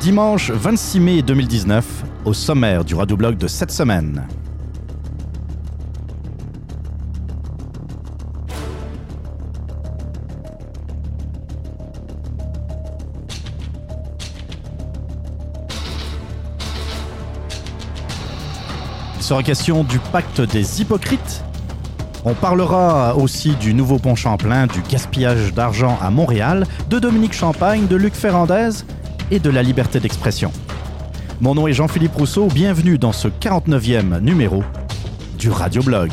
Dimanche 26 mai 2019, au sommaire du radioblog de cette semaine. Sera question du pacte des hypocrites. On parlera aussi du nouveau pont Champlain, du gaspillage d'argent à Montréal, de Dominique Champagne, de Luc Ferrandez et de la liberté d'expression. Mon nom est Jean-Philippe Rousseau, bienvenue dans ce 49e numéro du Radioblog.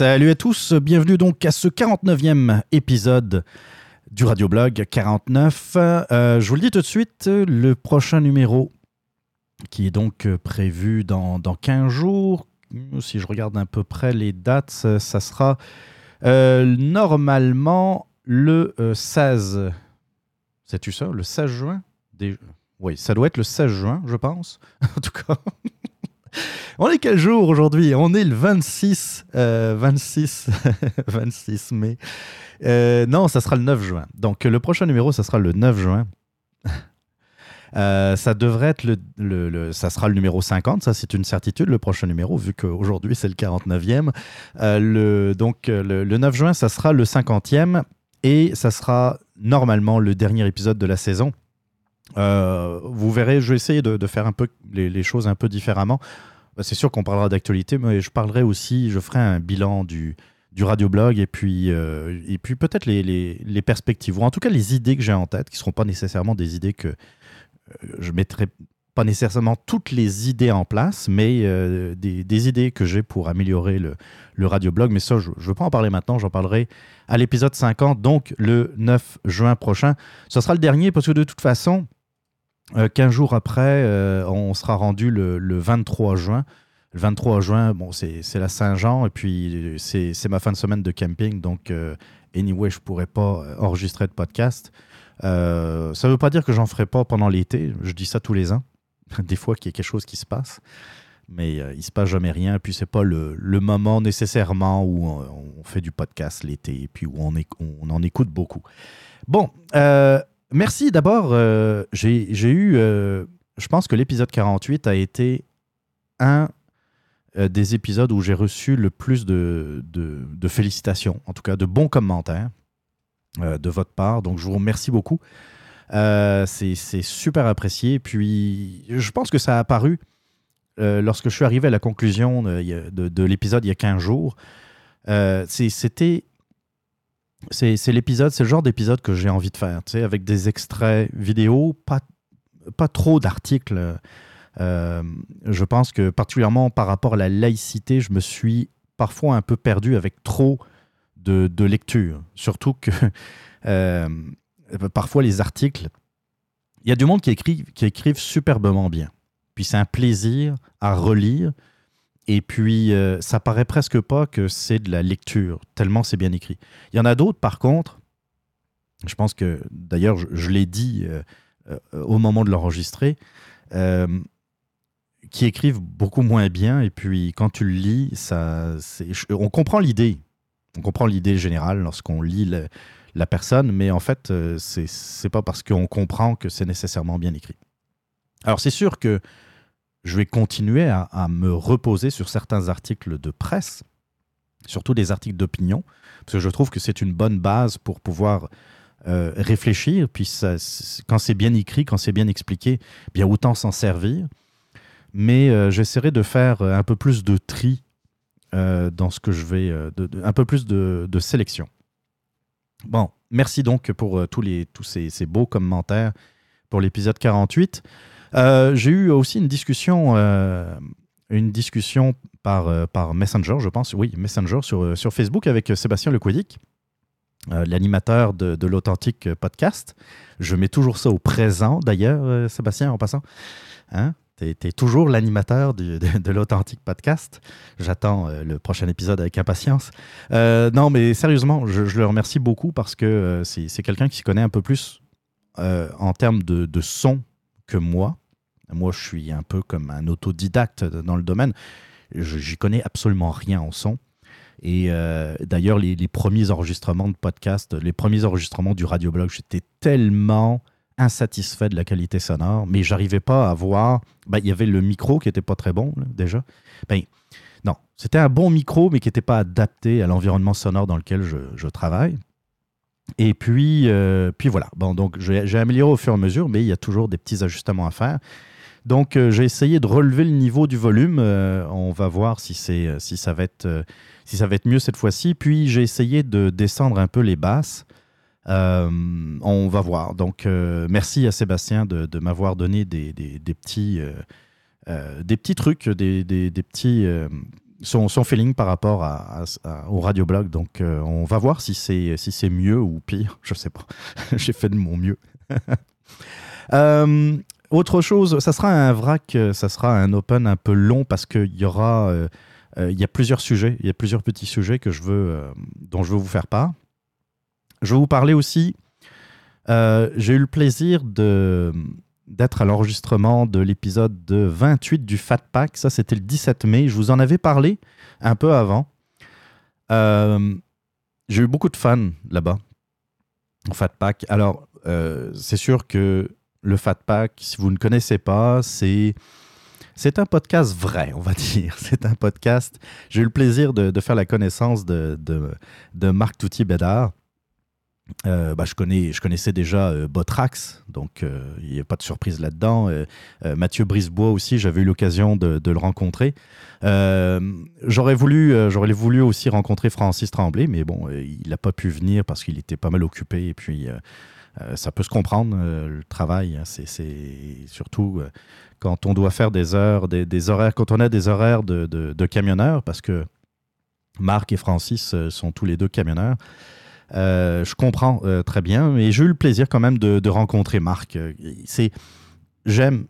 Salut à tous, bienvenue donc à ce 49e épisode du Radioblog 49. Euh, je vous le dis tout de suite, le prochain numéro qui est donc prévu dans, dans 15 jours, si je regarde à peu près les dates, ça sera euh, normalement le 16. Euh, Sais-tu ça? Le 16 juin? Oui, ça doit être le 16 juin, je pense. en tout cas. On est quel jour aujourd'hui? On est le 26, 26, 26 mai. Euh, non, ça sera le 9 juin. Donc le prochain numéro, ça sera le 9 juin. Euh, ça devrait être le, ça sera le numéro 50, ça c'est une certitude, le prochain numéro, vu qu'aujourd'hui c'est le 49e. Euh, le, donc le, 9 juin, ça sera le 50e et ça sera normalement le dernier épisode de la saison. Vous verrez, je vais essayer de, faire un peu les, choses un peu différemment. Bah, c'est sûr qu'on parlera d'actualité, mais je parlerai aussi, je ferai un bilan du, du radioblog et puis, euh, et puis peut-être les, les, perspectives, ou en tout cas les idées que j'ai en tête, qui ne seront pas nécessairement des idées que euh, je mettrai pas nécessairement toutes les idées en place, mais euh, des, idées que j'ai pour améliorer le, le radioblog. Mais ça, je ne veux pas en parler maintenant, j'en parlerai à l'épisode 50, donc le 9 juin prochain. Ce sera le dernier parce que de toute façon, euh, 15 jours après, euh, on sera rendu le, 23 juin. Le 23 juin, bon, c'est la Saint-Jean et puis c'est ma fin de semaine de camping. Donc, euh, anyway, je pourrais pas enregistrer de podcast. Euh, ça ne veut pas dire que j'en ferai pas pendant l'été. Je dis ça tous les ans. Des fois qu'il y a quelque chose qui se passe. Mais il ne se passe jamais rien. Et puis, ce n'est pas le, moment nécessairement où on, fait du podcast l'été et puis où on, on, en écoute beaucoup. Bon, Merci d'abord. Euh, j'ai eu, euh, je pense que l'épisode 48 a été un euh, des épisodes où j'ai reçu le plus de, félicitations, en tout cas de bons commentaires de votre part. Donc je vous remercie beaucoup. C'est super apprécié. Puis je pense que ça a apparu lorsque je suis arrivé à la conclusion de, de l'épisode il y a 15 jours. C'était c'est l'épisode, c'est le genre d'épisode que j'ai envie de faire, tu sais, avec des extraits vidéo, pas, pas trop d'articles. Euh, je pense que particulièrement par rapport à la laïcité, je me suis parfois un peu perdu avec trop de, de lecture. Surtout que euh, parfois les articles, il y a du monde qui écrit, qui écrivent superbement bien. Puis c'est un plaisir à relire. Et puis, euh, ça paraît presque pas que c'est de la lecture, tellement c'est bien écrit. Il y en a d'autres, par contre, je pense que, d'ailleurs, je, l'ai dit euh, euh, au moment de l'enregistrer, qui écrivent beaucoup moins bien. Et puis, quand tu le lis, ça, on comprend l'idée. On comprend l'idée générale lorsqu'on lit la personne, mais en fait, c'est pas parce qu'on comprend que c'est nécessairement bien écrit. Alors, c'est sûr que je vais continuer à, me reposer sur certains articles de presse surtout des articles d'opinion, parce que je trouve que c'est une bonne base pour pouvoir euh, réfléchir, puis ça, quand c'est bien écrit, quand c'est bien expliqué, bien autant s'en servir. Mais euh, j'essaierai de faire un peu plus de tri dans ce que je vais, un peu plus de, sélection. Bon, merci donc pour tous, ces beaux commentaires pour l'épisode 48. J'ai eu aussi une discussion une discussion par, euh, par Messenger, je pense, oui, Messenger sur, euh, Facebook avec Sébastien Lequidic, euh, l'animateur de, l'authentique podcast. Je mets toujours ça au présent, d'ailleurs, Sébastien, en passant. Hein? Tu es, toujours l'animateur de, l'authentique podcast. J'attends le prochain épisode avec impatience. non, mais sérieusement, je, le remercie beaucoup parce que c'est quelqu'un qui se connaît un peu plus en termes de son que moi. Moi, je suis un peu comme un autodidacte dans le domaine. J'y connais absolument rien en son. Et euh, d'ailleurs, les, premiers enregistrements de podcast, les premiers enregistrements du radioblog, j'étais tellement insatisfait de la qualité sonore, mais j'arrivais pas à voir. Ben, il y avait le micro qui était pas très bon déjà. Ben, non, c'était un bon micro, mais qui n'était pas adapté à l'environnement sonore dans lequel je, travaille. Et puis, euh, puis voilà. Bon, donc j'ai amélioré au fur et à mesure, mais il y a toujours des petits ajustements à faire. Donc, euh, j'ai essayé de relever le niveau du volume. Euh, on va voir si, c'est, si, ça va être, si ça va être mieux cette fois-ci. Puis, j'ai essayé de descendre un peu les basses. Euh, on va voir. Donc, merci à Sébastien de, m'avoir donné des, petits, des petits trucs, des, petits. Son, feeling par rapport à, au radioblog. Donc, on va voir si c'est si mieux ou pire. Je sais pas. J'ai fait de mon mieux. Autre chose, ça sera un vrac, euh, ça sera un open un peu long parce qu'il y aura, euh, euh, il y a plusieurs sujets, il y a plusieurs petits sujets que je veux, dont je veux vous faire part. Je vais vous parler aussi. J'ai eu le plaisir de d'être à l'enregistrement de l'épisode de 28 du Fat Pack. Ça, c'était le 17 mai. Je vous en avais parlé un peu avant. J'ai eu beaucoup de fans là-bas, au Fat Pack. Alors, c'est sûr que le Fat Pack, si vous ne connaissez pas, c'est c'est un podcast vrai, on va dire. C'est un podcast. J'ai eu le plaisir de, faire la connaissance de, de, Marc Toutier-Bédard. Euh, bah, je, connais, je connaissais déjà euh, Botrax, donc euh, il n'y a pas de surprise là-dedans. Mathieu Brisebois aussi, j'avais eu l'occasion de, le rencontrer. j'aurais voulu, j'aurais voulu aussi rencontrer Francis Tremblay, mais bon, il n'a pas pu venir parce qu'il était pas mal occupé et puis ça peut se comprendre, euh, le travail. Hein, c'est surtout euh, quand on doit faire des heures, des, horaires, quand on a des horaires de, camionneurs, parce que Marc et Francis sont tous les deux camionneurs. je comprends très bien, mais j'ai eu le plaisir quand même de, rencontrer Marc. C'est, j'aime,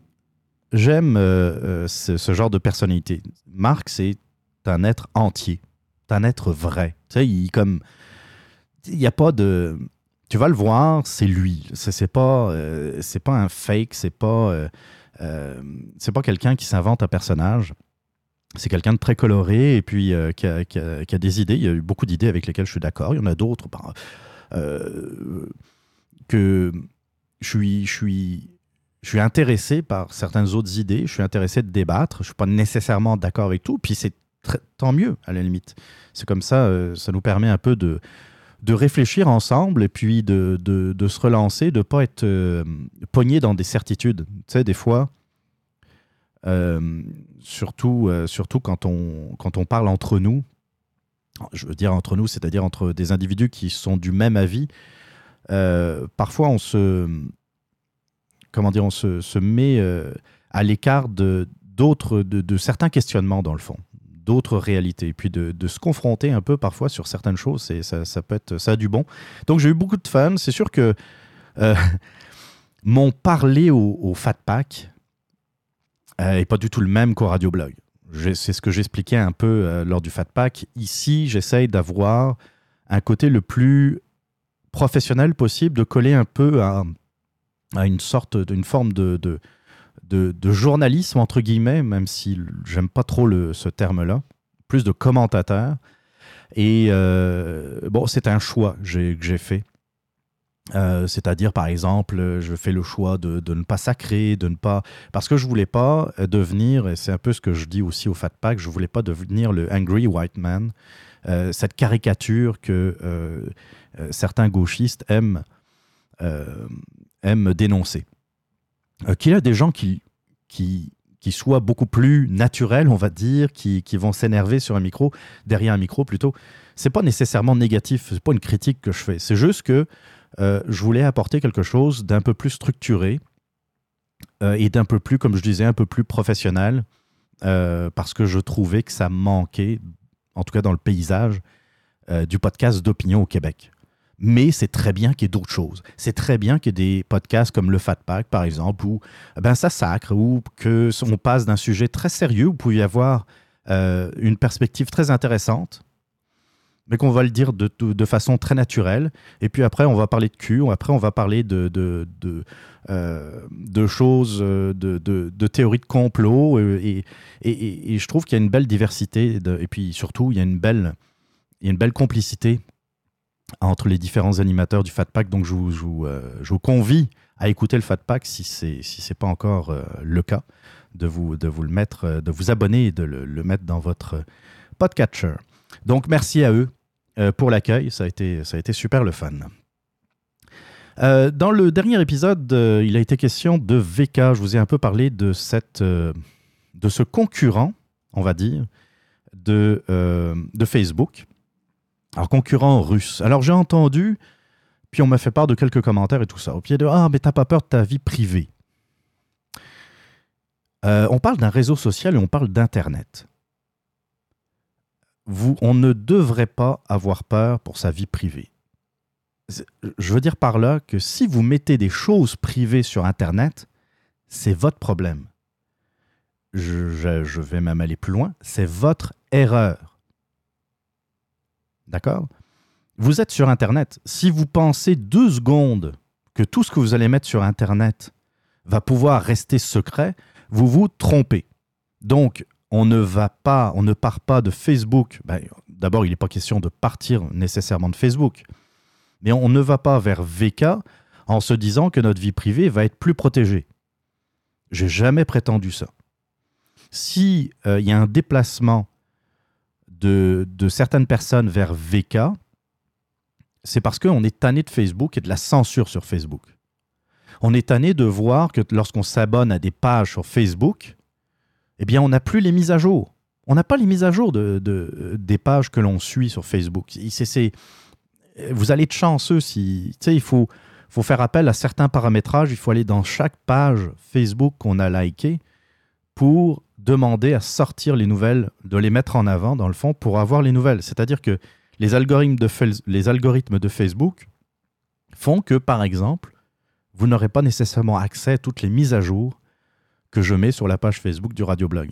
j'aime ce, genre de personnalité. Marc, c'est un être entier, un être vrai. Tu sais, comme, il n'y a pas de, tu vas le voir, c'est lui. C'est pas, euh, pas un fake, c'est pas, euh, euh, c'est pas quelqu'un qui s'invente un personnage. C'est quelqu'un de très coloré et puis qui a, des idées. Il y a eu beaucoup d'idées avec lesquelles je suis d'accord. Il y en a d'autres ben, que je suis, je suis, je suis intéressé par certaines autres idées. Je suis intéressé de débattre. Je suis pas nécessairement d'accord avec tout. Puis c'est tant mieux à la limite. C'est comme ça, ça nous permet un peu de de réfléchir ensemble et puis de, de, se relancer, de ne pas être euh, pogné dans des certitudes. Tu sais, des fois, euh, surtout, euh, surtout quand, on, quand on parle entre nous, je veux dire entre nous, c'est-à-dire entre des individus qui sont du même avis, parfois on se, comment dire, on se, met à l'écart de, de certains questionnements dans le fond d'autres réalités. Et puis de, se confronter un peu parfois sur certaines choses, c'est, ça, peut être, ça a du bon. Donc j'ai eu beaucoup de fans. C'est sûr que euh, mon parler au, Fat Pack n'est euh, pas du tout le même qu'au Radio Blog. C'est ce que j'expliquais un peu euh, lors du Fat Pack. Ici, j'essaye d'avoir un côté le plus professionnel possible, de coller un peu à, une sorte d'une forme de, journalisme, entre guillemets, même si j'aime pas trop ce terme-là, plus de commentateur. Et euh, bon, c'est un choix que j'ai fait. Euh, c'est-à-dire, par exemple, je fais le choix de, ne pas sacrer, de ne pas... Parce que je voulais pas devenir, et c'est un peu ce que je dis aussi au Fat Pack, je voulais pas devenir le angry white man, cette caricature que certains gauchistes aiment, aiment dénoncer. Qu'il y a des gens qui, qui, qui soient beaucoup plus naturels, on va dire, qui, qui vont s'énerver sur un micro, derrière un micro plutôt. C'est pas nécessairement négatif, c'est pas une critique que je fais. C'est juste que euh, je voulais apporter quelque chose d'un peu plus structuré euh, et d'un peu plus, comme je disais, un peu plus professionnel, euh, parce que je trouvais que ça manquait, en tout cas dans le paysage, du podcast d'opinion au Québec mais c'est très bien qu'il y ait d'autres choses. C'est très bien qu'il y ait des podcasts comme le Fat Pack, par exemple, où ben, ça sacre, ou qu'on passe d'un sujet très sérieux, où il peut y avoir euh, une perspective très intéressante, mais qu'on va le dire de, façon très naturelle. Et puis après, on va parler de cul, après, on va parler de, euh, choses, de, de, théories de complot. Et, je trouve qu'il y a une belle diversité, et puis surtout, il y a une belle complicité entre les différents animateurs du Fat Pack. Donc, je vous, euh, je vous, convie à écouter le Fat Pack si ce n'est pas encore euh, le cas, de vous, de vous le mettre, euh, de vous abonner et de le, mettre dans votre podcatcher. Donc, merci à eux pour l'accueil. Ça, a été, ça a été super le fun. dans le dernier épisode, il a été question de VK. Je vous ai un peu parlé de, cette, de ce concurrent, on va dire, de, de Facebook alors, concurrent russe. Alors, j'ai entendu, puis on m'a fait part de quelques commentaires et tout ça. Au pied de Ah, mais t'as pas peur de ta vie privée? Euh, on parle d'un réseau social et on parle d'Internet. On ne devrait pas avoir peur pour sa vie privée. Je veux dire par là que si vous mettez des choses privées sur Internet, c'est votre problème. je vais même aller plus loin, c'est votre erreur. D'accord? Vous êtes sur Internet. Si vous pensez deux secondes que tout ce que vous allez mettre sur Internet va pouvoir rester secret, vous vous trompez. Donc, on ne va pas, on ne part pas de Facebook. Ben, d'abord, il n'est pas question de partir nécessairement de Facebook. Mais on ne va pas vers VK en se disant que notre vie privée va être plus protégée. J'ai jamais prétendu ça. Si euh, il y a un déplacement de, certaines personnes vers VK, c'est parce qu'on est tanné de Facebook et de la censure sur Facebook. On est tanné de voir que lorsqu'on s'abonne à des pages sur Facebook, eh bien, on n'a plus les mises à jour. On n'a pas les mises à jour de, des pages que l'on suit sur Facebook. vous allez être chanceux si. il faut, faut faire appel à certains paramétrages. Il faut aller dans chaque page Facebook qu'on a liké pour demander à sortir les nouvelles, de les mettre en avant, dans le fond, pour avoir les nouvelles. C'est-à-dire que les algorithmes, de Facebook font que, par exemple, vous n'aurez pas nécessairement accès à toutes les mises à jour que je mets sur la page Facebook du Radioblog.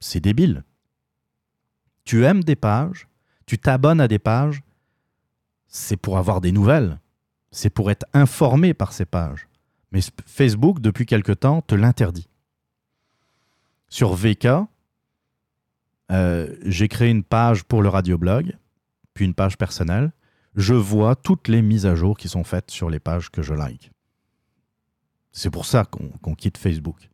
C'est débile. Tu aimes des pages, tu t'abonnes à des pages, c'est pour avoir des nouvelles, c'est pour être informé par ces pages. Mais Facebook, depuis quelque temps, te l'interdit. Sur VK, euh, j'ai créé une page pour le radioblog, puis une page personnelle. Je vois toutes les mises à jour qui sont faites sur les pages que je like. C'est pour ça qu'on quitte Facebook.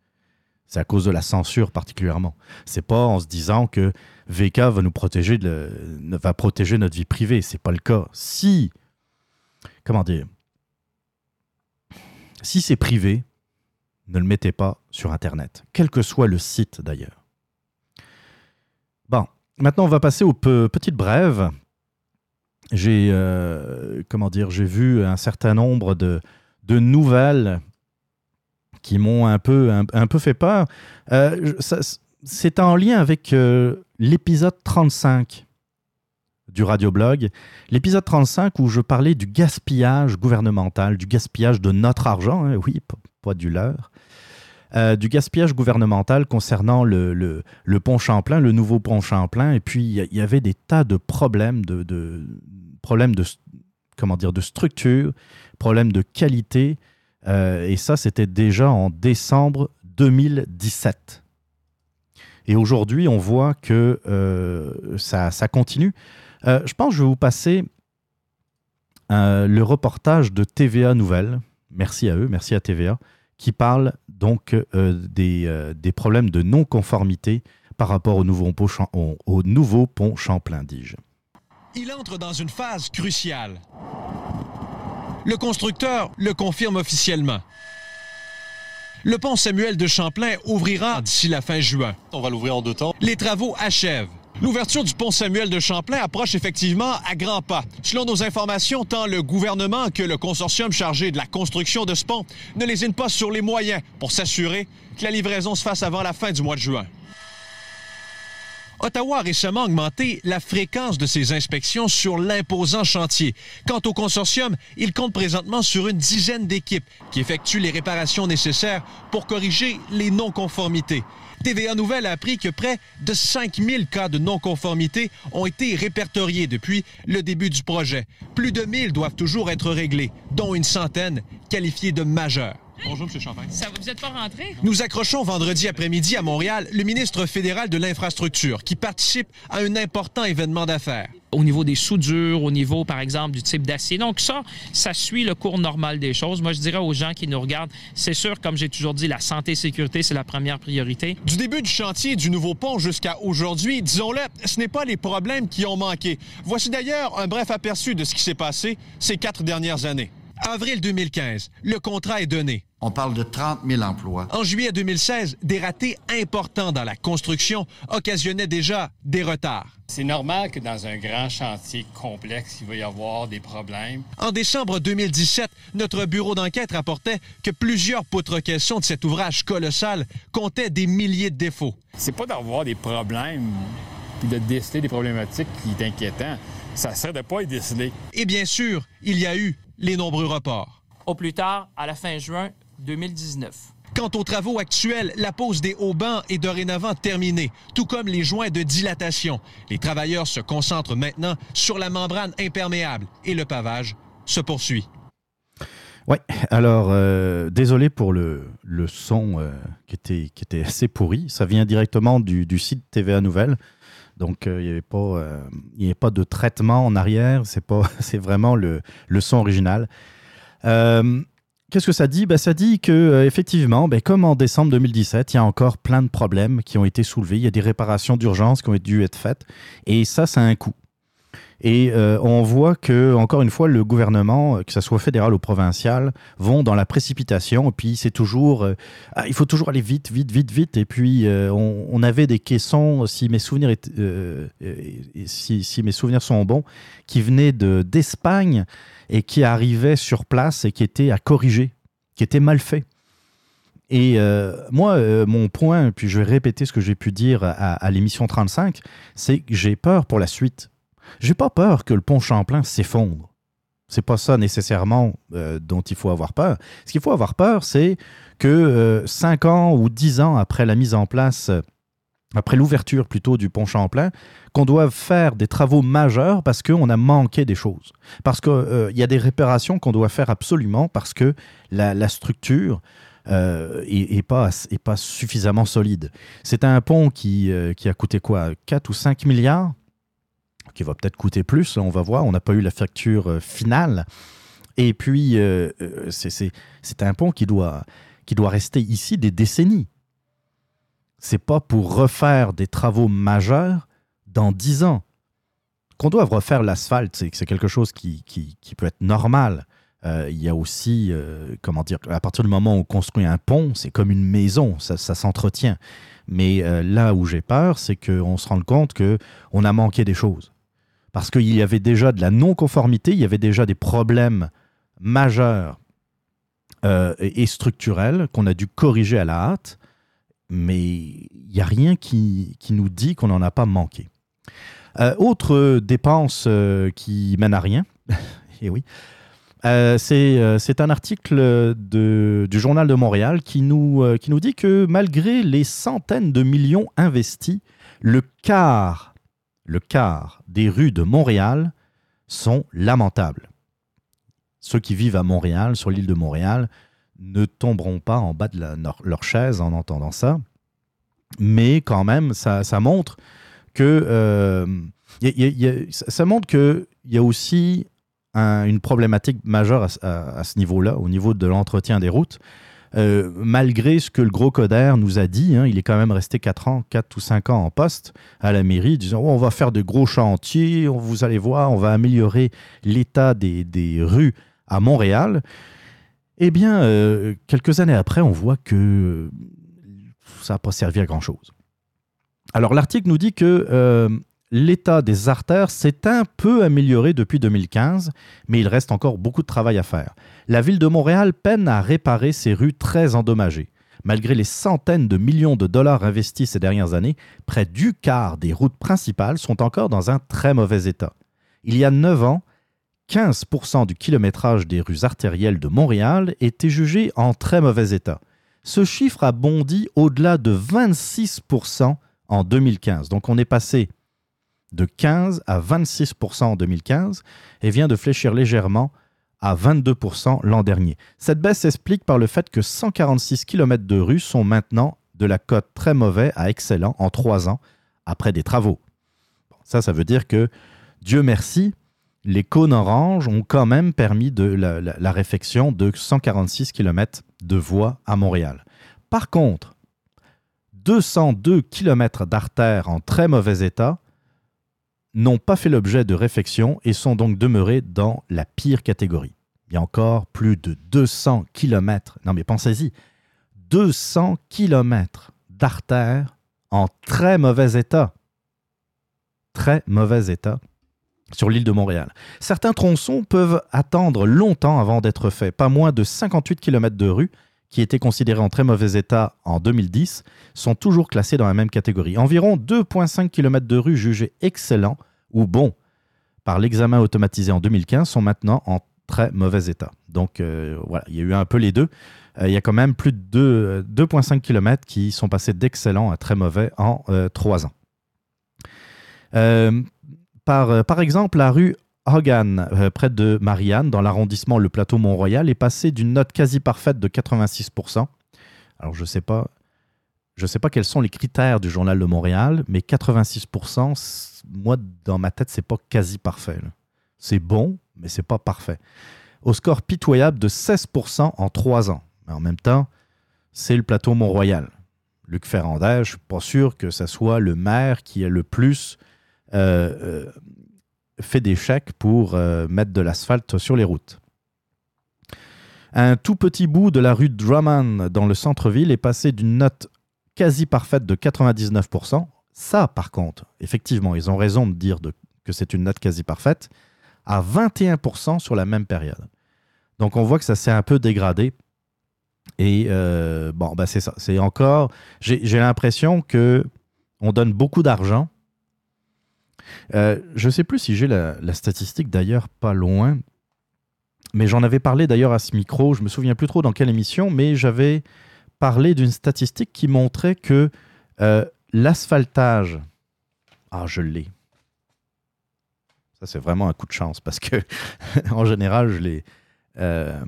C'est à cause de la censure particulièrement. C'est pas en se disant que VK va nous protéger, va protéger notre vie privée. C'est pas le cas. Si, comment dire, si c'est privé, ne le mettez pas sur Internet, quel que soit le site d'ailleurs. Bon, maintenant on va passer aux petites brèves. J'ai euh, comment dire, j'ai vu un certain nombre de, de nouvelles qui m'ont un peu, un, peu fait peur. Euh, c'est en lien avec euh, l'épisode 35 du radioblog, l'épisode 35 où je parlais du gaspillage gouvernemental, du gaspillage de notre argent, hein, oui, pas du leur, euh, du gaspillage gouvernemental concernant le, le, pont Champlain, le nouveau pont Champlain. Et puis, il y, avait des tas de problèmes de, problèmes de, comment dire, de structure, problèmes de qualité. Euh, et ça, c'était déjà en décembre 2017. Et aujourd'hui, on voit que euh, ça, ça, continue. Je pense que je vais vous passer le reportage de TVA Nouvelles, merci à eux, merci à TVA, qui parle donc des, des, problèmes de non-conformité par rapport au nouveau pont, au, au nouveau pont Champlain-Dige. Il entre dans une phase cruciale. Le constructeur le confirme officiellement. Le pont Samuel de Champlain ouvrira d'ici la fin juin. On va l'ouvrir en deux temps. Les travaux achèvent. L'ouverture du pont Samuel de Champlain approche effectivement à grands pas. Selon nos informations, tant le gouvernement que le consortium chargé de la construction de ce pont ne lésinent pas sur les moyens pour s'assurer que la livraison se fasse avant la fin du mois de juin. Ottawa a récemment augmenté la fréquence de ses inspections sur l'imposant chantier. Quant au consortium, il compte présentement sur une dizaine d'équipes qui effectuent les réparations nécessaires pour corriger les non-conformités. TVA Nouvelle a appris que près de 5000 cas de non-conformité ont été répertoriés depuis le début du projet. Plus de 1000 doivent toujours être réglés, dont une centaine qualifiées de majeures. Bonjour, M. Champagne. vous n'êtes pas rentré? Nous accrochons vendredi après-midi à Montréal le ministre fédéral de l'Infrastructure qui participe à un important événement d'affaires. Au niveau des soudures, au niveau, par exemple, du type d'acier. Donc ça, ça suit le cours normal des choses. Moi, je dirais aux gens qui nous regardent, c'est sûr, comme j'ai toujours dit, la santé et sécurité, c'est la première priorité. Du début du chantier du nouveau pont jusqu'à aujourd'hui, disons-le, ce n'est pas les problèmes qui ont manqué. Voici d'ailleurs un bref aperçu de ce qui s'est passé ces quatre dernières années. Avril 2015, le contrat est donné. On parle de 30 000 emplois. En juillet 2016, des ratés importants dans la construction occasionnaient déjà des retards. C'est normal que dans un grand chantier complexe, il va y avoir des problèmes. En décembre 2017, notre bureau d'enquête rapportait que plusieurs poutres-questions de cet ouvrage colossal comptaient des milliers de défauts. C'est pas d'avoir des problèmes puis de déceler des problématiques qui est inquiétant. Ça serait de pas y déceler. Et bien sûr, il y a eu les nombreux reports. Au plus tard, à la fin juin 2019. Quant aux travaux actuels, la pose des haubans est dorénavant terminée, tout comme les joints de dilatation. Les travailleurs se concentrent maintenant sur la membrane imperméable et le pavage se poursuit. Oui, alors euh, désolé pour le, le son euh, qui, était, qui était assez pourri. Ça vient directement du, du site TVA Nouvelles. Donc, euh, il n'y avait, pas, avait pas de traitement en arrière. C'est, pas, c'est vraiment le, le son original. Qu'est-ce que ça dit? Ben, Ça dit que euh, effectivement, ben, comme en décembre 2017, il y a encore plein de problèmes qui ont été soulevés. Il y a des réparations d'urgence qui ont dû être faites. Et ça, ça a un coût. Et euh, on voit que, encore une fois, le gouvernement, euh, que ce soit fédéral ou provincial, vont dans la précipitation. Et puis, c'est toujours. Ah, il faut toujours aller vite, vite, vite, vite. Et puis, on, avait des caissons, si mes souvenirs, si, si, mes souvenirs sont bons, qui venaient d'Espagne et qui arrivait sur place et qui était à corriger, qui était mal fait. Et euh, moi, euh, mon point, puis je vais répéter ce que j'ai pu dire à, l'émission 35, c'est que j'ai peur pour la suite. J'ai pas peur que le pont Champlain s'effondre. C'est pas ça nécessairement euh, dont il faut avoir peur. Ce qu'il faut avoir peur, c'est que cinq ans ou dix ans après la mise en place après l'ouverture plutôt du pont Champlain, qu'on doit faire des travaux majeurs parce qu'on a manqué des choses. Parce qu'il euh, y a des réparations qu'on doit faire absolument parce que la, structure euh, pas, suffisamment solide. C'est un pont qui, euh, qui a coûté quoi? 4 ou 5 milliards? Qui va peut-être coûter plus, on va voir. On n'a pas eu la facture finale. Et puis, c'est un pont qui doit, qui doit rester ici des décennies c'est pas pour refaire des travaux majeurs dans dix ans. Qu'on doive refaire l'asphalte, c'est quelque chose qui, peut être normal. Euh, il y a aussi, euh, comment dire, à partir du moment où on construit un pont, c'est comme une maison, ça, s'entretient. Mais euh, là où j'ai peur, c'est qu'on se rende compte qu'on a manqué des choses. Parce qu'il y avait déjà de la non-conformité, il y avait déjà des problèmes majeurs et structurels qu'on a dû corriger à la hâte mais il n'y a rien qui, nous dit qu'on n'en a pas manqué. Euh, autre dépense euh, qui mène à rien, et oui, euh, c'est un article du Journal de Montréal qui nous dit que malgré les centaines de millions investis, le quart, le quart des rues de Montréal sont lamentables. Ceux qui vivent à Montréal, sur l'île de Montréal, ne tomberont pas en bas de leur chaise en entendant ça. Mais quand même, ça, montre que ça montre qu'il y a aussi une problématique majeure à, ce niveau-là, au niveau de l'entretien des routes. Euh, malgré ce que le gros Coder nous a dit, hein, il est quand même resté 4 ans, 4 ou 5 ans en poste à la mairie, disant oh, on va faire de gros chantiers, vous allez voir, on va améliorer l'état des, rues à Montréal. Eh bien, euh, quelques années après, on voit que ça n'a pas servi à grand-chose. Alors l'article nous dit que euh, l'état des artères s'est un peu amélioré depuis 2015, mais il reste encore beaucoup de travail à faire. La ville de Montréal peine à réparer ses rues très endommagées. Malgré les centaines de millions de dollars investis ces dernières années, près du quart des routes principales sont encore dans un très mauvais état. Il y a 9 ans, 15% du kilométrage des rues artérielles de Montréal était jugé en très mauvais état. Ce chiffre a bondi au-delà de 26% en 2015. Donc on est passé de 15 à 26% en 2015 et vient de fléchir légèrement à 22% l'an dernier. Cette baisse s'explique par le fait que 146 km de rue sont maintenant de la cote très mauvais à excellent en trois ans après des travaux. ça, ça veut dire que, Dieu merci, les cônes oranges ont quand même permis de la, la réfection de 146 km de voies à Montréal. Par contre, 202 km d'artères en très mauvais état n'ont pas fait l'objet de réflexion et sont donc demeurés dans la pire catégorie. Il y a encore plus de 200 km, non mais pensez-y, 200 km d'artères en très mauvais état. Très mauvais état sur l'île de Montréal. Certains tronçons peuvent attendre longtemps avant d'être faits, pas moins de 58 km de rue qui étaient considérés en très mauvais état en 2010, sont toujours classés dans la même catégorie. Environ 2,5 km de rue jugés excellents ou bons par l'examen automatisé en 2015 sont maintenant en très mauvais état. Donc euh, voilà, il y a eu un peu les deux. Euh, il y a quand même plus de 2,5 km qui sont passés d'excellents à très mauvais en 3 euh, ans. par, par exemple, la rue Hogan, euh, près de Marianne, dans l'arrondissement Le Plateau Mont-Royal, est passé d'une note quasi parfaite de 86%. Alors, je ne sais pas. Je sais pas quels sont les critères du journal de Montréal, mais 86%, moi, dans ma tête, c'est pas quasi parfait. C'est bon, mais c'est pas parfait. Au score pitoyable de 16% en trois ans. Mais en même temps, c'est le plateau Mont-Royal. Luc Ferrandez, je suis pas sûr que ce soit le maire qui est le plus euh, euh, fait des chèques pour euh, mettre de l'asphalte sur les routes. Un tout petit bout de la rue Drummond dans le centre-ville est passé d'une note quasi parfaite de 99%. Ça, par contre, effectivement, ils ont raison de dire que c'est une note quasi parfaite, à 21% sur la même période. Donc on voit que ça s'est un peu dégradé. Et euh, bon, bah c'est ça. C'est encore. J'ai l'impression que on donne beaucoup d'argent euh, je ne sais plus si j'ai la, statistique d'ailleurs pas loin, mais j'en avais parlé d'ailleurs à ce micro, je me souviens plus trop dans quelle émission, mais j'avais parlé d'une statistique qui montrait que euh, l'asphaltage, ah je l'ai, ça c'est vraiment un coup de chance parce que en général je les, euh,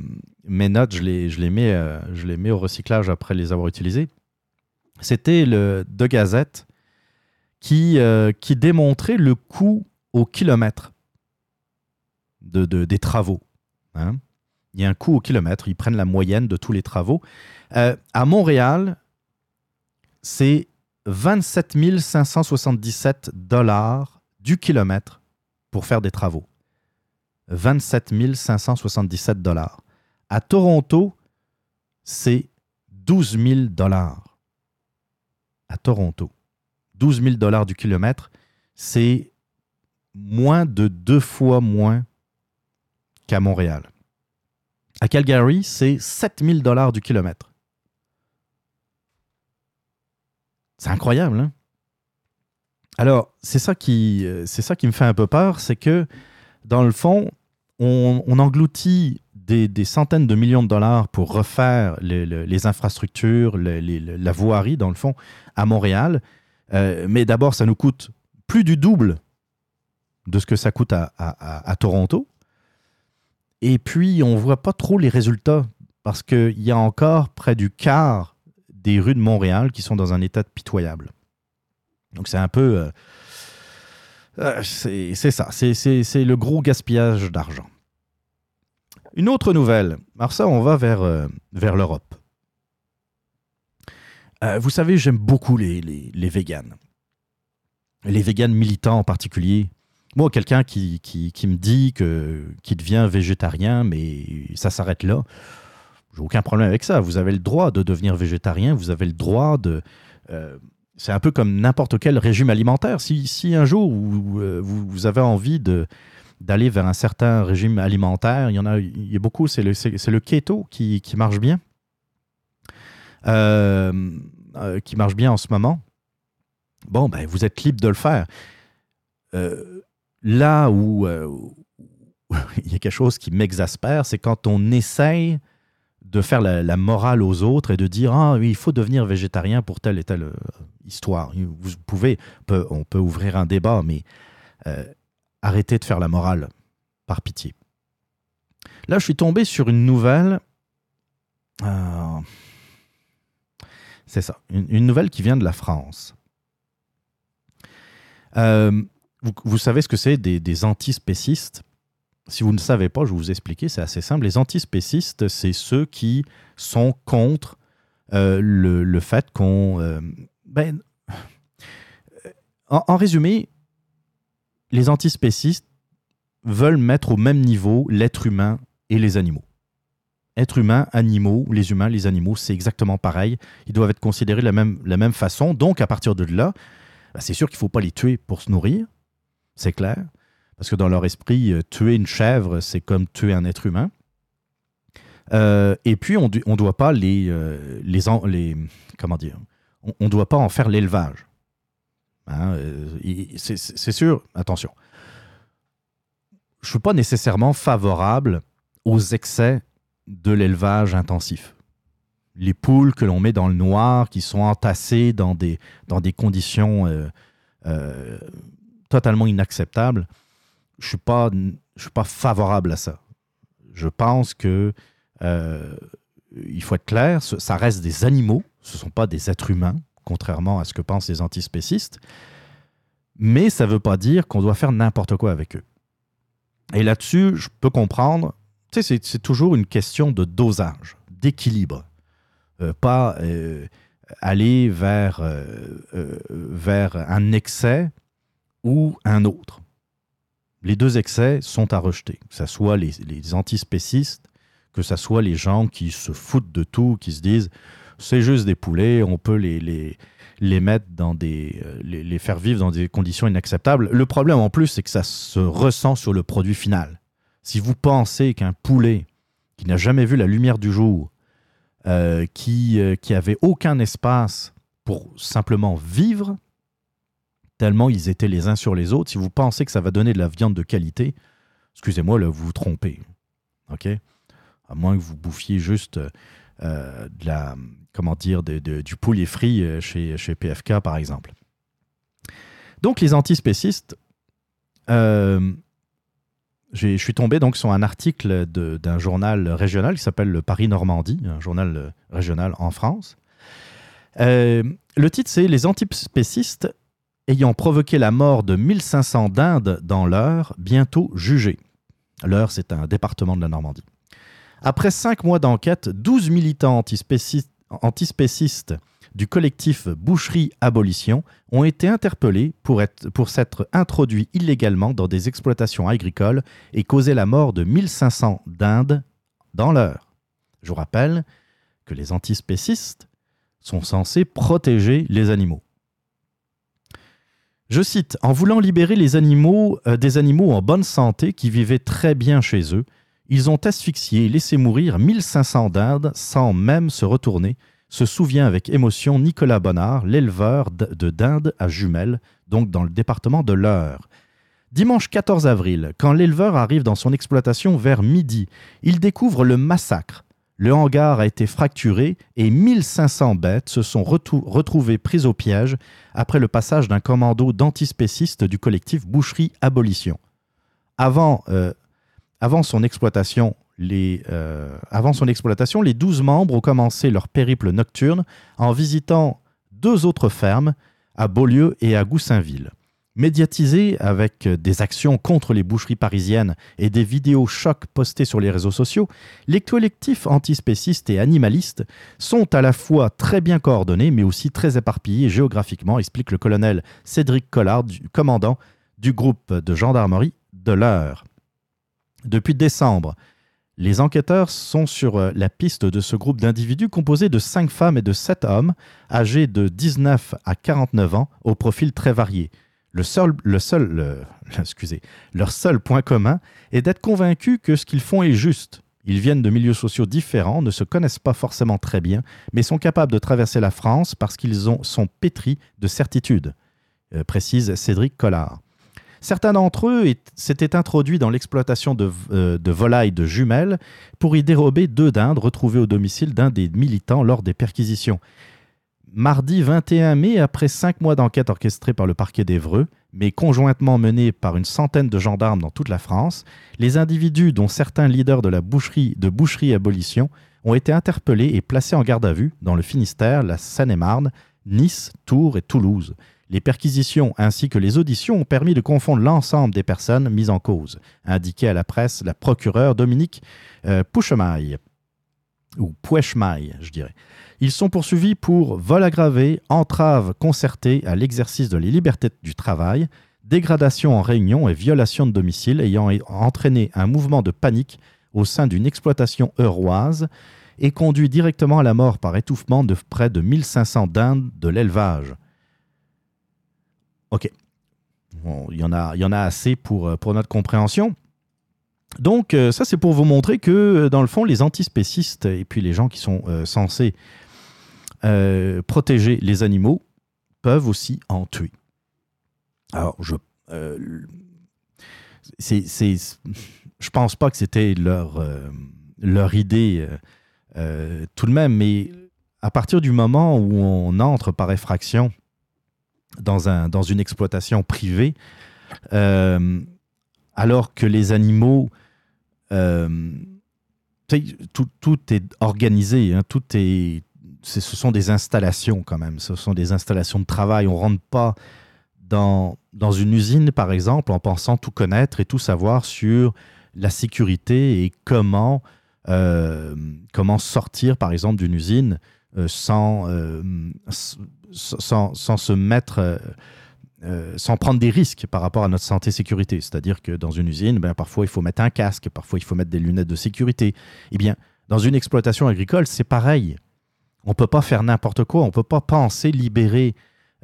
mes notes je les, je les mets, je les mets au recyclage après les avoir utilisées. C'était le de Gazette qui, euh, qui démontrait le coût au kilomètre de, des travaux. Hein. Il y a un coût au kilomètre, ils prennent la moyenne de tous les travaux. Euh, à Montréal, c'est 27 577 dollars du kilomètre pour faire des travaux. 27 577 dollars. À Toronto, c'est 12 000 dollars. À Toronto. 12 000 dollars du kilomètre, c'est moins de deux fois moins qu'à Montréal. À Calgary, c'est 7 000 dollars du kilomètre. C'est incroyable, hein? Alors, c'est ça, qui, c'est ça qui me fait un peu peur, c'est que, dans le fond, on, engloutit des, centaines de millions de dollars pour refaire les, infrastructures, la voirie, dans le fond, à Montréal. Euh, mais d'abord, ça nous coûte plus du double de ce que ça coûte à, Toronto. Et puis, on ne voit pas trop les résultats parce qu'il y a encore près du quart des rues de Montréal qui sont dans un état pitoyable. Donc, c'est un peu. Euh, euh, c'est ça, c'est le gros gaspillage d'argent. Une autre nouvelle. Alors ça, on va vers, vers l'Europe. Euh, vous savez, j'aime beaucoup les, les, véganes. Les véganes militants en particulier. Moi, quelqu'un qui, qui, me dit que qui devient végétarien, mais ça s'arrête là. J'ai aucun problème avec ça. Vous avez le droit de devenir végétarien. Vous avez le droit de. euh, c'est un peu comme n'importe quel régime alimentaire. Si, si un jour vous, euh, vous, vous avez envie de d'aller vers un certain régime alimentaire, il y en a, il y a beaucoup. C'est le, le keto qui, qui marche bien, qui marche bien en ce moment. Bon, ben vous êtes libre de le faire. Euh, là où euh, il y a quelque chose qui m'exaspère, c'est quand on essaye de faire la, morale aux autres et de dire ah oui, il faut devenir végétarien pour telle et telle euh, histoire. Vous pouvez, on peut, ouvrir un débat, mais euh, arrêtez de faire la morale, par pitié. Là, je suis tombé sur une nouvelle. euh, c'est ça, une, nouvelle qui vient de la France. Euh, vous, savez ce que c'est des, antispécistes? Si vous ne savez pas, je vais vous expliquer, c'est assez simple. Les antispécistes, c'est ceux qui sont contre euh, le, le fait qu'on... euh, ben, en, en résumé, les antispécistes veulent mettre au même niveau l'être humain et les animaux. Être humain, animaux, les humains, les animaux, c'est exactement pareil. Ils doivent être considérés de la même, la même façon. Donc, à partir de là, ben, c'est sûr qu'il ne faut pas les tuer pour se nourrir. C'est clair. Parce que dans leur esprit, euh, tuer une chèvre, c'est comme tuer un être humain. Euh, et puis, on ne doit pas les, euh, les, en- Comment dire On ne doit pas en faire l'élevage. Hein, c'est sûr, attention. Je ne suis pas nécessairement favorable aux excès de l'élevage intensif. Les poules que l'on met dans le noir, qui sont entassées dans des, dans des conditions euh, euh, totalement inacceptables, je ne suis, pas- suis pas favorable à ça. Je pense que euh, il faut être clair, ça reste des animaux, ce ne sont pas des êtres humains, contrairement à ce que pensent les antispécistes. Mais ça ne veut pas dire qu'on doit faire n'importe quoi avec eux. Et là-dessus, je peux comprendre, c'est- toujours une question de dosage, d'équilibre. Euh, pas euh, aller vers, euh, vers un excès ou un autre. Les deux excès sont à rejeter, que ce soit les, les antispécistes, que ce soit les gens qui se foutent de tout, qui se disent c'est juste des poulets, on peut les, les, les mettre dans des. les faire vivre dans des conditions inacceptables. Le problème en plus, c'est que ça se ressent sur le produit final. Si vous pensez qu'un poulet qui n'a jamais vu la lumière du jour, euh, qui, euh, qui avait aucun espace pour simplement vivre, tellement ils étaient les uns sur les autres, si vous pensez que ça va donner de la viande de qualité, excusez-moi, vous vous trompez. OK? À moins que vous bouffiez juste euh, de la, comment dire, du poulet frit euh, chez, chez PFK, par exemple. Donc, les antispécistes, euh, je suis tombé donc sur un article d'un journal régional qui s'appelle le Paris-Normandie, un journal euh, régional en France. Euh, le titre, c'est Les antispécistes ayant provoqué la mort de 1500 dindes dans l'Eure, bientôt jugés. L'Eure, c'est un département de la Normandie. Après cinq mois d'enquête, 12 militants antispécistes, antispécistes du collectif Boucherie Abolition ont été interpellés pour, être, pour s'être introduits illégalement dans des exploitations agricoles et causer la mort de 1500 dindes dans l'heure. Je vous rappelle que les antispécistes sont censés protéger les animaux. Je cite, En voulant libérer les animaux, euh, des animaux en bonne santé qui vivaient très bien chez eux, ils ont asphyxié et laissé mourir 1500 dindes sans même se retourner, se souvient avec émotion Nicolas Bonnard, l'éleveur de dindes à jumelles, donc dans le département de l'Eure. Dimanche 14 avril, quand l'éleveur arrive dans son exploitation vers midi, il découvre le massacre. Le hangar a été fracturé et 1500 bêtes se sont retrouvées prises au piège après le passage d'un commando d'antispécistes du collectif Boucherie Abolition. Avant, euh, avant son exploitation, euh, avant son exploitation, les 12 membres ont commencé leur périple nocturne en visitant deux autres fermes, à Beaulieu et à Goussainville. Médiatisé avec des actions contre les boucheries parisiennes et des vidéos chocs postées sur les réseaux sociaux, les collectifs antispécistes et animalistes sont à la fois très bien coordonnés mais aussi très éparpillés géographiquement, explique le colonel Cédric Collard, commandant du groupe de gendarmerie de l'Eure. Depuis décembre, les enquêteurs sont sur euh, la piste de ce groupe d'individus composé de 5 femmes et de 7 hommes, âgés de 19 à 49 ans, au profil très varié. Le seul, leur seul point commun est d'être convaincus que ce qu'ils font est juste. Ils viennent de milieux sociaux différents, ne se connaissent pas forcément très bien, mais sont capables de traverser la France parce qu'ils sont pétris de certitude, euh, précise Cédric Collard. Certains d'entre eux s'étaient introduits dans l'exploitation de, euh, de, volailles de jumelles pour y dérober deux dindes retrouvées au domicile d'un des militants lors des perquisitions. Mardi 21 mai, après cinq mois d'enquête orchestrée par le parquet d'Evreux, mais conjointement menée par une centaine de gendarmes dans toute la France, les individus, dont certains leaders de la boucherie de boucherie abolition, ont été interpellés et placés en garde à vue dans le Finistère, la Seine-et-Marne, Nice, Tours et Toulouse. Les perquisitions ainsi que les auditions ont permis de confondre l'ensemble des personnes mises en cause, indiquait à la presse la procureure Dominique euh, Pouchemaille, ou Pouechemaille, je dirais. Ils sont poursuivis pour vol aggravé, entrave concertée à l'exercice de la liberté du travail, dégradation en réunion et violation de domicile ayant entraîné un mouvement de panique au sein d'une exploitation euroise et conduit directement à la mort par étouffement de près de 1500 dindes de l'élevage. OK. il, y en a, il y en a assez pour, euh, pour notre compréhension. Donc, euh, ça, c'est pour vous montrer que, euh, dans le fond, les antispécistes et puis les gens qui sont censés protéger les animaux peuvent aussi en tuer. Alors, je. c'est, je pense pas que c'était leur, leur idée tout de même, mais à partir du moment où on entre par effraction dans, un, dans une exploitation privée, euh, alors que les animaux, euh, tout, tout, est organisé, hein, tout est, ce sont des installations quand même, ce sont des installations de travail. On ne rentre pas dans, dans une usine, par exemple, en pensant tout connaître et tout savoir sur la sécurité et comment, euh, comment sortir, par exemple, d'une usine sans, sans, se mettre, euh, euh, sans prendre des risques par rapport à notre santé sécurité. C'est-à-dire que dans une usine, ben, parfois il faut mettre un casque, parfois il faut mettre des lunettes de sécurité. Eh bien, dans une exploitation agricole, c'est pareil. On ne peut pas faire n'importe quoi, on ne peut pas penser libérer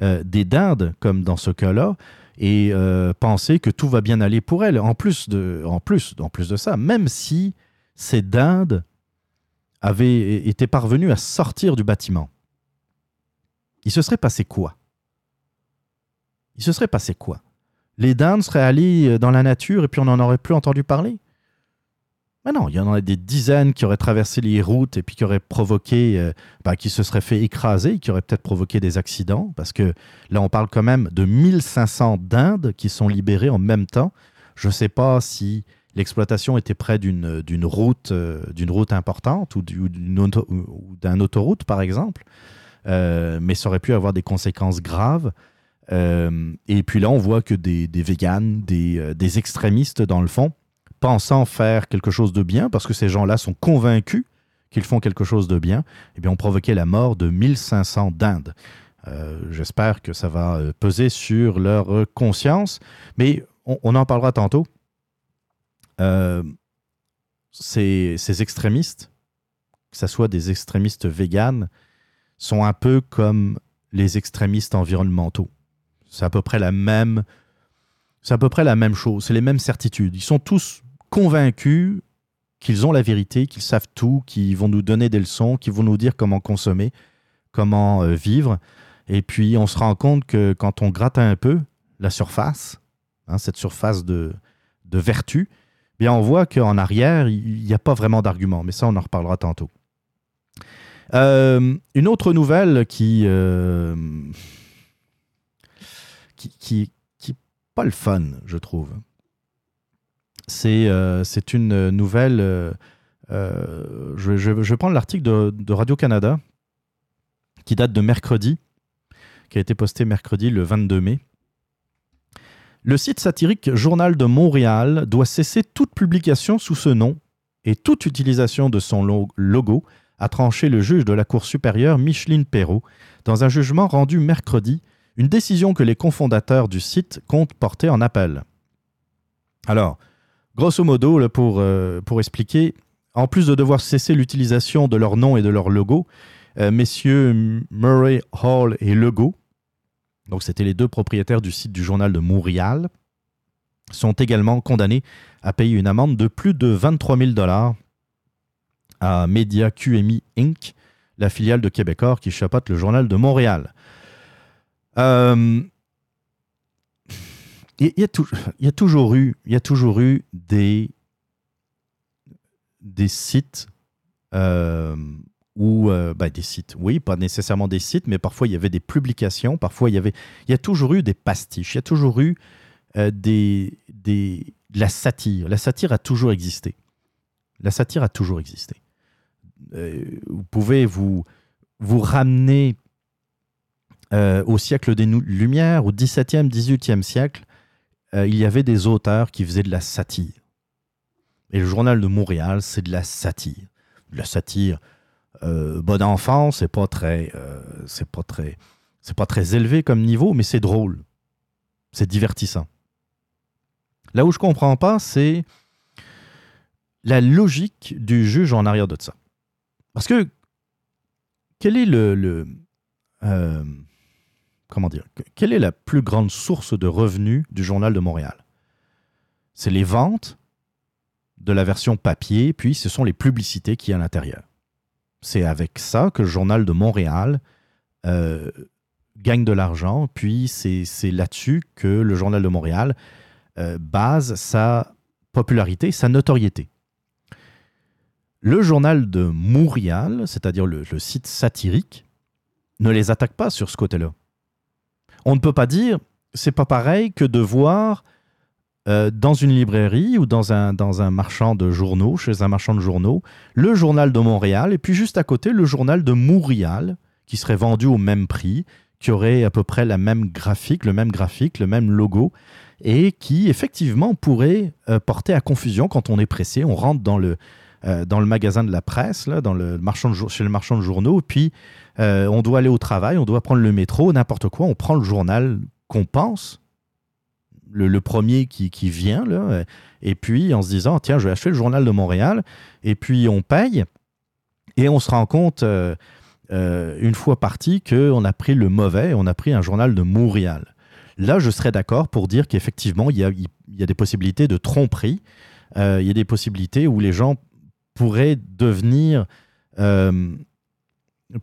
euh, des dindes, comme dans ce cas-là, et penser que tout va bien aller pour elles. En plus de, en plus, en plus de ça, même si ces dindes avaient été parvenues à sortir du bâtiment, il se serait passé quoi? Il se serait passé quoi? Les dindes seraient allées euh, dans la nature et puis on n'en aurait plus entendu parler? Mais non, il y en a des dizaines qui auraient traversé les routes et puis qui auraient provoqué, euh, bah, qui se seraient fait écraser, qui auraient peut-être provoqué des accidents, parce que là, on parle quand même de 1500 dindes qui sont libérées en même temps. Je ne sais pas si l'exploitation était près d'une route, euh, d'une route importante ou d'une autoroute, par exemple. Euh, mais ça aurait pu avoir des conséquences graves. Euh, et puis là, on voit que des, véganes, euh, des, extrémistes, dans le fond, pensant faire quelque chose de bien, parce que ces gens-là sont convaincus qu'ils font quelque chose de bien, eh bien, ont provoqué la mort de 1500 d'Inde. J'espère que ça va peser sur leur conscience, mais on, en parlera tantôt. Ces, ces, extrémistes, que ce soit des extrémistes véganes, sont un peu comme les extrémistes environnementaux. C'est à peu près la même, c'est à peu près la même chose. C'est les mêmes certitudes. Ils sont tous convaincus qu'ils ont la vérité, qu'ils savent tout, qu'ils vont nous donner des leçons, qu'ils vont nous dire comment consommer, comment euh, vivre. Et puis on se rend compte que quand on gratte un peu la surface, hein, cette surface de, de vertu, bien on voit qu'en arrière, il n'y a pas vraiment d'argument. Mais ça, on en reparlera tantôt. Euh, une autre nouvelle qui, euh, qui, qui, qui, pas le fun, je trouve. C'est euh, une nouvelle. Je, je, je, vais prendre l'article de, de Radio-Canada qui date de mercredi, qui a été posté mercredi le 22 mai. Le site satirique Journal de Montréal doit cesser toute publication sous ce nom et toute utilisation de son lo- logo, a tranché le juge de la Cour supérieure Micheline Perrault dans un jugement rendu mercredi, une décision que les cofondateurs du site comptent porter en appel. Alors, grosso modo, euh, pour expliquer, en plus de devoir cesser l'utilisation de leur nom et de leur logo, euh, messieurs Murray Hall et Legault, donc c'était les deux propriétaires du site du journal de Montréal, sont également condamnés à payer une amende de plus de 23 000 dollars à Media QMI Inc., la filiale de Québecor qui chapeaute le journal de Montréal. Euh, Il y, a toujours eu, y a toujours eu des, des sites euh, euh, ben, des sites, oui, pas nécessairement des sites, mais parfois il y avait des publications, parfois il y avait, il y a toujours eu des pastiches, il y a toujours eu euh, des, des, de la satire. La satire a toujours existé. La satire a toujours existé. Euh, vous pouvez vous, vous ramener euh, au siècle des Lumières, au XVIIe, XVIIIe siècle, euh, il y avait des auteurs qui faisaient de la satire. Et le journal de Montréal, c'est de la satire. De la satire euh, bon enfant, c'est pas très, c'est pas très, c'est pas très élevé comme niveau, mais c'est drôle, c'est divertissant. Là où je comprends pas, c'est la logique du juge en arrière de ça. Parce euh, que- quelle est la plus grande source de revenus du journal de Montréal? C'est les ventes de la version papier, puis ce sont les publicités qui y a à l'intérieur. C'est avec ça que le journal de Montréal euh, gagne de l'argent, puis c'est c'est là-dessus que le journal de Montréal euh, base sa popularité, sa notoriété. Le journal de Montréal, c'est-à-dire le, site satirique, ne les attaque pas sur ce côté-là. On ne peut pas dire, c'est pas pareil que de voir euh, dans une librairie ou dans un, dans un marchand de journaux, chez un marchand de journaux, le journal de Montréal et puis juste à côté le journal de Montréal qui serait vendu au même prix, qui aurait à peu près la même graphique, le même graphique, le même logo et qui effectivement pourrait euh, porter à confusion quand on est pressé. On rentre dans le, euh, dans le magasin de la presse, là, dans le marchand de chez le marchand de journaux, puis euh, on doit aller au travail, on doit prendre le métro, n'importe quoi, on prend le journal qu'on pense, le, premier qui, qui vient, là, euh, et puis en se disant, tiens, je vais acheter le journal de Montréal, et puis on paye, et on se rend compte, une fois parti, qu'on a pris le mauvais, on a pris un journal de Montréal. Là, je serais d'accord pour dire qu'effectivement, il y a, il y a des possibilités de tromperie, il y a des possibilités où les gens pourraient devenir... euh,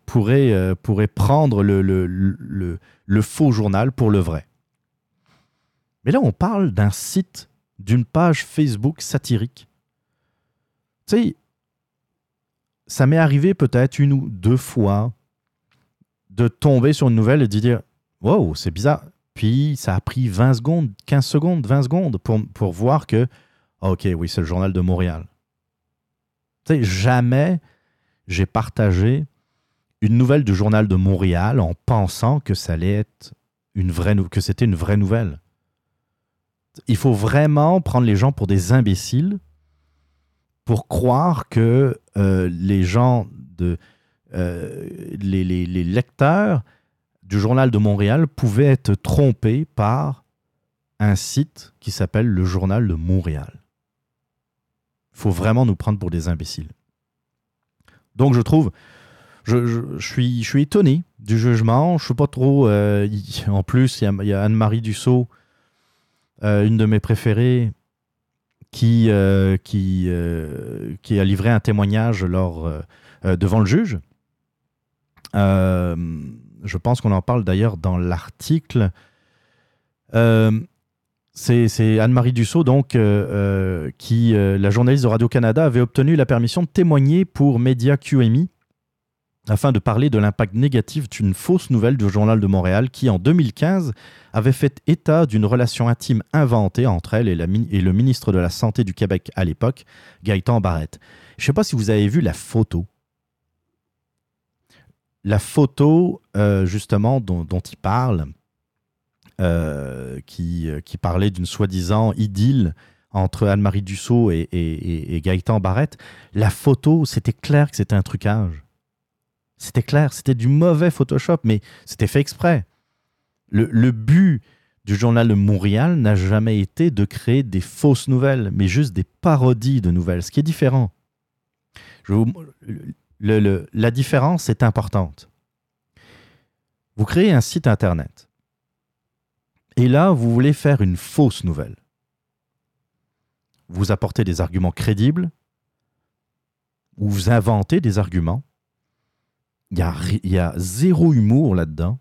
pourrait, euh, pourrait prendre le, le, le, le faux journal pour le vrai. Mais là, on parle d'un site, d'une page Facebook satirique. Tu sais, ça m'est arrivé peut-être une ou deux fois de tomber sur une nouvelle et de dire Wow, c'est bizarre. Puis ça a pris 20 secondes, 15 secondes, 20 secondes pour, pour voir que, ah, ok, oui, c'est le journal de Montréal. Jamais j'ai partagé une nouvelle du journal de Montréal en pensant que ça allait une vraie que c'était une vraie nouvelle. Il faut vraiment prendre les gens pour des imbéciles pour croire que euh, les gens de euh, les lecteurs du journal de Montréal pouvaient être trompés par un site qui s'appelle le journal de Montréal. Faut vraiment nous prendre pour des imbéciles. Donc je trouve je, suis, je suis étonné du jugement. Je sais pas trop. euh, en plus, il y a, Anne-Marie Dussault, euh, une de mes préférées, qui, euh, qui, qui a livré un témoignage lors, devant le juge. Je pense qu'on en parle d'ailleurs dans l'article. C'est Anne-Marie Dussault, donc, euh, euh, qui, euh, la journaliste de Radio-Canada, avait obtenu la permission de témoigner pour Média QMI afin de parler de l'impact négatif d'une fausse nouvelle du Journal de Montréal qui, en 2015, avait fait état d'une relation intime inventée entre elle et, le ministre de la Santé du Québec à l'époque, Gaëtan Barrette. Je ne sais pas si vous avez vu la photo. La photo, justement, dont il parle, euh, qui, euh, qui parlait d'une soi-disant idylle entre Anne-Marie Dussault et, Gaëtan Barrette, la photo, c'était clair que c'était un trucage. C'était clair, c'était du mauvais Photoshop, mais c'était fait exprès. Le, le but du journal de Montréal n'a jamais été de créer des fausses nouvelles, mais juste des parodies de nouvelles, ce qui est différent. Le- le- la différence est importante. Vous créez un site internet. Et là, vous voulez faire une fausse nouvelle. Vous apportez des arguments crédibles, ou vous inventez des arguments. Il y a, y zéro humour là-dedans.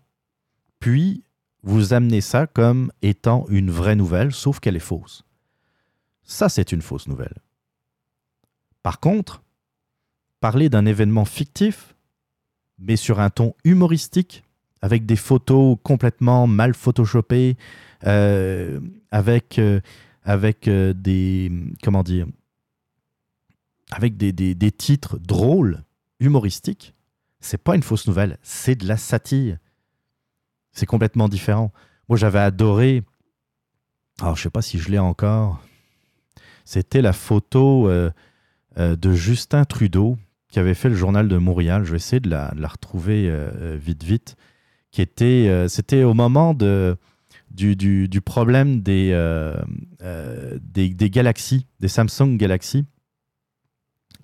Puis, vous amenez ça comme étant une vraie nouvelle, sauf qu'elle est fausse. Ça, c'est une fausse nouvelle. Par contre, parler d'un événement fictif, mais sur un ton humoristique, avec des photos complètement mal photoshopées, euh, avec, euh, avec euh, des. Comment dire Avec des, des- des titres drôles, humoristiques, c'est pas une fausse nouvelle, c'est de la satire. C'est complètement différent. Moi, j'avais adoré. Alors, je sais pas si je l'ai encore. C'était la photo de Justin Trudeau qui avait fait le journal de Montréal. Je vais essayer de la, retrouver vite, vite. Qui était, euh, c'était au moment de, du, du- problème des, euh, euh, des, des galaxies, des Samsung Galaxy,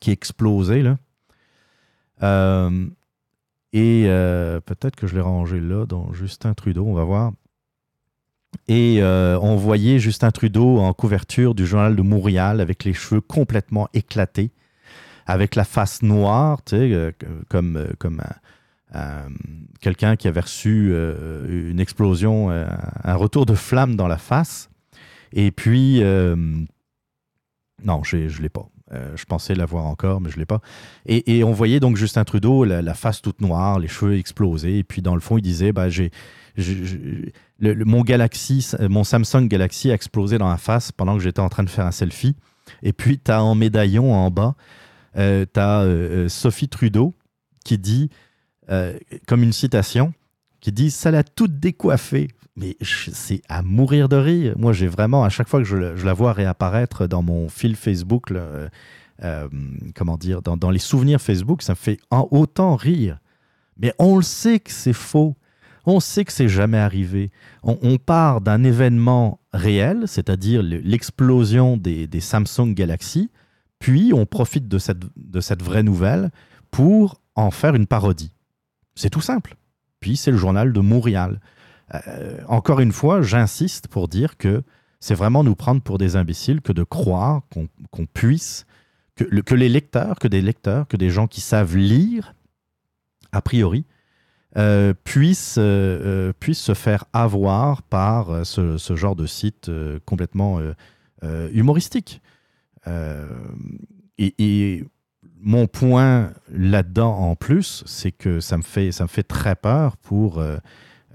qui explosaient là. Et peut-être que je l'ai rangé là, dans Justin Trudeau, on va voir. Et on voyait Justin Trudeau en couverture du journal de Montréal avec les cheveux complètement éclatés, avec la face noire, tu sais, comme, comme un- un- quelqu'un qui avait reçu euh, une explosion, euh, un retour de flamme dans la face. Et puis, euh, non, je ne l'ai pas. Euh, je pensais l'avoir encore, mais je ne l'ai pas. Et, on voyait donc Justin Trudeau, la, face toute noire, les cheveux explosés. Et puis, dans le fond, il disait bah, j'ai, mon Galaxy, mon Samsung Galaxy a explosé dans la face pendant que j'étais en train de faire un selfie. Et puis, tu as en médaillon en bas, tu as Sophie Trudeau qui dit, euh, comme une citation, qui dit Ça l'a toute décoiffée. Mais c'est à mourir de rire. Moi, j'ai vraiment, à chaque fois que je, la vois réapparaître dans mon fil Facebook, euh, euh, comment dire, dans, les souvenirs Facebook, ça me fait en autant rire. Mais on le sait que c'est faux. On sait que c'est jamais arrivé. On, part d'un événement réel, c'est-à-dire le- l'explosion des, Samsung Galaxy, puis on profite de cette vraie nouvelle pour en faire une parodie. C'est tout simple. Puis c'est le journal de Montréal. Euh, encore une fois, j'insiste pour dire que c'est vraiment nous prendre pour des imbéciles que de croire qu'on puisse, que, le- que les lecteurs, que des lecteurs, que des gens qui savent lire, a priori, euh, puissent, euh, puissent se faire avoir par ce, genre de site complètement humoristique. Et mon point là-dedans en plus, c'est que ça me, fait, ça me fait très peur pour, euh,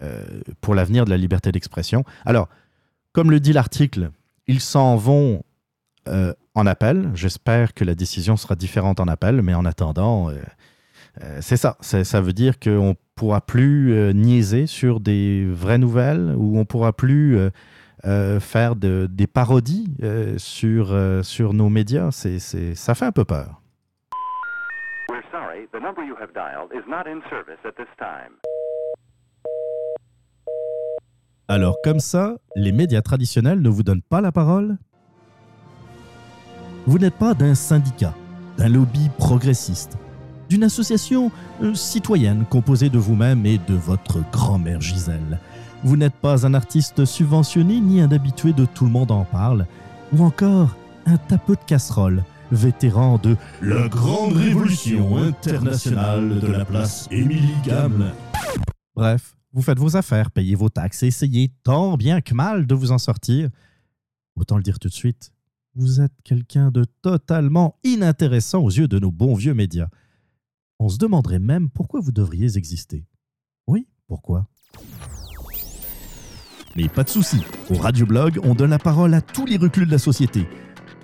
euh, pour l'avenir de la liberté d'expression. Alors, comme le dit l'article, ils s'en vont euh, en appel. J'espère que la décision sera différente en appel, mais en attendant, c'est ça. Ça veut dire qu'on ne pourra plus niaiser sur des vraies nouvelles ou on ne pourra plus faire de- des parodies sur, sur nos médias. C'est- ça fait un peu peur. We're sorry, the number you have dialed is not in service at this time. Alors comme ça, les médias traditionnels ne vous donnent pas la parole? Vous n'êtes pas d'un syndicat, d'un lobby progressiste, d'une association euh, citoyenne composée de vous-même et de votre grand-mère Gisèle. Vous n'êtes pas un artiste subventionné ni un habitué de Tout le monde en parle, ou encore un tapeux de casserole, vétéran de la grande révolution internationale de la place Émilie Gamelin. Bref, vous faites vos affaires, payez vos taxes et essayez tant bien que mal de vous en sortir. Autant le dire tout de suite, vous êtes quelqu'un de totalement inintéressant aux yeux de nos bons vieux médias. On se demanderait même pourquoi vous devriez exister. Oui, pourquoi? Mais pas de souci, au Radioblog, on donne la parole à tous les reclus de la société.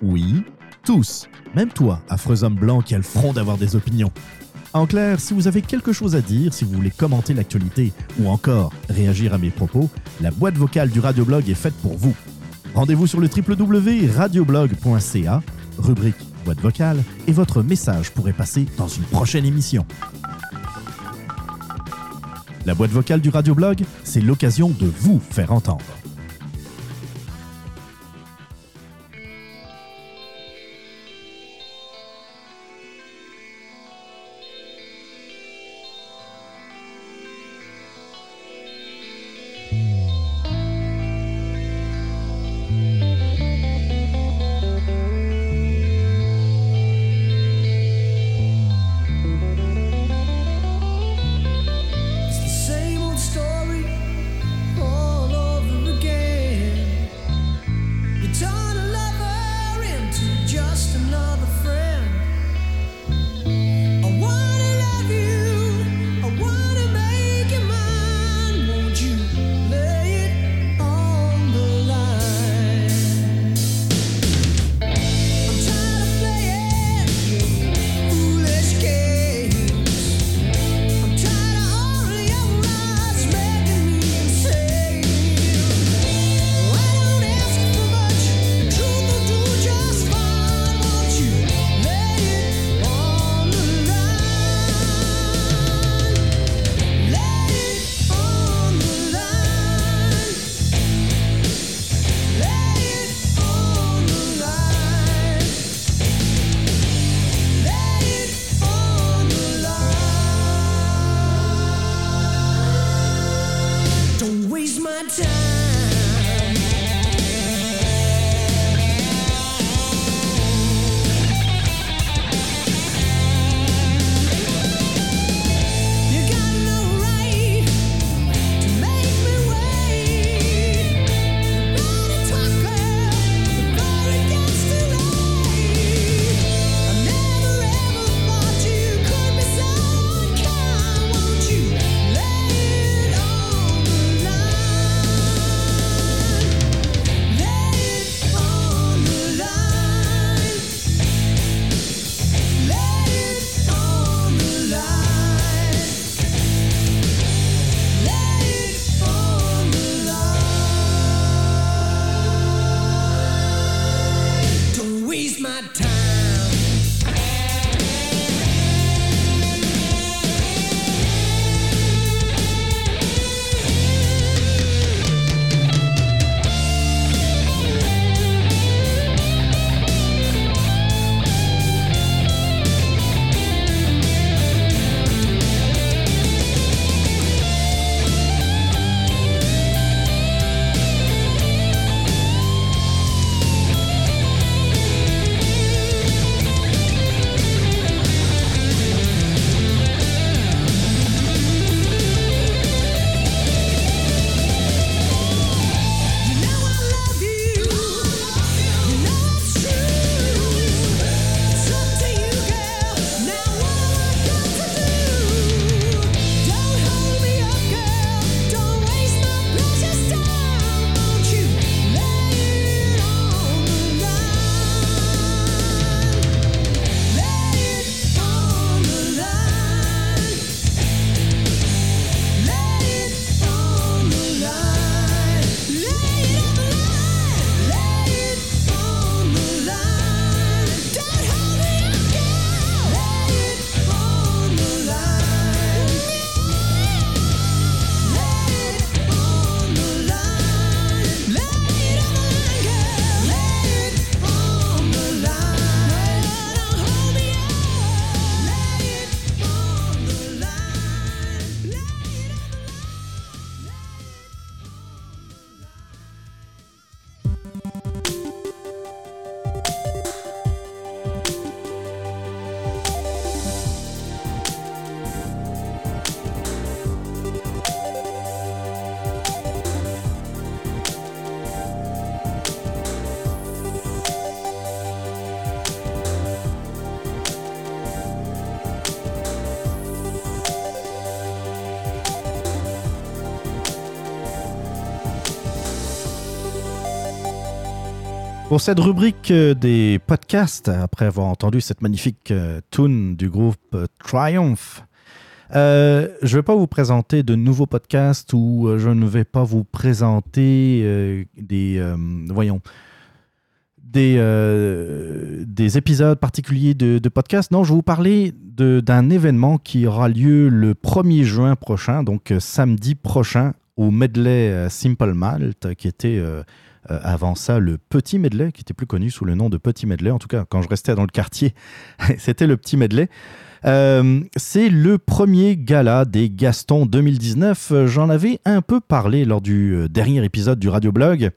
Oui, tous, même toi, affreux homme blanc qui a le front d'avoir des opinions. En clair, si vous avez quelque chose à dire, si vous voulez commenter l'actualité ou encore réagir à mes propos, la boîte vocale du Radioblog est faite pour vous. Rendez-vous sur le www.radioblog.ca, rubrique boîte vocale, et votre message pourrait passer dans une prochaine émission. La boîte vocale du Radioblog, c'est l'occasion de vous faire entendre. Pour cette rubrique euh, des podcasts, après avoir entendu cette magnifique euh, tune du groupe euh, Triumph, je ne vais pas vous présenter de nouveaux podcasts ou je ne vais pas vous présenter des, voyons, des, des épisodes particuliers de, de podcasts. Non, je vais vous parler d'un événement qui aura lieu le 1er juin prochain, donc samedi prochain, au Medley Simple Malt, qui était euh, avant ça le Petit Medley, qui était plus connu sous le nom de Petit Medley. En tout cas, quand je restais dans le quartier, c'était le Petit Medley. Euh, c'est le premier gala des Gastons 2019. Euh, J'en avais un peu parlé lors du dernier épisode du Radioblog.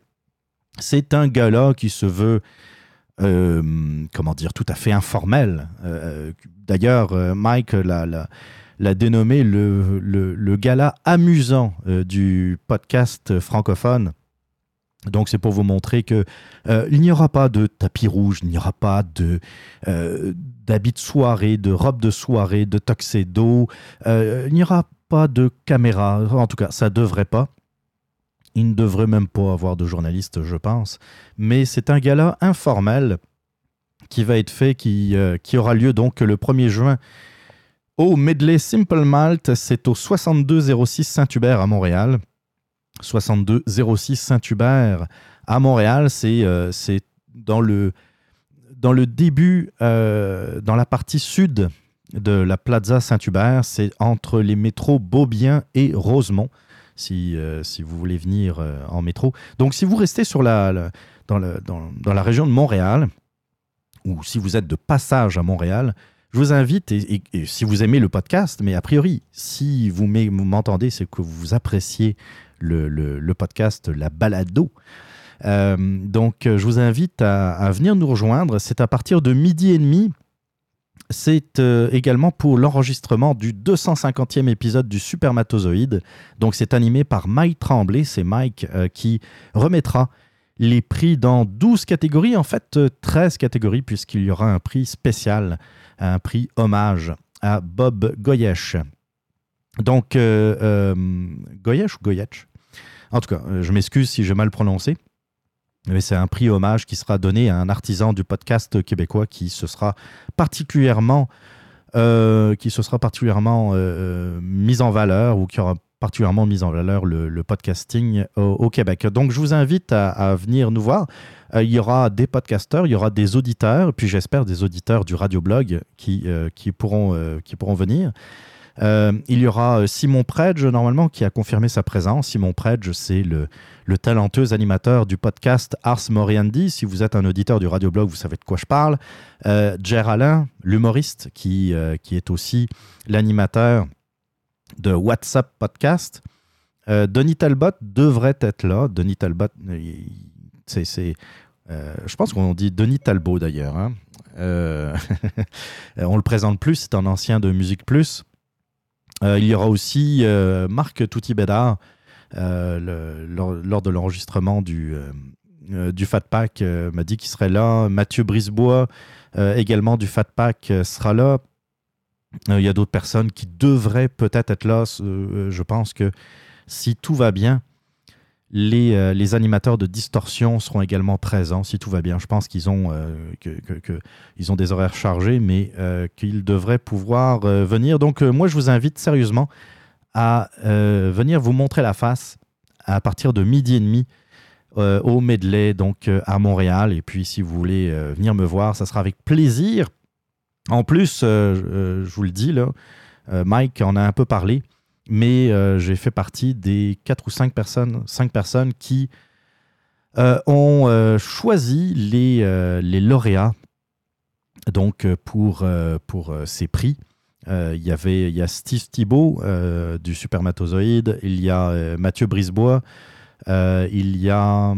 C'est un gala qui se veut, comment dire, tout à fait informel. D'ailleurs, Mike l'a- dénommé le, gala amusant du podcast francophone. Donc c'est pour vous montrer que euh, il n'y aura pas de tapis rouge, il n'y aura pas de euh, d'habits de soirée, de robes de soirée, de tuxedo, euh, il n'y aura pas de caméra. En tout cas, ça devrait pas. Il ne devrait même pas avoir de journalistes, je pense. Mais c'est un gala informel qui va être fait, qui, qui aura lieu donc le 1er juin au Medley Simple Malt. C'est au 6206 Saint-Hubert à Montréal. 6206 Saint-Hubert à Montréal, c'est euh, c'est dans le, dans le début, euh, dans la partie sud de la Plaza Saint-Hubert, c'est entre les métros Beaubien et Rosemont, si, euh, si vous voulez venir en métro. Donc, si vous restez sur la- dans, le- dans- dans la région de Montréal, ou si vous êtes de passage à Montréal, je vous invite, et, si vous aimez le podcast, mais a priori, si vous m'entendez, c'est que vous appréciez le, podcast, la balado. Euh, donc, euh, je vous invite à, venir nous rejoindre. C'est à partir de midi et demi. C'est euh, également pour l'enregistrement du 250e épisode du Supermatozoïde. Donc, c'est animé par Mike Tremblay. C'est Mike euh, qui remettra les prix dans 12 catégories, en fait euh, 13 catégories, puisqu'il y aura un prix spécial, un prix hommage à Bob Goyesh. Donc, euh, euh, Goyesh ou Goyech En tout cas, euh, je m'excuse si j'ai mal prononcé. Mais c'est un prix hommage qui sera donné à un artisan du podcast québécois qui se sera particulièrement, euh, qui se sera particulièrement mis en valeur ou qui aura particulièrement mis en valeur le, podcasting au, Québec. Donc, je vous invite à, venir nous voir. Euh, il y aura des podcasteurs, il y aura des auditeurs, puis j'espère des auditeurs du radioblog qui, euh, qui, pourront, euh, qui pourront venir. Il y aura Simon Predge, normalement, qui a confirmé sa présence. Simon Predge, c'est le, le talentueux animateur du podcast Ars Moriendi. Si vous êtes un auditeur du radioblog, vous savez de quoi je parle. Jer Alain, l'humoriste, qui, qui est aussi l'animateur de WhatsApp Podcast. Euh, Denis Talbot devrait être là. Denis Talbot, euh, c'est... euh, je pense qu'on dit Denis Talbot d'ailleurs. hein. Euh, on le présente plus, c'est un ancien de Musique Plus. Il y aura aussi Marc Touti Bédard le- lors, de l'enregistrement du, du Fat Pack m'a dit qu'il serait là. Mathieu Brisebois, également du Fat Pack, sera là. Euh, Il y a d'autres personnes qui devraient peut-être être là. Euh, je pense que si tout va bien, les, euh, les animateurs de distorsion seront également présents, si tout va bien. Je pense qu'ils ont, ont des horaires chargés, mais qu'ils devraient pouvoir venir. Donc, moi, je vous invite sérieusement à venir vous montrer la face à partir de midi et demi au Medley, donc à Montréal. Et puis, si vous voulez venir me voir, ça sera avec plaisir. En plus, euh, euh, je vous le dis, là, euh, Mike en a un peu parlé, mais j'ai fait partie des quatre ou cinq personnes, cinq personnes qui ont choisi les, lauréats donc, pour, ces prix. Il y avait a Steve Thibault du Supermatozoïde, il y a Mathieu Brisebois, il y a.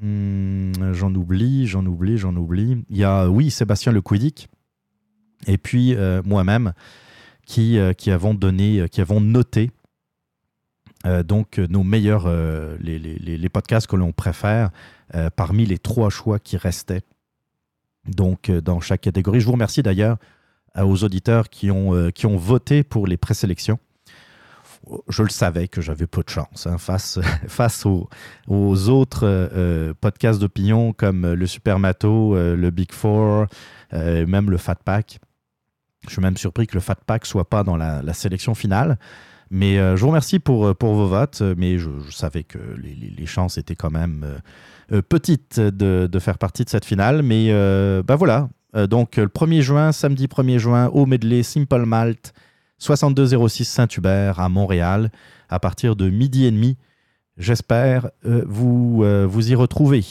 hmm, j'en oublie, j'en oublie, j'en oublie. Il y a, oui, Sébastien Le et puis euh, moi-même, qui, euh, qui avons donné, euh, qui avons noté donc nos meilleurs, les, les- les- podcasts que l'on préfère parmi les trois choix qui restaient. Donc, dans chaque catégorie. Je vous remercie d'ailleurs aux auditeurs qui ont, qui ont voté pour les présélections. je le savais que j'avais peu de chance hein, face, face aux, aux autres podcasts d'opinion comme le Supermato, le Big Four, même le Fat Pack. Je suis même surpris que le Fat Pack soit pas dans la, sélection finale. Mais je vous remercie pour, pour vos votes, mais je, savais que les, chances étaient quand même petites de, de, faire partie de cette finale. Mais ben voilà, donc le 1er juin, samedi 1er juin, au medley Simple Malt, 6206 Saint-Hubert à Montréal à partir de midi et demi. J'espère euh, vous, euh, vous y retrouver.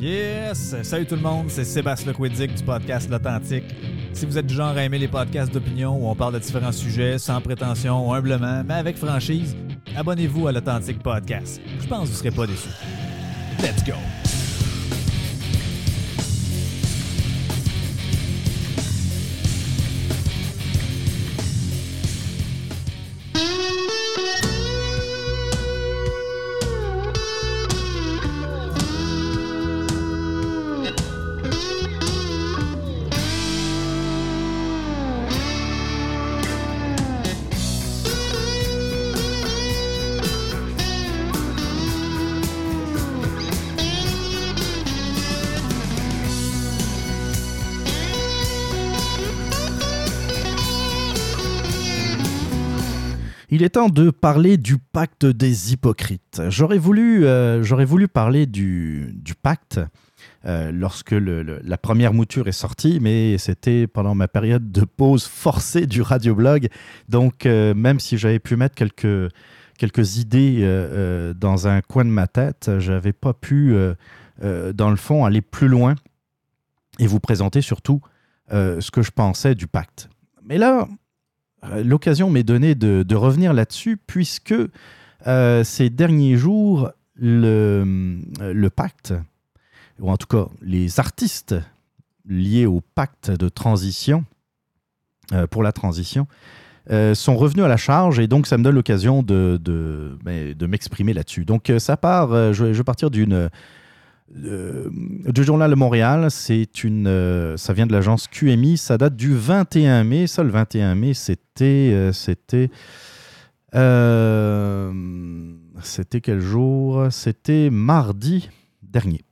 Yes! Salut tout le monde, c'est Sébastien Lequiddick du podcast L'Authentique. Si vous êtes du genre à aimer les podcasts d'opinion où on parle de différents sujets sans prétention, humblement, mais avec franchise, abonnez-vous à l'Authentique Podcast. Je pense que vous ne serez pas déçus. Let's go! Il est temps de parler du pacte des hypocrites. J'aurais voulu, euh, voulu parler du, pacte euh, lorsque la première mouture est sortie, mais c'était pendant ma période de pause forcée du radioblog. Donc, euh, même si j'avais pu mettre quelques, quelques idées dans un coin de ma tête, j'avais pas pu, dans le fond, aller plus loin et vous présenter surtout ce que je pensais du pacte. Mais là, l'occasion m'est donnée de, revenir là-dessus, puisque euh, ces derniers jours, le, le, pacte, ou en tout cas les artistes liés au pacte de transition, euh, pour la transition, euh, sont revenus à la charge et donc ça me donne l'occasion de, de m'exprimer là-dessus. Donc ça part, je je vais partir d'une euh, du journal de Montréal, c'est une, euh, ça vient de l'agence QMI, ça date du 21 mai. Ça, le 21 mai, c'était, euh, c'était, c'était quel jour? C'était mardi dernier.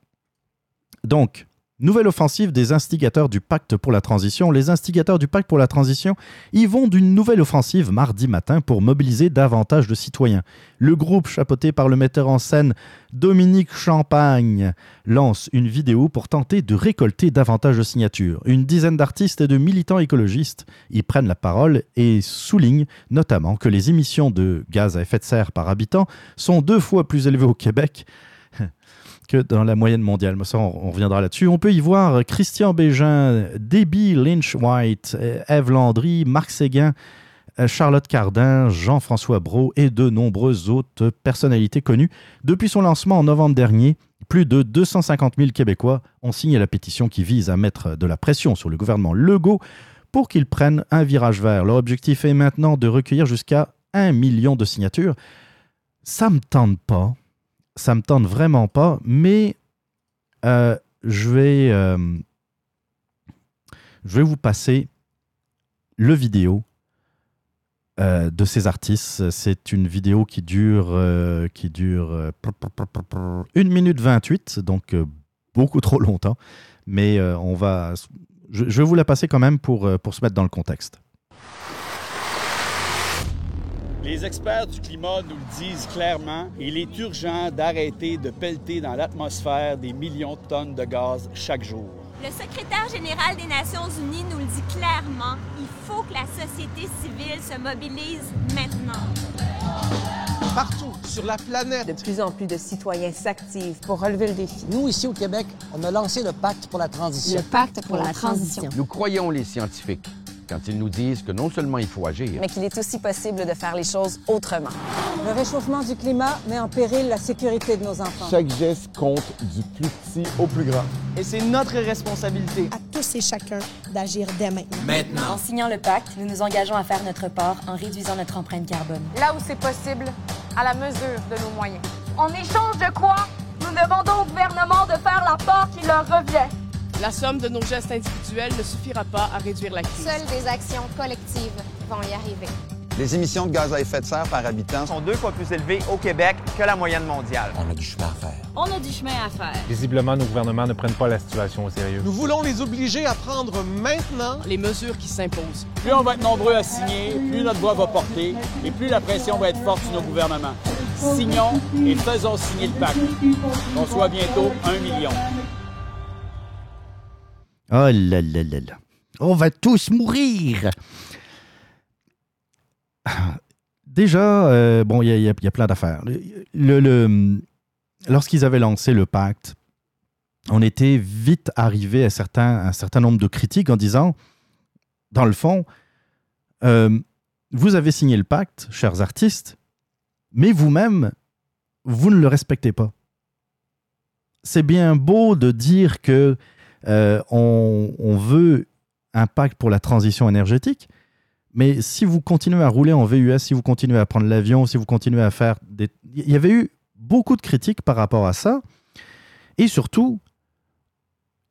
Donc, Nouvelle offensive des instigateurs du pacte pour la transition. Les instigateurs du pacte pour la transition y vont d'une nouvelle offensive mardi matin pour mobiliser davantage de citoyens. Le groupe, chapeauté par le metteur en scène Dominique Champagne, lance une vidéo pour tenter de récolter davantage de signatures. Une dizaine d'artistes et de militants écologistes y prennent la parole et soulignent notamment que les émissions de gaz à effet de serre par habitant sont deux fois plus élevées au Québec que dans la moyenne mondiale. Ça, on, reviendra là-dessus. On peut y voir Christian Bégin, Debbie Lynch-White, Eve Landry, Marc Séguin, Charlotte Cardin, Jean-François Brault et de nombreuses autres personnalités connues. Depuis son lancement en novembre dernier, plus de 250 000 Québécois ont signé la pétition qui vise à mettre de la pression sur le gouvernement Legault pour qu'il prenne un virage vert. Leur objectif est maintenant de recueillir jusqu'à un million de signatures. Ça me tente pas ça me tente vraiment pas, mais euh, je vais euh, je vais vous passer le vidéo euh, de ces artistes. C'est une vidéo qui dure qui dure 1 minute 28, donc beaucoup trop longtemps, mais on va je, je, vais vous la passer quand même pour, pour se mettre dans le contexte. Les experts du climat nous le disent clairement, il est urgent d'arrêter de pelleter dans l'atmosphère des millions de tonnes de gaz chaque jour. Le secrétaire général des Nations Unies nous le dit clairement, il faut que la société civile se mobilise maintenant. Partout sur la planète, de plus en plus de citoyens s'activent pour relever le défi. Nous, ici au Québec, on a lancé le pacte pour la transition. Le pacte pour, pour la, la transition. transition. Nous croyons les scientifiques quand ils nous disent que non seulement il faut agir, mais qu'il est aussi possible de faire les choses autrement. Le réchauffement du climat met en péril la sécurité de nos enfants. Chaque geste compte du plus petit au plus grand. Et c'est notre responsabilité à tous et chacun d'agir dès maintenant. Maintenant. En signant le pacte, nous nous engageons à faire notre part en réduisant notre empreinte carbone. Là où c'est possible, à la mesure de nos moyens. En échange de quoi, nous demandons au gouvernement de faire la part qui leur revient. La somme de nos gestes individuels ne suffira pas à réduire la crise. Seules des actions collectives vont y arriver. Les émissions de gaz à effet de serre par habitant sont deux fois plus élevées au Québec que la moyenne mondiale. On a du chemin à faire. On a du chemin à faire. Visiblement, nos gouvernements ne prennent pas la situation au sérieux. Nous voulons les obliger à prendre maintenant les mesures qui s'imposent. Plus on va être nombreux à signer, plus notre voix va porter et plus la pression va être forte sur nos gouvernements. Signons et faisons signer le pacte. Qu'on soit bientôt un million. Oh là là là là. On va tous mourir. Déjà, euh, bon, il y, y, a plein d'affaires. Lorsqu'ils avaient lancé le pacte, on était vite arrivé à un certain nombre de critiques en disant, dans le fond, euh, vous avez signé le pacte, chers artistes, mais vous-même, vous ne le respectez pas. C'est bien beau de dire que euh, on, veut un pacte pour la transition énergétique, mais si vous continuez à rouler en VUS, si vous continuez à prendre l'avion, si vous continuez à faire des... Il y avait eu beaucoup de critiques par rapport à ça. Et surtout,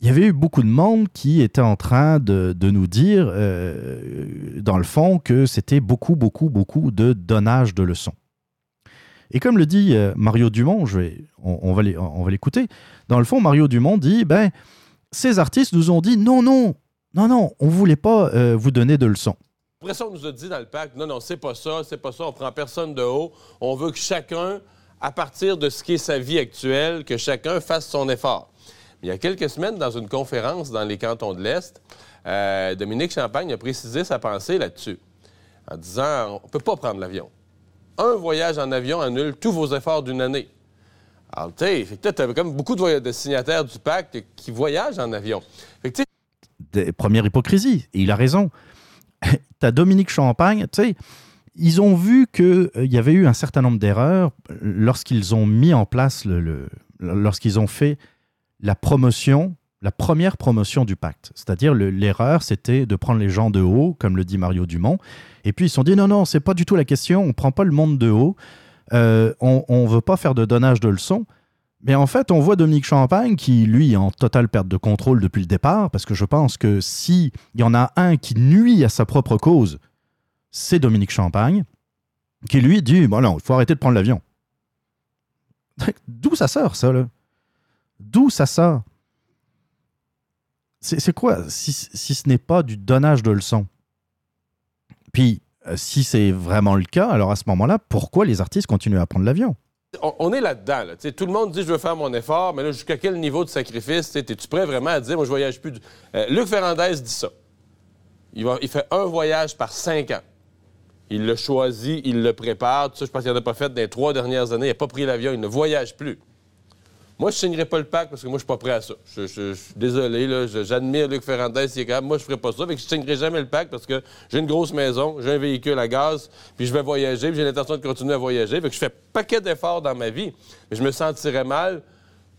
il y avait eu beaucoup de monde qui était en train de, nous dire, euh, dans le fond, que c'était beaucoup, beaucoup, beaucoup de donnage de leçons. Et comme le dit euh, Mario Dumont, on va l'écouter, dans le fond, Mario Dumont dit, ben, ces artistes nous ont dit, non, non, non, non, on ne voulait pas euh, vous donner de leçons. Après ça, on nous a dit dans le pacte, non, non, c'est pas ça, c'est pas ça, on prend personne de haut. On veut que chacun, à partir de ce qui est sa vie actuelle, que chacun fasse son effort. Il y a quelques semaines, dans une conférence dans les cantons de l'Est, euh, Dominique Champagne a précisé sa pensée là-dessus, en disant, on peut pas prendre l'avion. Un voyage en avion annule tous vos efforts d'une année. Alors, tu sais, tu as comme beaucoup de, signataires du pacte qui voyagent en avion. Des première hypocrisie, et il a raison. tu as Dominique Champagne, tu sais, ils ont vu qu'il euh, y avait eu un certain nombre d'erreurs lorsqu'ils ont mis en place, lorsqu'ils ont fait la promotion, la première promotion du pacte. C'est-à-dire l'erreur, c'était de prendre les gens de haut, comme le dit Mario Dumont. Et puis ils se sont dit non, non, c'est pas du tout la question, on prend pas le monde de haut, euh, on ne veut pas faire de donnage de leçons. Mais en fait, on voit Dominique Champagne qui, lui, est en totale perte de contrôle depuis le départ, parce que je pense que s'il y en a un qui nuit à sa propre cause, c'est Dominique Champagne, qui lui dit Bon, non, il faut arrêter de prendre l'avion. D'où ça sort, ça, là? D'où ça sort? C'est quoi, si, si ce n'est pas du donnage de leçons? Puis, si c'est vraiment le cas, alors à ce moment-là, pourquoi les artistes continuent à prendre l'avion? On, est là-dedans. Là. Tout le monde dit je veux faire mon effort, mais là, jusqu'à quel niveau de sacrifice? Es-tu prêt vraiment à dire moi je voyage plus? Du... Euh, Luc Ferrandez dit ça. Il, fait un voyage par cinq ans. Il le choisit, il le prépare. Tout ça, je pense qu'il n'en a pas fait dans les trois dernières années. Il n'a pas pris l'avion, il ne voyage plus. Moi, je ne signerai pas le pacte parce que moi, je ne suis pas prêt à ça. Je, suis désolé, j'admire Luc Ferrandez, il est. Moi, je ne ferai pas ça. Fait que je ne signerai jamais le pacte parce que j'ai une grosse maison, j'ai un véhicule à gaz, puis je vais voyager, puis j'ai l'intention de continuer à voyager. Fait que je fais paquet d'efforts dans ma vie. Mais je me sentirais mal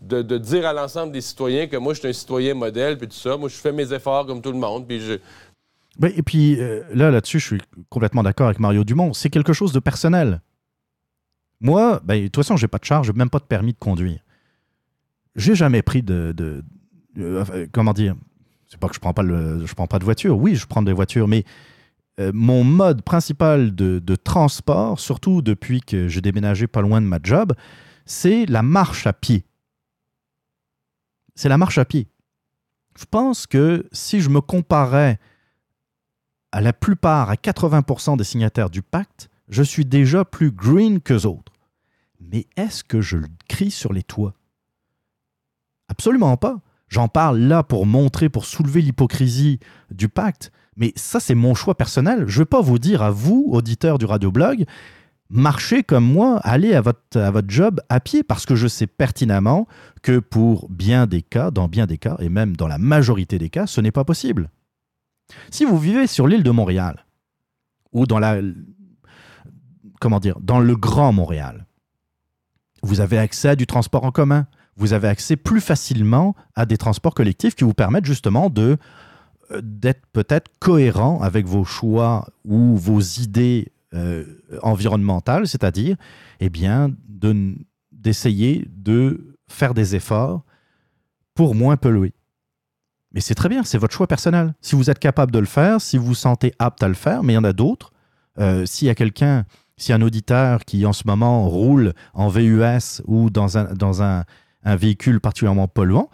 de, dire à l'ensemble des citoyens que moi, je suis un citoyen modèle, puis tout ça. Moi, je fais mes efforts comme tout le monde, puis je... Et puis euh, là, là-dessus, je suis complètement d'accord avec Mario Dumont. C'est quelque chose de personnel. Moi, ben, de toute façon, j'ai pas de charge, même pas de permis de conduire j'ai jamais pris de, euh, comment dire c'est pas que je prends pas je prends pas de voiture. Oui je prends des voitures mais euh, mon mode principal de, de, transport surtout depuis que j'ai déménagé pas loin de ma job c'est la marche à pied. C'est la marche à pied. Je pense que si je me comparais à la plupart à 80% des signataires du pacte je suis déjà plus green que autres. Mais est-ce que je le crie sur les toits? Absolument pas. J'en parle là pour montrer, pour soulever l'hypocrisie du pacte. Mais ça, c'est mon choix personnel. Je ne vais pas vous dire à vous, auditeurs du radioblog, marchez comme moi, allez à votre, à votre job à pied, parce que je sais pertinemment que pour bien des cas, dans bien des cas, et même dans la majorité des cas, ce n'est pas possible. Si vous vivez sur l'île de Montréal, ou dans la. Comment dire Dans le Grand Montréal, vous avez accès à du transport en commun vous avez accès plus facilement à des transports collectifs qui vous permettent justement de d'être peut-être cohérent avec vos choix ou vos idées euh, environnementales, c'est-à-dire eh bien d'essayer de faire des efforts pour moins polluer. Mais c'est très bien, c'est votre choix personnel. Si vous êtes capable de le faire, si vous vous sentez apte à le faire, mais il y en a d'autres, Euh, S'il y a quelqu'un, si un auditeur qui en ce moment roule en VUS ou dans un, dans un, un véhicule particulièrement polluant,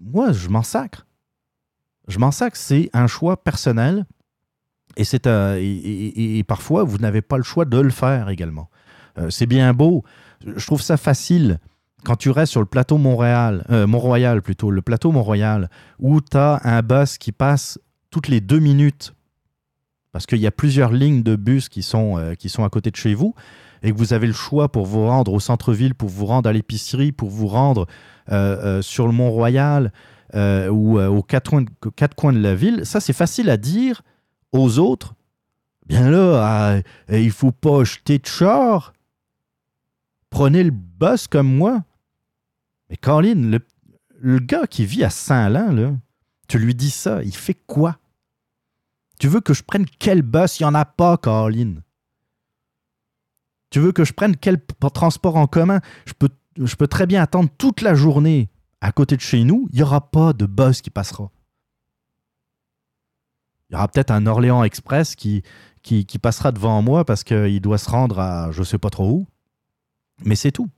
moi, je m'en sacre. Je m'en sacre. C'est un choix personnel et, c'est un- et, parfois, vous n'avez pas le choix de le faire également. Euh, c'est bien beau. Je trouve ça facile quand tu restes sur le plateau Montréal, euh, plutôt, le plateau Mont-Royal, où tu as un bus qui passe toutes les deux minutes, parce qu'il y a plusieurs lignes de bus qui sont, euh, qui sont à côté de chez vous, et que vous avez le choix pour vous rendre au centre-ville, pour vous rendre à l'épicerie, pour vous rendre euh, euh, sur le Mont-Royal euh, ou aux quatre coins, de, la ville, ça c'est facile à dire aux autres. Bien là, il faut pas jeter de char. Prenez le bus comme moi. Mais Colin, le, gars qui vit à Saint-Lin, tu lui dis ça, il fait quoi? Tu veux que je prenne quel bus? Il n'y en a pas, Colin. Tu veux que je prenne quel transport en commun? Je peux, très bien attendre toute la journée à côté de chez nous. Il n'y aura pas de bus qui passera. Il y aura peut-être un Orléans Express qui, qui, passera devant moi parce qu'il doit se rendre à je sais pas trop où. Mais c'est tout.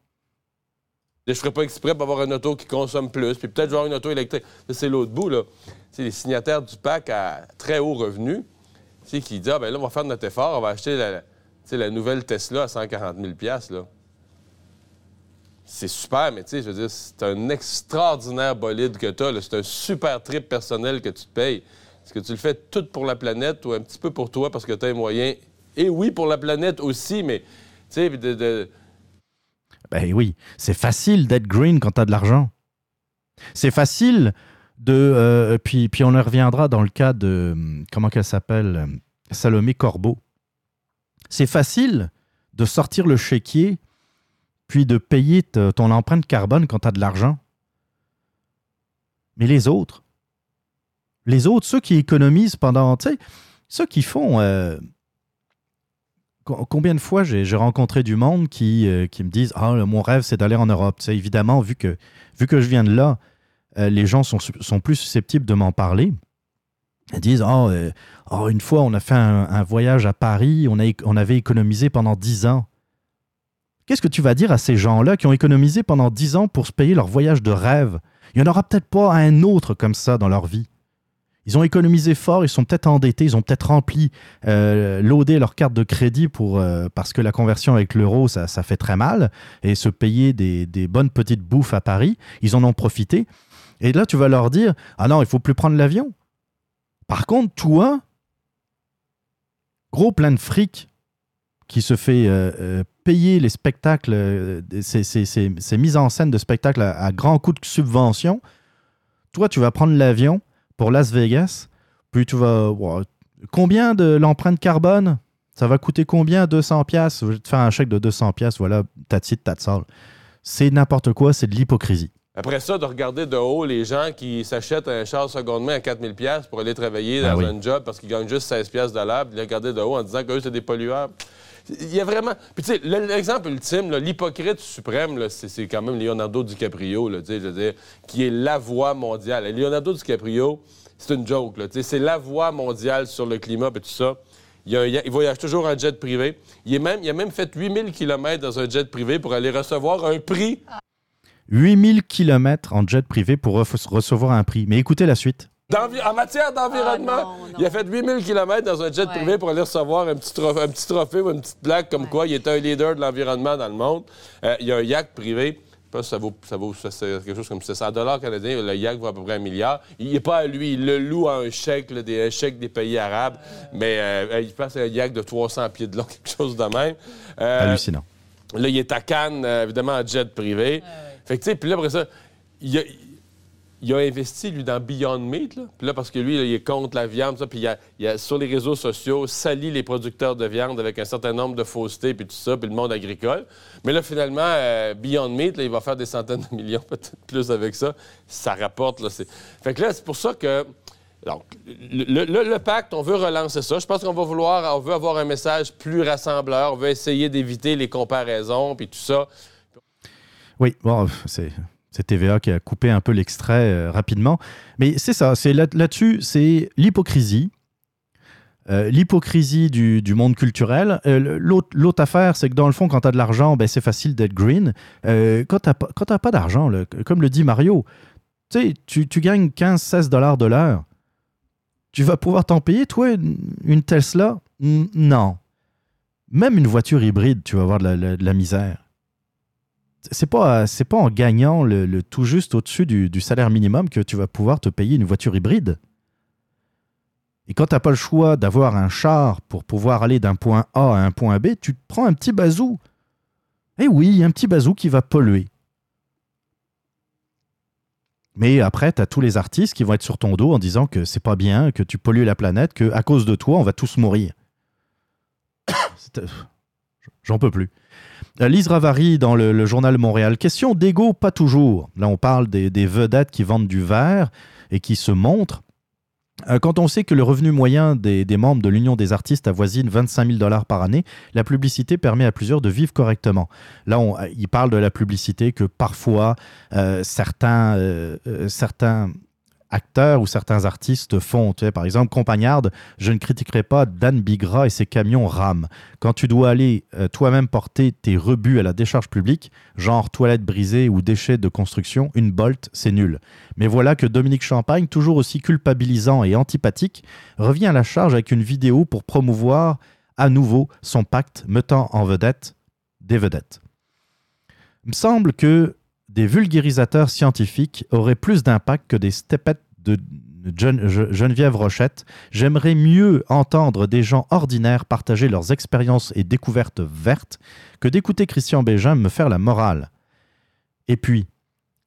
Je ferais pas exprès pour avoir une auto qui consomme plus, puis peut-être avoir une auto électrique. C'est l'autre bout, là. C'est les signataires du PAC à très haut revenu, qui disent Ah, ben là, on va faire notre effort, on va acheter la, sais, la nouvelle Tesla à 140 000 là. C'est super, mais tu sais, je veux dire, c'est un extraordinaire bolide que tu as. C'est un super trip personnel que tu te payes. Est-ce que tu le fais tout pour la planète ou un petit peu pour toi parce que tu as les moyens? Et oui, pour la planète aussi, mais tu sais, de- Ben oui, c'est facile d'être green quand tu as de l'argent. C'est facile de. euh, puis, puis on y reviendra dans le cas de. hum, Comment qu'elle s'appelle Salomé Corbeau. C'est facile de sortir le chéquier puis de payer ton empreinte carbone quand tu as de l'argent. Mais les autres, les autres, ceux qui économisent pendant. Tu ceux qui font. euh, Co- Combien de fois j'ai rencontré du monde qui, euh, me disent Ah, mon rêve, c'est d'aller en Europe. Tu évidemment, vu que, vu que je viens de là, euh, les gens sont plus susceptibles de m'en parler. Ils disent euh, oh, une fois, on a fait un, voyage à Paris, on, a, on avait économisé pendant 10 ans. Qu'est-ce que tu vas dire à ces gens-là qui ont économisé pendant 10 ans pour se payer leur voyage de rêve? Il n'y en aura peut-être pas un autre comme ça dans leur vie. Ils ont économisé fort, ils sont peut-être endettés, ils ont peut-être rempli, euh, leur carte de crédit pour, euh, parce que la conversion avec l'euro, ça, ça fait très mal, et se payer des, des bonnes petites bouffes à Paris. Ils en ont profité. Et là, tu vas leur dire Ah non, il faut plus prendre l'avion. Par contre, toi, gros plein de fric qui se fait euh, euh, payer les spectacles, euh, ces, mises en scène de spectacles à, grands coups de subvention, toi, tu vas prendre l'avion pour Las Vegas, puis tu vas... combien de l'empreinte carbone? Ça va coûter combien? 200 pièces Je vais te faire un chèque de 200 pièces, voilà, ta titre, ta. C'est n'importe quoi, c'est de l'hypocrisie. Après ça, de regarder de haut les gens qui s'achètent un char seconde main à 4000 pièces pour aller travailler Ah dans oui. un job parce qu'ils gagnent juste 16 pièces de l'heure, puis les regarder de haut en disant qu'eux, c'est des pollueurs. Il y a vraiment... Puis tu sais, le- l'exemple ultime, l'hypocrite suprême, c'est quand même Leonardo DiCaprio, là, tu sais, je veux dire, qui est la voix mondiale. Et Leonardo DiCaprio, c'est une joke, là, tu sais, c'est la voix mondiale sur le climat et tout ça. Il, a un- il voyage toujours en jet privé. Il, est même, il a même fait 8000 km dans un jet privé pour aller recevoir un prix 8000 km en jet privé pour recevoir un prix. Mais écoutez la suite. En matière d'environnement, il a fait 8000 km dans un jet privé pour aller recevoir un petit, trophée, un petit trophée ou une petite plaque comme quoi il était un leader de l'environnement dans le monde. Euh, il y a un yacht privé. Je sais pas si ça vaut, ça vaut ça, quelque chose comme 700 dollars canadiens. Le yacht vaut à peu près un milliard. Il n'est pas à lui. Il le loue à un chèque, là, des un chèque des pays arabes. Mais euh, il passe un yacht de 300 pieds de long, quelque chose de même. Euh, Hallucinant. Là, il est à Cannes, évidemment, en jet privé. Fait que, tu sais, puis là, après ça, il a, investi, lui, dans Beyond Meat. Là. Puis là, parce que lui, il est contre la viande, ça, puis il a, a, sur les réseaux sociaux, sali les producteurs de viande avec un certain nombre de faussetés, puis tout ça, puis le monde agricole. Mais là, finalement, euh, Beyond Meat, il va faire des centaines de millions, peut-être plus avec ça. Ça rapporte, là. Fait que là, c'est pour ça que... Donc, le- le pacte, on veut relancer ça. Je pense qu'on va vouloir, on veut avoir un message plus rassembleur. On veut essayer d'éviter les comparaisons, puis tout ça. Oui, c'est TVA qui a coupé un peu l'extrait euh, rapidement. Mais c'est ça, c'est là- là-dessus, c'est l'hypocrisie. euh, l'hypocrisie du, monde culturel. Euh, L'autre affaire, c'est que dans le fond, quand tu as de l'argent, ben, c'est facile d'être green. Quand tu n'as pas d'argent, comme le dit Mario, tu gagnes 15-16 dollars de l'heure. Tu vas pouvoir t'en payer, toi, une, Tesla? Non. Même une voiture hybride, tu vas avoir de la misère. C'est pas, c'est pas en gagnant le, tout juste au-dessus du, salaire minimum que tu vas pouvoir te payer une voiture hybride. Et quand tu n'as pas le choix d'avoir un char pour pouvoir aller d'un point A à un point B, tu te prends un petit bazou. Eh oui, un petit bazou qui va polluer. Mais après, tu as tous les artistes qui vont être sur ton dos en disant que c'est pas bien, que tu pollues la planète, que à cause de toi, on va tous mourir. Euh, J'en peux plus. Euh, Lise Ravary dans le, journal Montréal. Question d'ego, pas toujours. Là, on parle des, vedettes qui vendent du verre et qui se montrent. Euh, Quand on sait que le revenu moyen des, membres de l'Union des artistes avoisine 25 000 dollars par année, la publicité permet à plusieurs de vivre correctement. Là, on, euh, il parle de la publicité que parfois certains, certains acteurs ou certains artistes font. Par exemple, Compagnarde, je ne critiquerai pas Dan Bigra et ses camions RAM. Quand tu dois aller euh, toi-même porter tes rebuts à la décharge publique, genre toilettes brisées ou déchets de construction, une bolt, c'est nul. Mais voilà que Dominique Champagne, toujours aussi culpabilisant et antipathique, revient à la charge avec une vidéo pour promouvoir à nouveau son pacte mettant en vedette des vedettes. Il me semble que des vulgarisateurs scientifiques auraient plus d'impact que des stepettes de Geneviève Rochette. J'aimerais mieux entendre des gens ordinaires partager leurs expériences et découvertes vertes que d'écouter Christian Bégin me faire la morale. Et puis,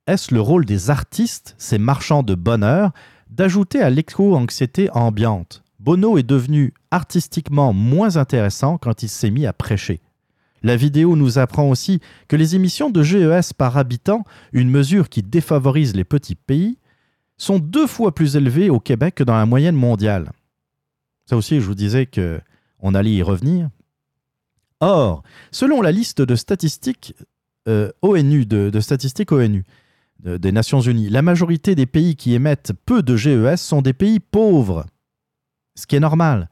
est-ce le rôle des artistes, ces marchands de bonheur, d'ajouter à l'éco-anxiété ambiante? Bono est devenu artistiquement moins intéressant quand il s'est mis à prêcher. La vidéo nous apprend aussi que les émissions de GES par habitant, une mesure qui défavorise les petits pays, sont deux fois plus élevées au Québec que dans la moyenne mondiale. Ça aussi, je vous disais que on allait y revenir. Or, selon la liste de statistiques euh, ONU, des Nations Unies, la majorité des pays qui émettent peu de GES sont des pays pauvres. Ce qui est normal.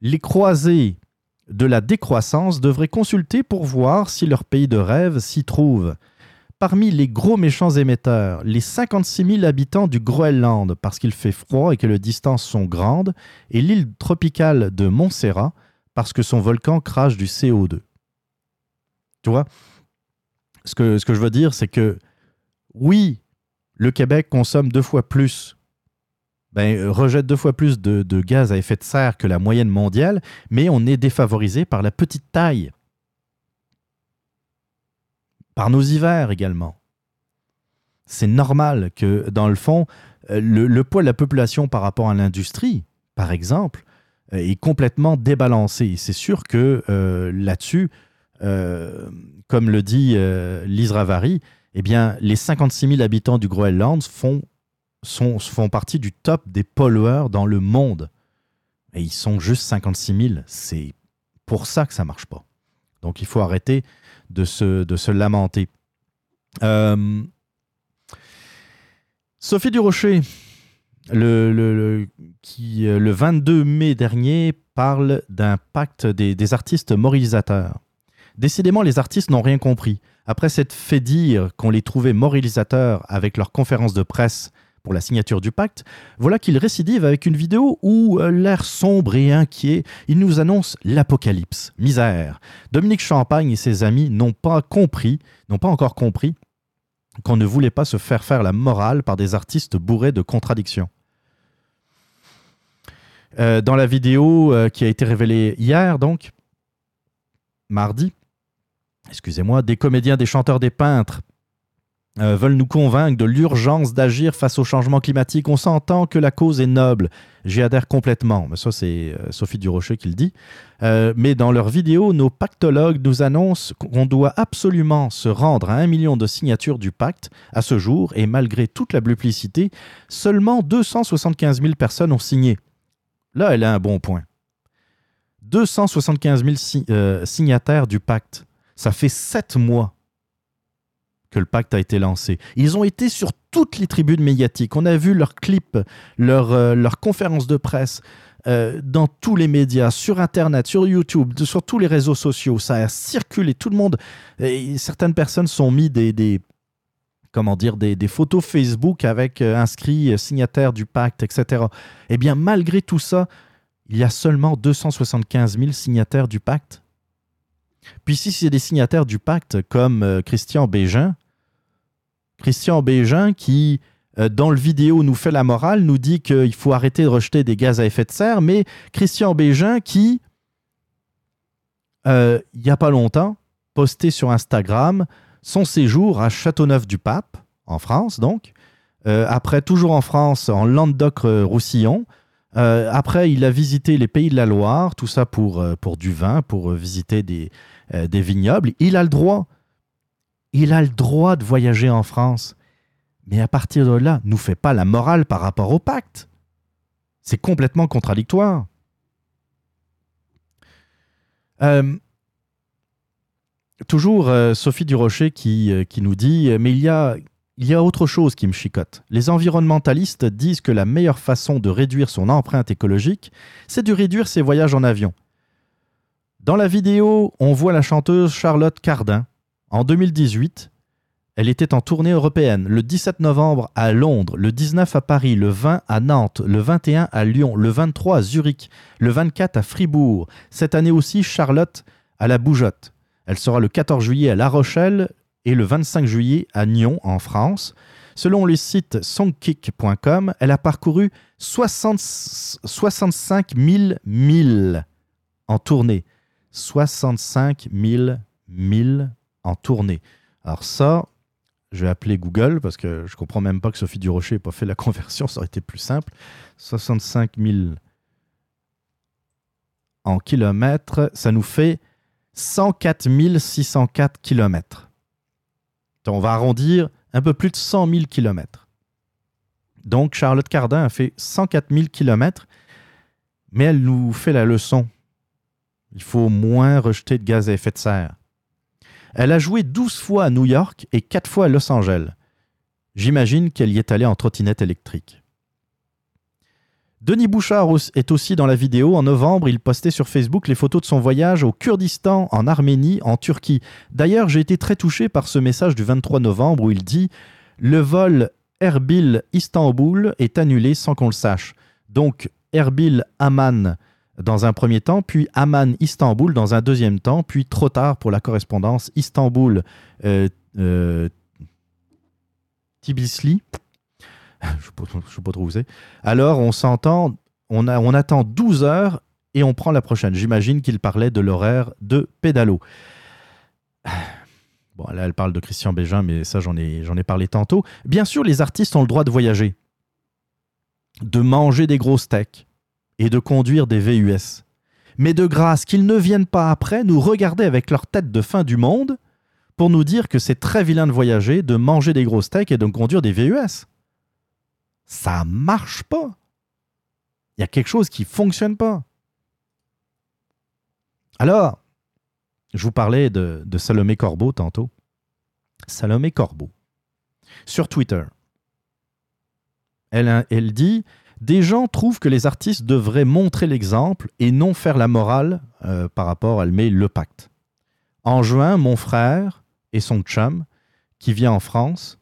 Les croisés de la décroissance devraient consulter pour voir si leur pays de rêve s'y trouve. Parmi les gros méchants émetteurs, les 56 000 habitants du Groenland, parce qu'il fait froid et que les distances sont grandes, et l'île tropicale de Montserrat, parce que son volcan crache du CO2. Tu vois? Ce que, ce que je veux dire, c'est que oui, le Québec consomme deux fois plus, ben, euh, rejette deux fois plus de, gaz à effet de serre que la moyenne mondiale, mais on est défavorisé par la petite taille. Par nos hivers également. C'est normal que, dans le fond, euh, le, poids de la population par rapport à l'industrie, par exemple, euh, est complètement débalancé. C'est sûr que là-dessus, comme le dit euh, Lise Ravary, eh bien, les 56 000 habitants du Groenland font, sont, font partie du top des pollueurs dans le monde. Et ils sont juste 56 000. C'est pour ça que ça marche pas. Donc, il faut arrêter de se, de se lamenter. Euh, Sophie Durocher, le, le- le- qui, euh, le 22 mai dernier, parle d'un pacte des, des artistes moralisateurs. Décidément, les artistes n'ont rien compris. Après s'être fait dire qu'on les trouvait moralisateurs avec leur conférence de presse pour la signature du pacte, voilà qu'ils récidivent avec une vidéo où, euh, l'air sombre et inquiet, ils nous annoncent l'apocalypse, misère. Dominique Champagne et ses amis n'ont pas compris, n'ont pas encore compris qu'on ne voulait pas se faire faire la morale par des artistes bourrés de contradictions. Euh, dans la vidéo euh, qui a été révélée hier, donc, mardi, excusez-moi, des comédiens, des chanteurs, des peintres euh, veulent nous convaincre de l'urgence d'agir face au changement climatique. On s'entend que la cause est noble. J'y adhère complètement. Mais ça, c'est euh, Sophie Durocher qui le dit. Euh, mais dans leur vidéo, nos pactologues nous annoncent qu'on doit absolument se rendre à un million de signatures du pacte à ce jour. Et malgré toute la publicité, seulement 275 000 personnes ont signé. Là, elle a un bon point. 275 000 si- euh, signataires du pacte. Ça fait sept mois que le pacte a été lancé. Ils ont été sur toutes les tribunes médiatiques. On a vu leurs clips, leurs euh, conférences de presse. euh, dans tous les médias, sur Internet, sur YouTube, sur tous les réseaux sociaux. Ça a circulé, tout le monde. Certaines personnes sont mis des, comment dire, des, photos Facebook avec euh, inscrit euh, signataire du pacte, etc. Eh bien, malgré tout ça, il y a seulement 275 000 signataires du pacte. Puis si c'est des signataires du pacte comme Christian Bégin, Christian Bégin qui, euh, dans le vidéo, nous fait la morale, nous dit qu'il faut arrêter de rejeter des gaz à effet de serre, mais Christian Bégin qui, euh, il n'y a pas longtemps, posté sur Instagram son séjour à Châteauneuf-du-Pape, en France donc, Euh, après toujours en France, en Languedoc-Roussillon. Après, il a visité les pays de la Loire, tout ça pour, pour du vin, pour visiter des, des vignobles. Il a le droit. Il a le droit de voyager en France. Mais à partir de là, nous fait pas la morale par rapport au pacte. C'est complètement contradictoire. Euh, toujours euh, Sophie Durocher qui, euh, qui nous dit Mais il y, a, il y a autre chose qui me chicote. Les environnementalistes disent que la meilleure façon de réduire son empreinte écologique, c'est de réduire ses voyages en avion. Dans la vidéo, on voit la chanteuse Charlotte Cardin. En 2018, elle était en tournée européenne. Le 17 novembre à Londres, le 19 à Paris, le 20 à Nantes, le 21 à Lyon, le 23 à Zurich, le 24 à Fribourg. Cette année aussi, Charlotte à la Bougeotte. Elle sera le 14 juillet à La Rochelle et le 25 juillet à Nyon, en France. Selon le site songkick.com, elle a parcouru 60 65 000 milles en tournée. 65 000 milles en tournée. Alors ça, je vais appeler Google parce que je comprends même pas que Sophie Durocher n'ait pas fait la conversion, ça aurait été plus simple. 65 000 en kilomètres, ça nous fait 104 604 kilomètres. On va arrondir un peu plus de 100 000 kilomètres. Donc Charlotte Cardin a fait 104 000 kilomètres, mais elle nous fait la leçon. Il faut moins rejeter de gaz à effet de serre. Elle a joué 12 fois à New York et 4 fois à Los Angeles. J'imagine qu'elle y est allée en trottinette électrique. Denis Bouchard est aussi dans la vidéo. En novembre, il postait sur Facebook les photos de son voyage au Kurdistan, en Arménie, en Turquie. D'ailleurs, j'ai été très touché par ce message du 23 novembre où il dit Le vol Erbil-Istanbul est annulé sans qu'on le sache. Donc, Erbil-Amman dans un premier temps, puis Amman-Istanbul dans un deuxième temps, puis trop tard pour la correspondance Istanbul. euh, euh, Tbilissi. Je ne sais, pas- trop où c'est. Alors, on s'entend, on, attend 12 heures et on prend la prochaine. J'imagine qu'il parlait de l'horaire de pédalo. Bon, là, elle parle de Christian Bégin, mais ça, j'en ai, j'en ai parlé tantôt. Bien sûr, les artistes ont le droit de voyager, de manger des gros steaks et de conduire des VUS. Mais de grâce, qu'ils ne viennent pas après nous regarder avec leur tête de fin du monde pour nous dire que c'est très vilain de voyager, de manger des gros steaks et de conduire des VUS. Ça marche pas. Il y a quelque chose qui fonctionne pas. Alors, je vous parlais de, Salomé Corbeau tantôt. Salomé Corbeau. Sur Twitter. Elle dit Des gens trouvent que les artistes devraient montrer l'exemple et non faire la morale euh, par rapport, elle met le pacte. En juin, mon frère et son chum, qui vient en France,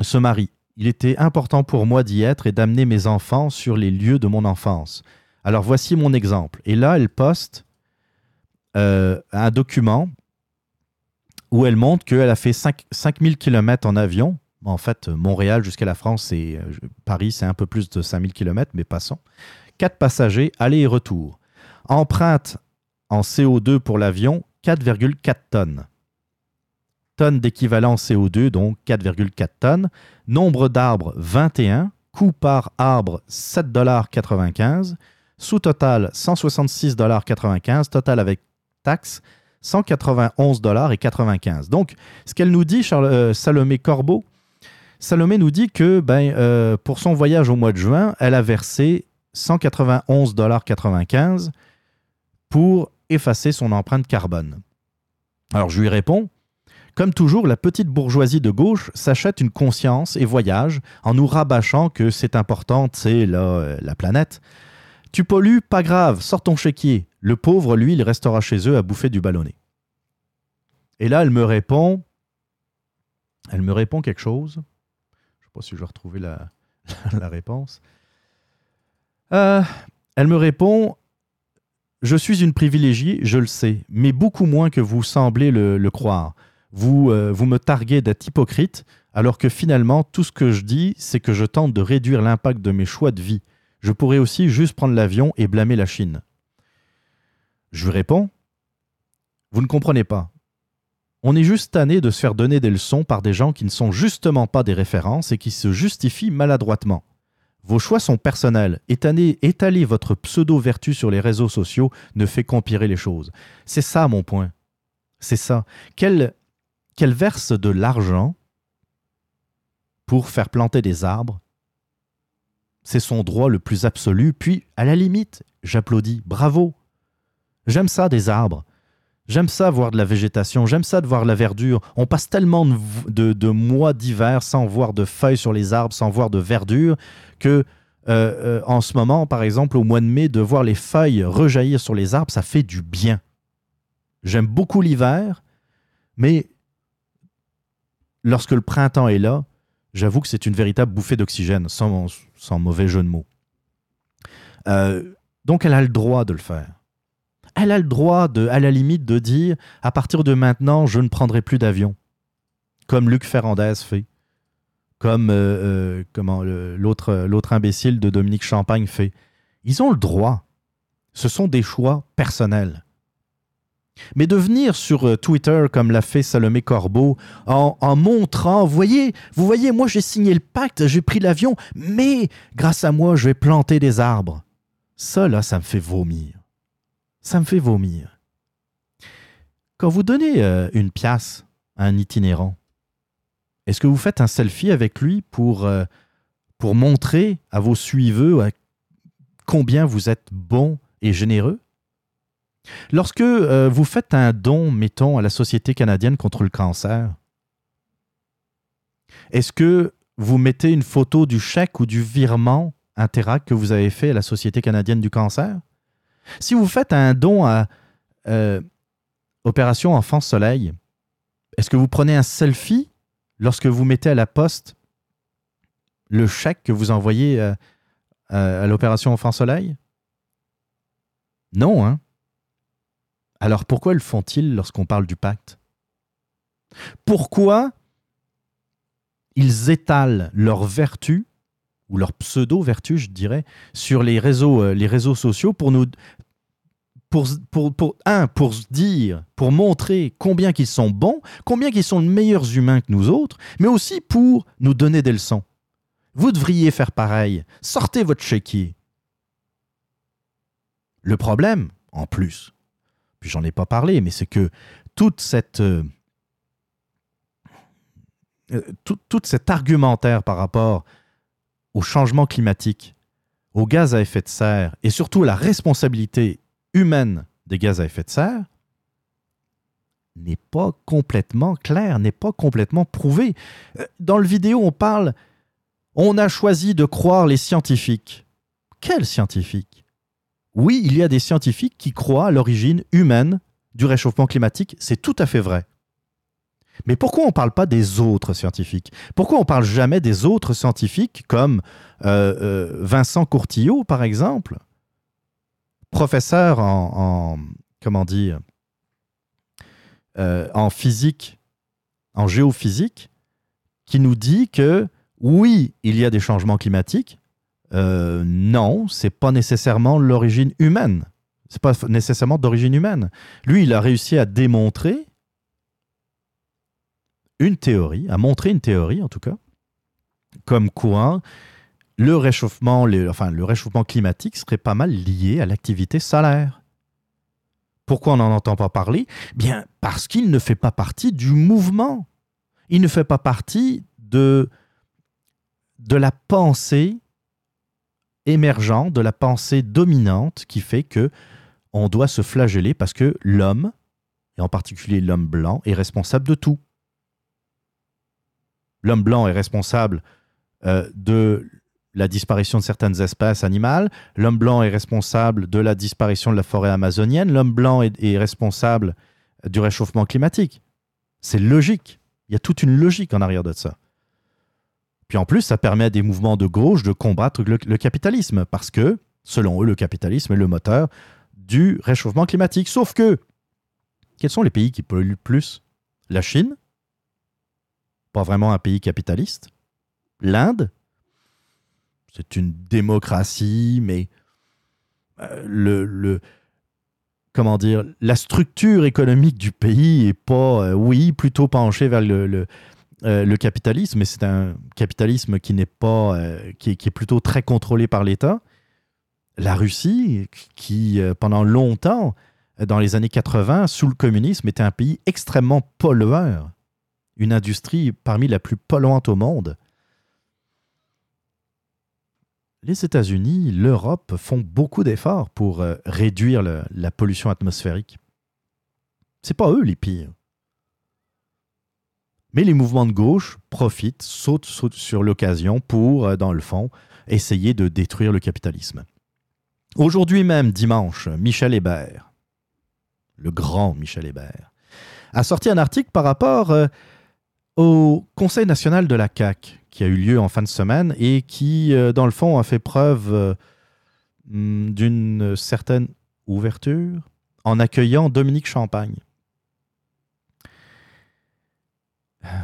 se marient. Il était important pour moi d'y être et d'amener mes enfants sur les lieux de mon enfance. Alors voici mon exemple. Et là, elle poste euh, un document où elle montre qu'elle a fait 5, 5000 km en avion. En fait, Montréal jusqu'à la France, c'est euh, Paris, c'est un peu plus de 5000 km, mais passons. Quatre passagers, aller et retour. Empreinte en CO2 pour l'avion, 4,4 tonnes. Tonnes d'équivalent CO2, donc 4,4 tonnes. Nombre d'arbres, 21. Coût par arbre, 7,95 Sous total, 166,95 Total avec taxe, 191,95 Donc, ce qu'elle nous dit, Charles- euh, Salomé Corbeau, Salomé nous dit que ben, euh, pour son voyage au mois de juin, elle a versé 191,95 pour effacer son empreinte carbone. Alors je lui réponds, comme toujours, la petite bourgeoisie de gauche s'achète une conscience et voyage en nous rabâchant que c'est important, c'est la, la planète. Tu pollues, pas grave, sors ton chéquier. Le pauvre, lui, il restera chez eux à bouffer du ballonné. Et là, elle me répond, elle me répond quelque chose. Je ne sais pas si je vais retrouver la, réponse. Euh, elle me répond Je suis une privilégiée, je le sais, mais beaucoup moins que vous semblez le, le croire. Vous, euh, vous me targuez d'être hypocrite, alors que finalement, tout ce que je dis, c'est que je tente de réduire l'impact de mes choix de vie. Je pourrais aussi juste prendre l'avion et blâmer la Chine. Je lui réponds Vous ne comprenez pas. On est juste tanné de se faire donner des leçons par des gens qui ne sont justement pas des références et qui se justifient maladroitement. Vos choix sont personnels. Étaler, étaler votre pseudo-vertu sur les réseaux sociaux ne fait qu'empirer les choses. C'est ça mon point. C'est ça. Qu'elle, qu'elle verse de l'argent pour faire planter des arbres, c'est son droit le plus absolu. Puis, à la limite, j'applaudis. Bravo. J'aime ça des arbres. J'aime ça voir de la végétation, j'aime ça de voir la verdure. On passe tellement de, mois d'hiver sans voir de feuilles sur les arbres, sans voir de verdure, que euh, euh, en ce moment, par exemple, au mois de mai, de voir les feuilles rejaillir sur les arbres, ça fait du bien. J'aime beaucoup l'hiver, mais lorsque le printemps est là, j'avoue que c'est une véritable bouffée d'oxygène, sans, sans mauvais jeu de mots. Euh, donc elle a le droit de le faire elle a le droit, de, à la limite, de dire à partir de maintenant, je ne prendrai plus d'avion. Comme Luc Ferrandez fait. Comme euh, euh, comment l'autre, imbécile de Dominique Champagne fait. Ils ont le droit. Ce sont des choix personnels. Mais de venir sur euh, Twitter comme l'a fait Salomé Corbeau en, montrant, voyez, vous voyez, moi j'ai signé le pacte, j'ai pris l'avion, mais grâce à moi je vais planter des arbres. Ça là, ça me fait vomir ça me fait vomir. Quand vous donnez euh, une pièce à un itinérant, est-ce que vous faites un selfie avec lui pour, euh, montrer à vos suiveux combien vous êtes bon et généreux? Lorsque euh, vous faites un don, mettons, à la Société canadienne contre le cancer, est-ce que vous mettez une photo du chèque ou du virement Interac que vous avez fait à la Société canadienne du cancer? Si vous faites un don à euh, Opération Enfant Soleil, est-ce que vous prenez un selfie lorsque vous mettez à la poste le chèque que vous envoyez euh, à l'opération Enfant Soleil? Non, hein. Alors pourquoi le font-ils lorsqu'on parle du pacte? Pourquoi ils étalent leur vertu ou leur pseudo-vertu, je dirais, sur les réseaux, euh, les réseaux sociaux pour nous. Pour, pour, pour, un, pour se dire, pour montrer combien qu'ils sont bons, combien qu'ils sont de meilleurs humains que nous autres, mais aussi pour nous donner des leçons. Vous devriez faire pareil. Sortez votre chéquier. Le problème, en plus, puis j'en ai pas parlé, mais c'est que toute cette. Euh, euh tout, tout cet argumentaire par rapport au changement climatique, aux gaz à effet de serre et surtout la responsabilité humaine des gaz à effet de serre n'est pas complètement clair, n'est pas complètement prouvé. Euh, dans le vidéo, on parle, on a choisi de croire les scientifiques. Quels scientifiques? Oui, il y a des scientifiques qui croient à l'origine humaine du réchauffement climatique, c'est tout à fait vrai. Mais pourquoi on ne parle pas des autres scientifiques? Pourquoi on ne parle jamais des autres scientifiques comme euh, euh, Vincent Courtillot, par exemple, professeur en, comment dire, euh, en physique, en géophysique, qui nous dit que oui, il y a des changements climatiques. non, c'est pas nécessairement l'origine humaine. C'est pas nécessairement d'origine humaine. Lui, il a réussi à démontrer une théorie, a montré une théorie en tout cas, comme quoi le réchauffement, enfin, le réchauffement climatique serait pas mal lié à l'activité solaire. Pourquoi on n'en entend pas parler? Bien parce qu'il ne fait pas partie du mouvement. Il ne fait pas partie de, de la pensée émergente, de la pensée dominante qui fait que on doit se flageller parce que l'homme, et en particulier l'homme blanc, est responsable de tout l'homme blanc est responsable euh, de la disparition de certaines espèces animales. L'homme blanc est responsable de la disparition de la forêt amazonienne. L'homme blanc est, responsable du réchauffement climatique. C'est logique. Il y a toute une logique en arrière de ça. Puis en plus, ça permet à des mouvements de gauche de combattre le capitalisme, parce que, selon eux, le capitalisme est le moteur du réchauffement climatique. Sauf que, quels sont les pays qui polluent le plus? La Chine, pas vraiment un pays capitaliste. L'Inde, c'est une démocratie, mais euh, le, comment dire, la structure économique du pays est pas, euh, oui, plutôt penchée vers le, euh, le capitalisme, mais c'est un capitalisme qui n'est pas, qui, est- qui est plutôt très contrôlé par l'État. La Russie, qui pendant longtemps, dans les années 80, sous le communisme, était un pays extrêmement pollueur, une industrie parmi la plus polluante au monde les États-Unis, l'Europe font beaucoup d'efforts pour euh, réduire la pollution atmosphérique. C'est pas eux les pires. Mais les mouvements de gauche profitent, sautent, sautent sur l'occasion pour, euh, dans le fond, essayer de détruire le capitalisme. Aujourd'hui même, dimanche, Michel Hébert, le grand Michel Hébert, a sorti un article par rapport euh, au Conseil national de la CAQ qui a eu lieu en fin de semaine et qui, euh, dans le fond, a fait preuve euh, hum, d'une certaine ouverture en accueillant Dominique Champagne.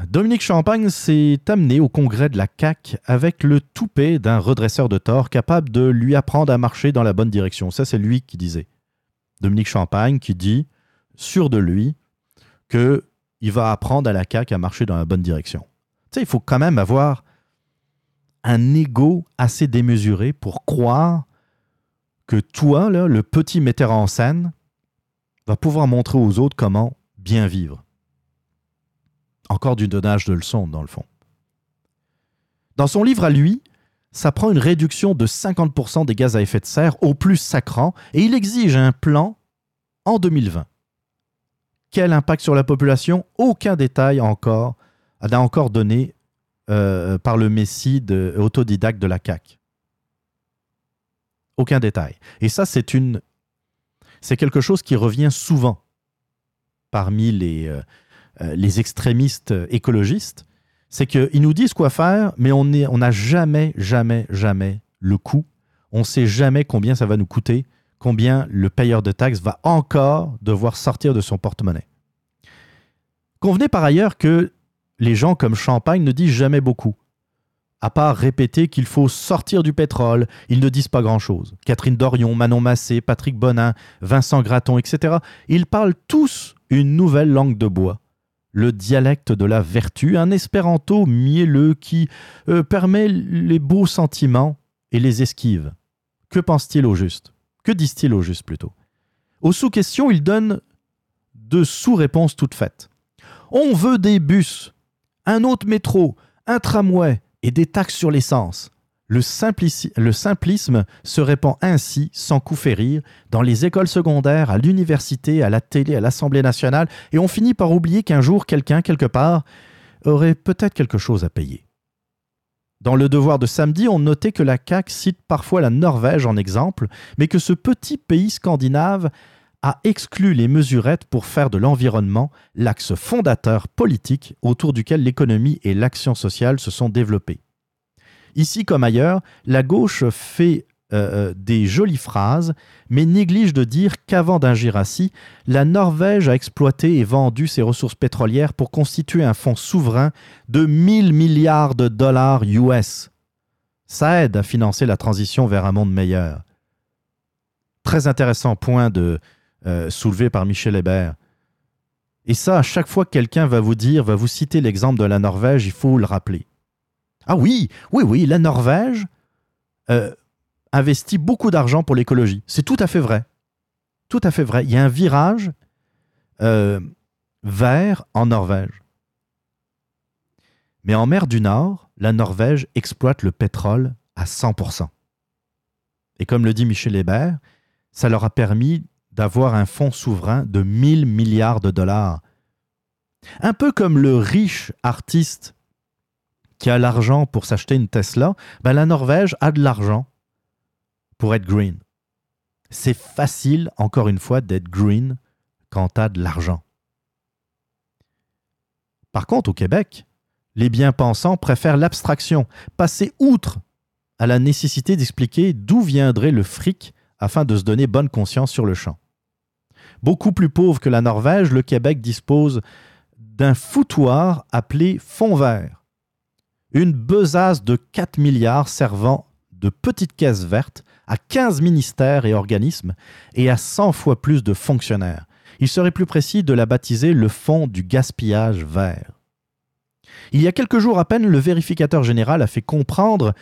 Dominique Champagne s'est amené au congrès de la CAQ avec le toupet d'un redresseur de tort capable de lui apprendre à marcher dans la bonne direction. Ça, c'est lui qui disait. Dominique Champagne qui dit, sûr de lui, que il va apprendre à la CAQ à marcher dans la bonne direction. Tu il faut quand même avoir un ego assez démesuré pour croire que toi, le petit metteur en scène, va pouvoir montrer aux autres comment bien vivre. Encore du donnage de leçons, dans le fond. Dans son livre à lui, ça prend une réduction de 50% des gaz à effet de serre au plus sacrant et il exige un plan en 2020. Quel impact sur la population? Aucun détail encore n'a encore donné euh, par le messie autodidacte de la CAQ. Aucun détail. Et ça, c'est une, c'est quelque chose qui revient souvent parmi les, euh, euh, les extrémistes écologistes. C'est qu'ils nous disent quoi faire, mais on est- on n'a jamais, jamais, jamais le coût. On ne sait jamais combien ça va nous coûter, combien le payeur de taxes va encore devoir sortir de son porte-monnaie. Convenez par ailleurs que les gens comme Champagne ne disent jamais beaucoup. À part répéter qu'il faut sortir du pétrole, ils ne disent pas grand-chose. Catherine Dorion, Manon Massé, Patrick Bonin, Vincent Gratton, etc. Ils parlent tous une nouvelle langue de bois. Le dialecte de la vertu, un espéranto mielleux qui euh, permet les beaux sentiments et les esquive. Que pense-t-il au juste? Que disent-ils au juste plutôt? Aux sous-questions, ils donnent de sous-réponses toutes faites. On veut des bus, un autre métro, un tramway et des taxes sur l'essence. Le simplisme se répand ainsi, sans coup férir, dans les écoles secondaires, à l'université, à la télé, à l'Assemblée nationale, et on finit par oublier qu'un jour, quelqu'un, quelque part, aurait peut-être quelque chose à payer. Dans le devoir de samedi, on notait que la CAQ cite parfois la Norvège en exemple, mais que ce petit pays scandinave a exclu les mesurettes pour faire de l'environnement l'axe fondateur politique autour duquel l'économie et l'action sociale se sont développées. Ici comme ailleurs, la gauche fait euh, euh, des jolies phrases, mais néglige de dire qu'avant d'agir ainsi, la Norvège a exploité et vendu ses ressources pétrolières pour constituer un fonds souverain de 1000 milliards de dollars US. Ça aide à financer la transition vers un monde meilleur. Très intéressant point de, euh, soulevé par Michel Hébert. Et ça, à chaque fois que quelqu'un va vous dire, va vous citer l'exemple de la Norvège, il faut le rappeler. Ah oui, oui, oui, la Norvège investit beaucoup d'argent pour l'écologie. C'est tout à fait vrai. Tout à fait vrai. Il y a un virage euh, vert en Norvège. Mais en mer du Nord, la Norvège exploite le pétrole à 100%. Et comme le dit Michel Hébert, ça leur a permis d'avoir un fonds souverain de 1000 milliards de dollars. Un peu comme le riche artiste qui a l'argent pour s'acheter une Tesla, ben la Norvège a de l'argent pour être green. C'est facile, encore une fois, d'être green quand tu as de l'argent. Par contre, au Québec, les bien-pensants préfèrent l'abstraction, passer outre à la nécessité d'expliquer d'où viendrait le fric afin de se donner bonne conscience sur le champ. Beaucoup plus pauvre que la Norvège, le Québec dispose d'un foutoir appelé Fonds vert, une besace de 4 milliards servant de petite caisse verte à 15 ministères et organismes et à 100 fois plus de fonctionnaires. Il serait plus précis de la baptiser le Fonds du gaspillage vert. Il y a quelques jours à peine, le vérificateur général a fait comprendre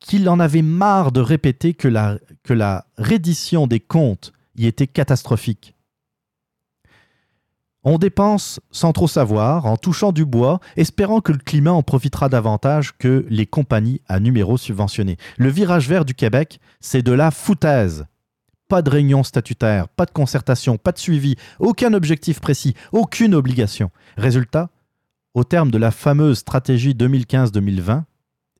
qu'il en avait marre de répéter que la, que la reddition des comptes y était catastrophique. On dépense sans trop savoir, en touchant du bois, espérant que le climat en profitera davantage que les compagnies à numéros subventionnés. Le virage vert du Québec, c'est de la foutaise. Pas de réunion statutaire, pas de concertation, pas de suivi, aucun objectif précis, aucune obligation. Résultat, au terme de la fameuse stratégie 2015-2020,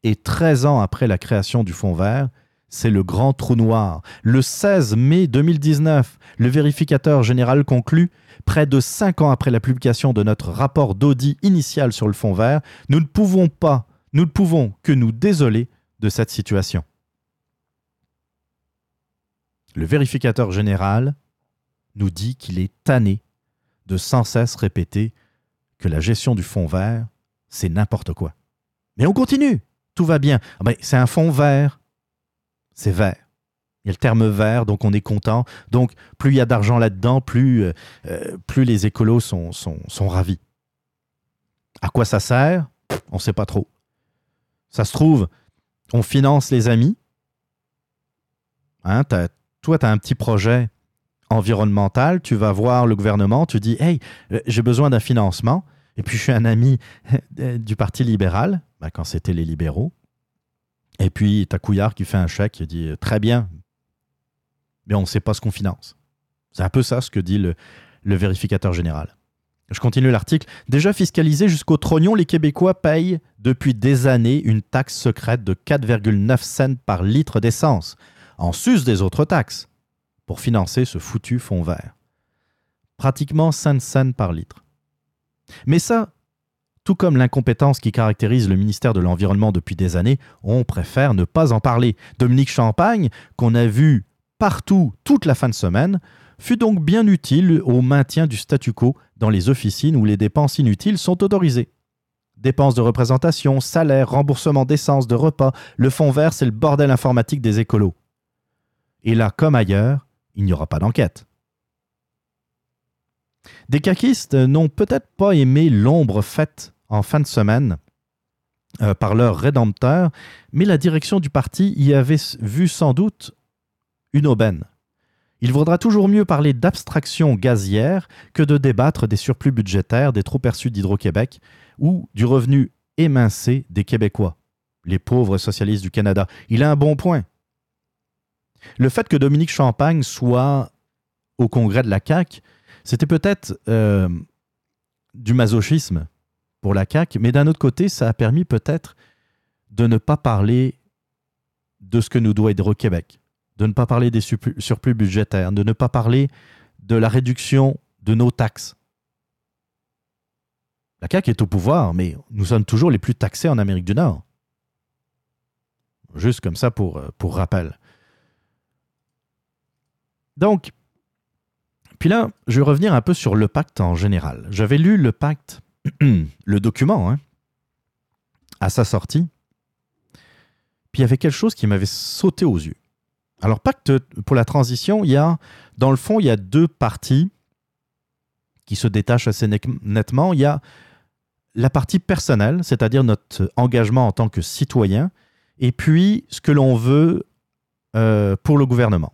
et 13 ans après la création du Fonds vert, c'est le grand trou noir. Le 16 mai 2019, le vérificateur général conclut près de cinq ans après la publication de notre rapport d'audit initial sur le fond vert, nous ne pouvons pas, nous ne pouvons que nous désoler de cette situation. Le vérificateur général nous dit qu'il est tanné de sans cesse répéter que la gestion du fond vert, c'est n'importe quoi. Mais on continue, tout va bien. Ah ben, c'est un fond vert, c'est vert. Il y a le terme vert, donc on est content. Donc, plus il y a d'argent là-dedans, plus, euh, euh, plus les écolos sont, sont, sont, ravis. À quoi ça sert? On ne sait pas trop. Ça se trouve, on finance les amis. Hein, toi, tu as un petit projet environnemental, tu vas voir le gouvernement, tu dis Hey, euh, j'ai besoin d'un financement. Et puis, je suis un ami du Parti libéral, ben, quand c'était les libéraux. Et puis, tu as Couillard qui fait un chèque, qui dit Très bien, mais on ne sait pas ce qu'on finance. C'est un peu ça ce que dit le, vérificateur général. Je continue l'article. Déjà fiscalisés jusqu'au trognon, les Québécois payent depuis des années une taxe secrète de 4,9 cents par litre d'essence, en sus des autres taxes, pour financer ce foutu fonds vert. Pratiquement 5 cents par litre. Mais ça, tout comme l'incompétence qui caractérise le ministère de l'Environnement depuis des années, on préfère ne pas en parler. Dominique Champagne, qu'on a vu partout toute la fin de semaine, fut donc bien utile au maintien du statu quo dans les officines où les dépenses inutiles sont autorisées. Dépenses de représentation, salaires, remboursement d'essence, de repas, le fond vert, c'est le bordel informatique des écolos. Et là, comme ailleurs, il n'y aura pas d'enquête. Des caquistes n'ont peut-être pas aimé l'ombre faite en fin de semaine euh, par leur rédempteur, mais la direction du parti y avait vu sans doute une aubaine. Il vaudra toujours mieux parler d'abstraction gazière que de débattre des surplus budgétaires des trop perçus d'Hydro-Québec ou du revenu émincé des Québécois, les pauvres socialistes du Canada. Il a un bon point. Le fait que Dominique Champagne soit au congrès de la CAQ, c'était peut-être euh, du masochisme pour la CAQ, mais d'un autre côté, ça a permis peut-être de ne pas parler de ce que nous doit Hydro-Québec de ne pas parler des surplus budgétaires, de ne pas parler de la réduction de nos taxes. La CAQ est au pouvoir, mais nous sommes toujours les plus taxés en Amérique du Nord. Juste comme ça pour, euh, pour rappel. Donc, puis là, je vais revenir un peu sur le pacte en général. J'avais lu le pacte, le document, hein, à sa sortie. Puis il y avait quelque chose qui m'avait sauté aux yeux. Alors, pacte pour la transition, il y a, dans le fond, il y a deux parties qui se détachent assez nettement. Il y a la partie personnelle, c'est-à-dire notre engagement en tant que citoyen, et puis ce que l'on veut euh, pour le gouvernement.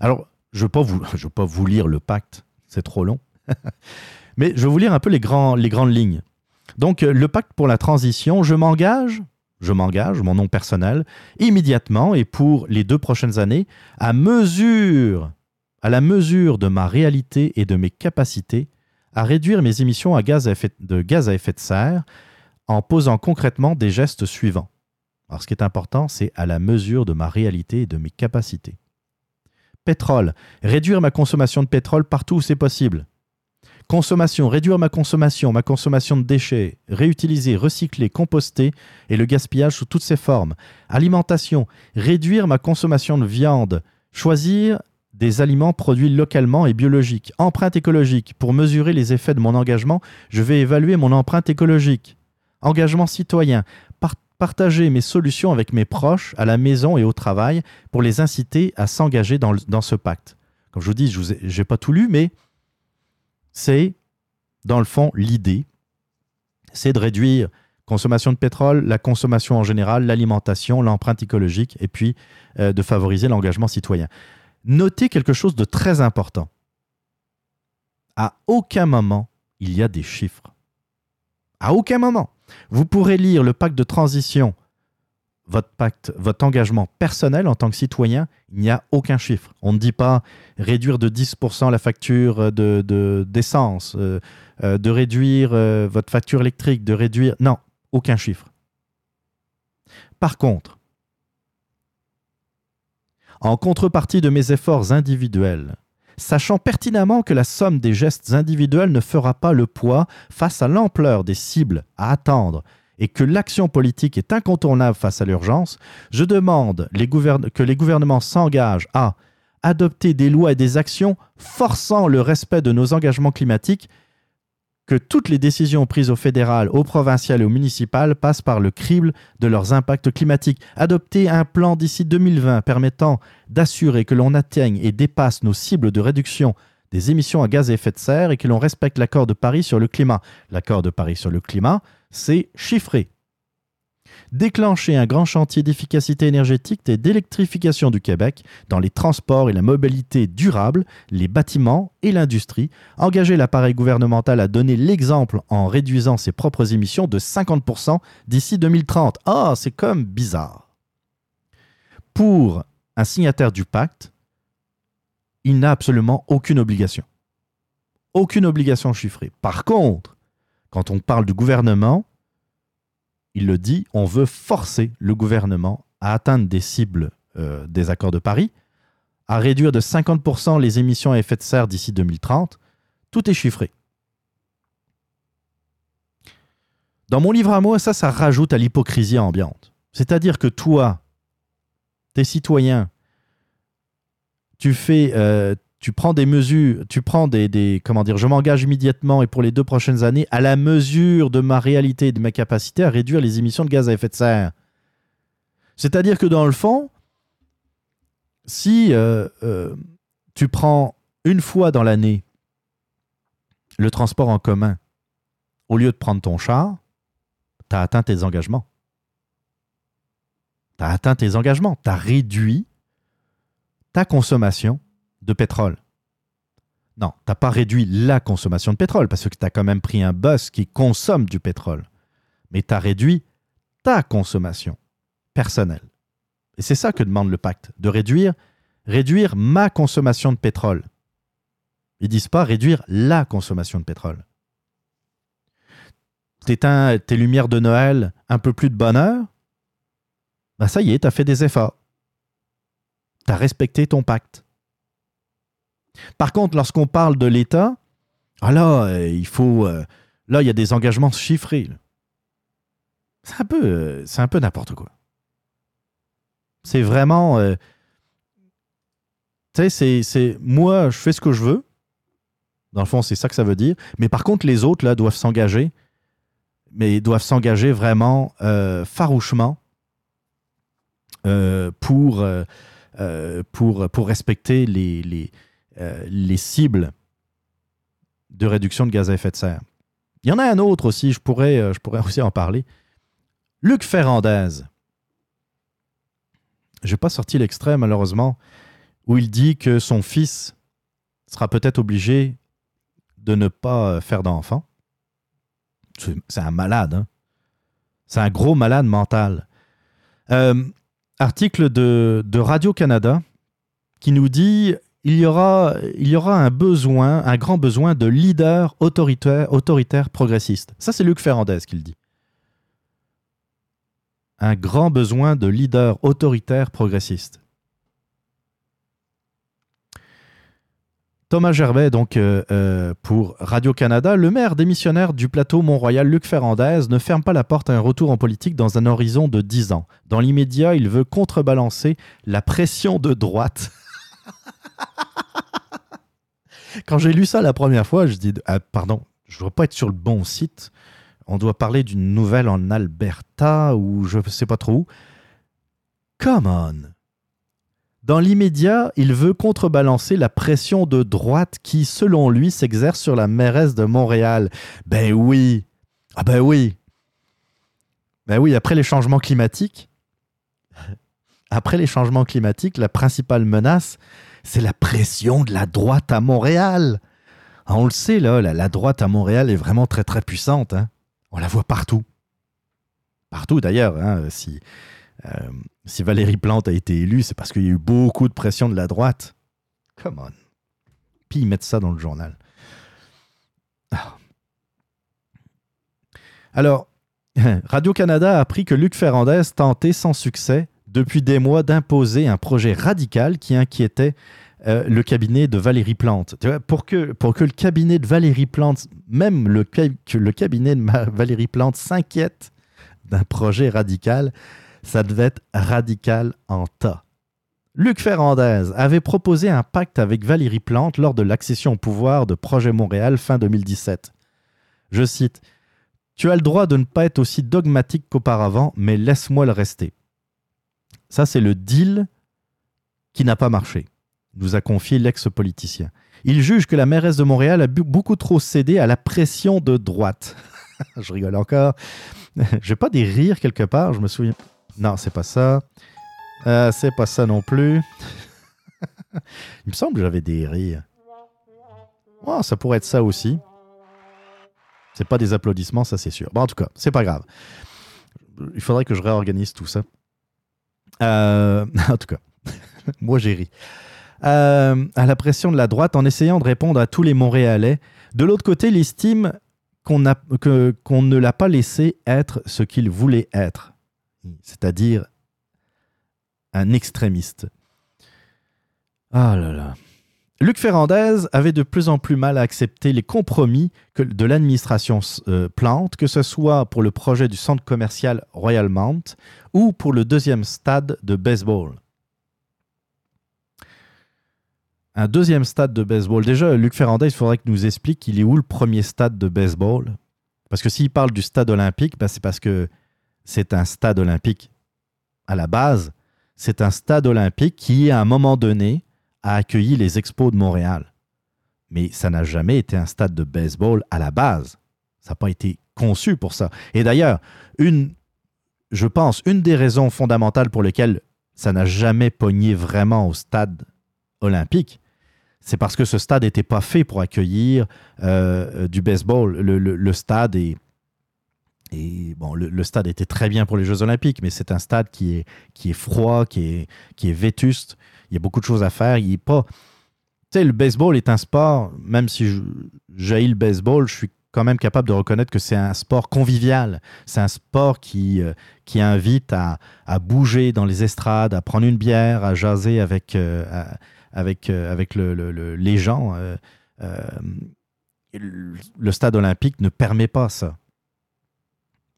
Alors, je ne vais, pas vous lire le pacte, c'est trop long, mais je vais vous lire un peu les, grands, les grandes lignes. Donc, le pacte pour la transition, je m'engage je m'engage, mon nom personnel, immédiatement et pour les deux prochaines années, à mesure, à la mesure de ma réalité et de mes capacités, à réduire mes émissions de gaz à effet de serre en posant concrètement des gestes suivants. Alors, ce qui est important, c'est à la mesure de ma réalité et de mes capacités. Pétrole. Réduire ma consommation de pétrole partout où c'est possible. Consommation. Réduire ma consommation, ma consommation de déchets. Réutiliser, recycler, composter et le gaspillage sous toutes ses formes. Alimentation. Réduire ma consommation de viande. Choisir des aliments produits localement et biologiques. Empreinte écologique. Pour mesurer les effets de mon engagement, je vais évaluer mon empreinte écologique. Engagement citoyen. Par- partager mes solutions avec mes proches à la maison et au travail pour les inciter à s'engager dans, dans ce pacte. Comme je vous dis, je n'ai pas tout lu, mais c'est, dans le fond, l'idée. C'est de réduire consommation de pétrole, la consommation en général, l'alimentation, l'empreinte écologique, et puis euh, de favoriser l'engagement citoyen. Notez quelque chose de très important. À aucun moment, il y a des chiffres. À aucun moment. Vous pourrez lire le pacte de transition, votre pacte, votre engagement personnel en tant que citoyen, il n'y a aucun chiffre. On ne dit pas réduire de 10% la facture de, de- d'essence, euh, euh, de réduire euh, votre facture électrique, de réduire... Non, aucun chiffre. Par contre, en contrepartie de mes efforts individuels, sachant pertinemment que la somme des gestes individuels ne fera pas le poids face à l'ampleur des cibles à attendre et que l'action politique est incontournable face à l'urgence, je demande que les gouvernements s'engagent à adopter des lois et des actions forçant le respect de nos engagements climatiques, que toutes les décisions prises au fédéral, au provincial et au municipal passent par le crible de leurs impacts climatiques. Adopter un plan d'ici 2020 permettant d'assurer que l'on atteigne et dépasse nos cibles de réduction des émissions à gaz à effet de serre et que l'on respecte l'accord de Paris sur le climat. L'accord de Paris sur le climat, c'est chiffré. Déclencher un grand chantier d'efficacité énergétique et d'électrification du Québec dans les transports et la mobilité durable, les bâtiments et l'industrie. Engager l'appareil gouvernemental à donner l'exemple en réduisant ses propres émissions de 50% d'ici 2030. Ah, c'est comme bizarre. Pour un signataire du pacte, il n'a absolument aucune obligation. Aucune obligation chiffrée. Par contre, quand on parle du gouvernement, il le dit, on veut forcer le gouvernement à atteindre des cibles euh, des accords de Paris, à réduire de 50% les émissions à effet de serre d'ici 2030. Tout est chiffré. Dans mon livre à moi, ça, ça rajoute à l'hypocrisie ambiante. C'est-à-dire que toi, tes citoyens, tu fais, euh, tu prends des mesures, tu prends des, comment dire, je m'engage immédiatement et pour les deux prochaines années à la mesure de ma réalité et de ma capacité à réduire les émissions de gaz à effet de serre. C'est-à-dire que dans le fond, si euh, euh, tu prends une fois dans l'année le transport en commun au lieu de prendre ton char, tu as atteint tes engagements. Tu as atteint tes engagements. Tu as réduit ta consommation de pétrole. Non, tu n'as pas réduit la consommation de pétrole parce que tu as quand même pris un bus qui consomme du pétrole. Mais tu as réduit ta consommation personnelle. Et c'est ça que demande le pacte, de réduire, réduire ma consommation de pétrole. Ils disent pas réduire la consommation de pétrole. T'éteins tes lumières de Noël, un peu plus de bonheur, ben ça y est, tu as fait des efforts. Tu as respecté ton pacte. Par contre, lorsqu'on parle de l'État, ah là, euh, il faut. euh, là, il y a des engagements chiffrés. C'est un peu, euh, c'est un peu n'importe quoi. C'est vraiment. tu sais, c'est. Moi, je fais ce que je veux. Dans le fond, c'est ça que ça veut dire. Mais par contre, les autres, là, doivent s'engager. Mais doivent s'engager vraiment farouchement pour, pour, pour respecter les, les, euh, les cibles de réduction de gaz à effet de serre. Il y en a un autre aussi, je pourrais, euh, je pourrais aussi en parler. Luc Ferrandez. Je n'ai pas sorti l'extrait, malheureusement, où il dit que son fils sera peut-être obligé de ne pas euh, faire d'enfant. C'est un malade, hein? C'est un gros malade mental. Article de Radio-Canada qui nous dit il y, aura, un besoin, un grand besoin de leaders autoritaires, progressistes. Ça, c'est Luc Ferrandez qui le dit. un grand besoin de leaders autoritaires progressistes. Thomas Gerbet, donc euh, euh, pour Radio-Canada, le maire démissionnaire du plateau Mont-Royal, Luc Ferrandez, ne ferme pas la porte à un retour en politique dans un horizon de 10 ans. Dans l'immédiat, il veut contrebalancer la pression de droite. Quand j'ai lu ça la première fois, je dis ah, pardon, je ne dois pas être sur le bon site. On doit parler d'une nouvelle en Alberta ou je ne sais pas trop où. Come on! Dans l'immédiat, il veut contrebalancer la pression de droite qui, selon lui, s'exerce sur la mairesse de Montréal. Ben oui. Ah ben oui. Ben oui, après les changements climatiques, après les changements climatiques, la principale menace, c'est la pression de la droite à Montréal. Ah, on le sait, là, la, droite à Montréal est vraiment très très puissante. Hein. On la voit partout. Partout d'ailleurs. Hein, si, euh, si Valérie Plante a été élue, c'est parce qu'il y a eu beaucoup de pression de la droite. Come on. Puis ils mettent ça dans le journal. Ah. Alors, Radio-Canada a appris que Luc Ferrandez tentait sans succès depuis des mois d'imposer un projet radical qui inquiétait euh, le cabinet de Valérie Plante. Pour, que, le cabinet de Valérie Plante, même le cabinet de Valérie Plante s'inquiète d'un projet radical, ça devait être radical en tas. Luc Ferrandez avait proposé un pacte avec Valérie Plante lors de l'accession au pouvoir de Projet Montréal fin 2017. Je cite Tu as le droit de ne pas être aussi dogmatique qu'auparavant, mais laisse-moi le rester. Ça, c'est le deal qui n'a pas marché, nous a confié l'ex-politicien. Il juge que la mairesse de Montréal a beaucoup trop cédé à la pression de droite. je rigole encore. J'ai pas des rires quelque part, je me souviens. Non, c'est pas ça. Euh, c'est pas ça non plus. Il me semble que j'avais des rires. Oh, ça pourrait être ça aussi. C'est pas des applaudissements, ça c'est sûr. Bon, en tout cas, c'est pas grave. Il faudrait que je réorganise tout ça. Euh, en tout cas, moi j'ai ri. Euh, à la pression de la droite en essayant de répondre à tous les Montréalais. De l'autre côté, il estime qu'on ne l'a pas laissé être ce qu'il voulait être c'est-à-dire un extrémiste. Ah là là. Luc Ferrandez avait de plus en plus mal à accepter les compromis de l'administration euh, Plante, que ce soit pour le projet du centre commercial Royal Mount ou pour le deuxième stade de baseball. Un deuxième stade de baseball. Déjà, Luc Ferrandez, il faudrait qu'il nous explique il est où le premier stade de baseball. Parce que s'il parle du stade olympique, ben c'est parce que c'est un stade olympique. À la base, c'est un stade olympique qui, à un moment donné, a accueilli les expos de Montréal. Mais ça n'a jamais été un stade de baseball à la base. Ça n'a pas été conçu pour ça. Et d'ailleurs, une, je pense, une des raisons fondamentales pour lesquelles ça n'a jamais pogné vraiment au stade olympique, c'est parce que ce stade n'était pas fait pour accueillir euh, du baseball. le stade est et bon, le, stade était très bien pour les Jeux Olympiques, mais c'est un stade qui est, qui est froid, qui est, qui est vétuste. Il y a beaucoup de choses à faire. Il est pas. Tu sais, le baseball est un sport, même si j'haïs le baseball, je suis quand même capable de reconnaître que c'est un sport convivial. C'est un sport qui, euh, qui invite à, à, bouger dans les estrades, à prendre une bière, à jaser avec, euh, avec, euh, avec le, le, les gens. le stade olympique ne permet pas ça.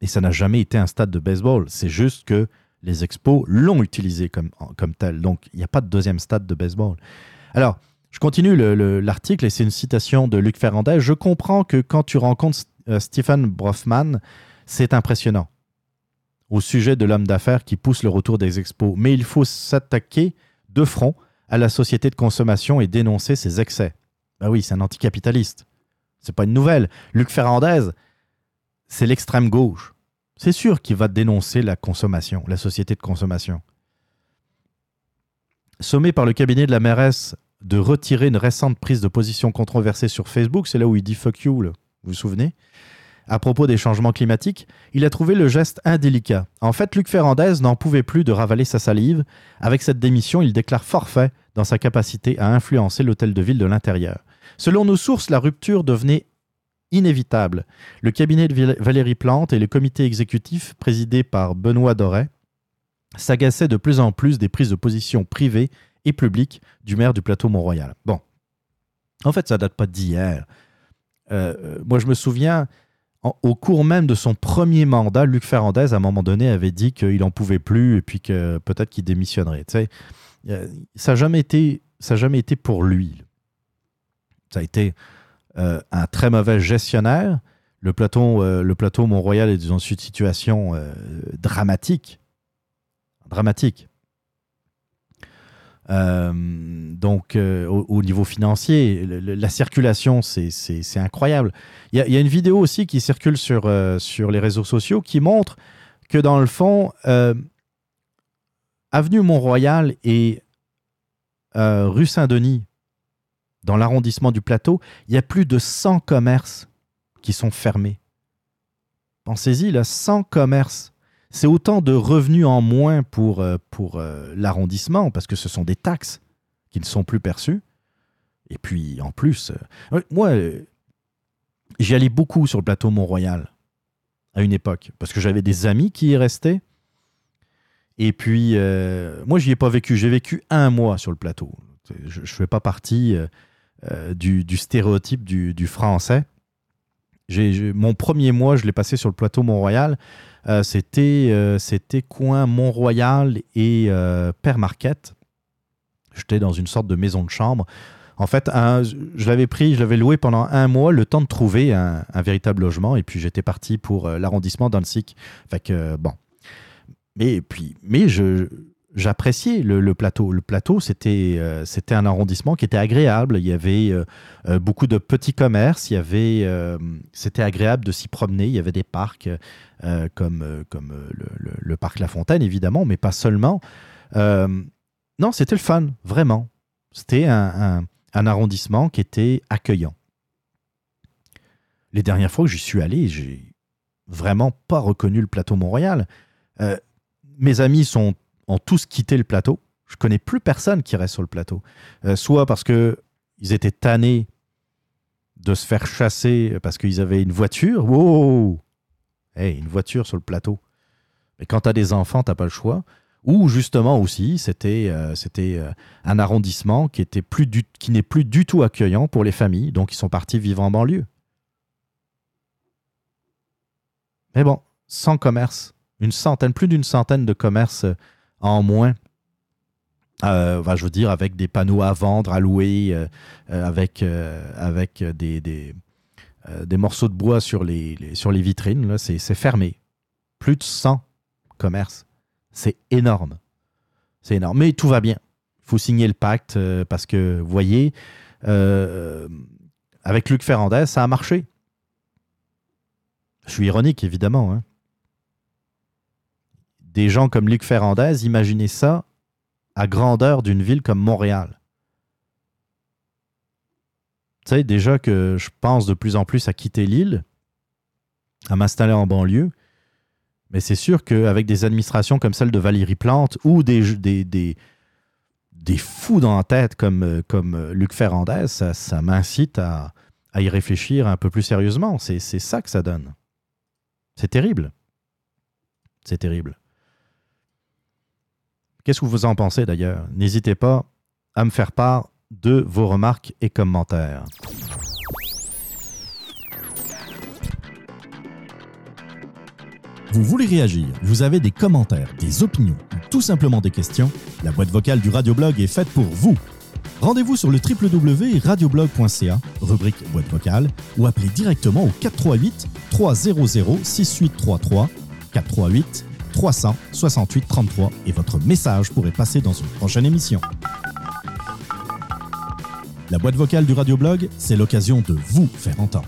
Et ça n'a jamais été un stade de baseball. C'est juste que les expos l'ont utilisé comme, tel. Donc, il n'y a pas de deuxième stade de baseball. Alors, je continue l'article et c'est une citation de Luc Ferrandez. Je comprends que quand tu rencontres euh, Stephen Brofman, c'est impressionnant au sujet de l'homme d'affaires qui pousse le retour des expos. Mais il faut s'attaquer de front à la société de consommation et dénoncer ses excès. Ben oui, c'est un anticapitaliste. C'est pas une nouvelle. Luc Ferrandez, c'est l'extrême gauche. C'est sûr qu'il va dénoncer la consommation, la société de consommation. Sommé par le cabinet de la mairesse de retirer une récente prise de position controversée sur Facebook, c'est là où il dit fuck you, vous vous souvenez? À propos des changements climatiques, il a trouvé le geste indélicat. En fait, Luc Ferrandez n'en pouvait plus de ravaler sa salive. Avec cette démission, il déclare forfait dans sa capacité à influencer l'hôtel de ville de l'intérieur. Selon nos sources, la rupture devenait inévitable. Le cabinet de Val- Valérie Plante et le comité exécutif présidé par Benoît Doré s'agaçaient de plus en plus des prises de position privées et publiques du maire du plateau Mont-Royal. Bon, en fait, ça date pas d'hier. Euh, euh, moi, je me souviens, en- au cours même de son premier mandat, Luc Ferrandez, à un moment donné, avait dit qu'il n'en pouvait plus et puis que peut-être qu'il démissionnerait. Tu sais, Euh, ça n'a jamais, été- ça jamais été pour lui. Ça a été euh, un très mauvais gestionnaire. Le plateau, euh, plateau Mont-Royal est dans une situation euh, dramatique. Dramatique. Euh, donc, au, au niveau financier, la circulation, c'est- incroyable. Il y, y a une vidéo aussi qui circule sur, sur les réseaux sociaux qui montre que, dans le fond, Avenue Mont-Royal et rue Saint-Denis, dans l'arrondissement du plateau, il y a plus de 100 commerces qui sont fermés. Pensez-y, là, 100 commerces. C'est autant de revenus en moins pour, euh, euh, l'arrondissement, parce que ce sont des taxes qui ne sont plus perçues. Et puis, en plus, euh, moi, j'y allais beaucoup sur le plateau Mont-Royal à une époque, parce que j'avais des amis qui y restaient. Et puis, moi, j'y ai pas vécu. J'ai vécu un mois sur le plateau. Je ne fais pas partie du, du stéréotype du, français. J'ai- mon premier mois, je l'ai passé sur le plateau Mont-Royal. Euh, c'était, euh, c'était coin Mont-Royal et euh, Père Marquette. J'étais dans une sorte de maison de chambre. En fait, je l'avais pris, je l'avais loué pendant un mois, le temps de trouver un, véritable logement. Et puis, j'étais parti pour euh, l'arrondissement d'Annecy. Fait que, euh, bon. Mais, puis, mais je, j'appréciais le, le plateau. Le plateau, c'était, euh, c'était un arrondissement qui était agréable. Il y avait euh, euh, beaucoup de petits commerces. Il y avait, c'était agréable de s'y promener. Il y avait des parcs comme, comme le, le- parc La Fontaine, évidemment, mais pas seulement. Non, c'était le fun, vraiment. C'était un, un- un arrondissement qui était accueillant. Les dernières fois que j'y suis allé, j'ai vraiment pas reconnu le plateau Mont-Royal. Euh, mes amis sont, ont tous quitté le plateau. Je connais plus personne qui reste sur le plateau. Euh, soit parce que ils étaient tannés de se faire chasser parce qu'ils avaient une voiture. Wow! Hey, une voiture sur le plateau. Mais quand tu as des enfants, tu pas le choix. Ou justement aussi, c'était euh, euh, un arrondissement qui qui n'est plus du tout accueillant pour les familles, donc ils sont partis vivre en banlieue. Mais bon, sans commerce, une centaine, plus d'une centaine de commerces en moins. Euh, enfin, je dire, avec des panneaux à vendre, à louer, euh, euh, avec, euh, des, euh, morceaux de bois sur les, sur les vitrines. C'est fermé. Plus de 100 commerces. C'est énorme. C'est énorme. Mais tout va bien. Il faut signer le pacte euh, parce que, vous voyez, euh, avec Luc Ferrandez, ça a marché. Je suis ironique, évidemment. hein. Des gens comme Luc Ferrandez, imaginez ça à grandeur d'une ville comme Montréal. Tu sais, déjà que je pense de plus en plus à quitter l'île, à m'installer en banlieue, mais c'est sûr qu'avec des administrations comme celle de Valérie Plante ou des, des, des, fous dans la tête comme, comme Luc Ferrandez, ça, ça m'incite à, à y réfléchir un peu plus sérieusement. C'est ça que ça donne. C'est terrible. C'est terrible. Qu'est-ce que vous en pensez d'ailleurs? N'hésitez pas à me faire part de vos remarques et commentaires. Vous voulez réagir, vous avez des commentaires, des opinions ou tout simplement des questions, la boîte vocale du Radioblog est faite pour vous. Rendez-vous sur le www.radioblog.ca, rubrique boîte vocale, ou appelez directement au 438 300 6833 438 300 68 33 et votre message pourrait passer dans une prochaine émission. La boîte vocale du Radioblog, c'est l'occasion de vous faire entendre.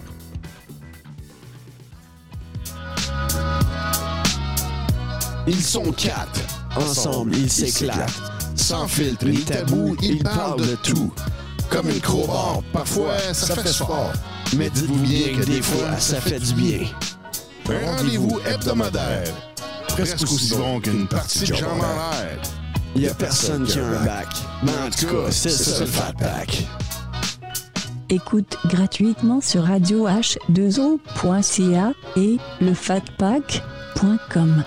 Ils sont quatre. Ensemble, ils s'éclatent. Sans filtre ni tabou, ils parlent de tout. Comme une crowbar, parfois ça fait fort. Mais dites-vous bien que des fois, ça fait du bien. Rendez-vous hebdomadaire presque, presque aussi bon qu'une partie de jambes en. Il y a personne qui a un bac. Mais en tout cas, c'est ça le Fat Pack. Écoute gratuitement sur radioh2o.ca et lefatpack.com.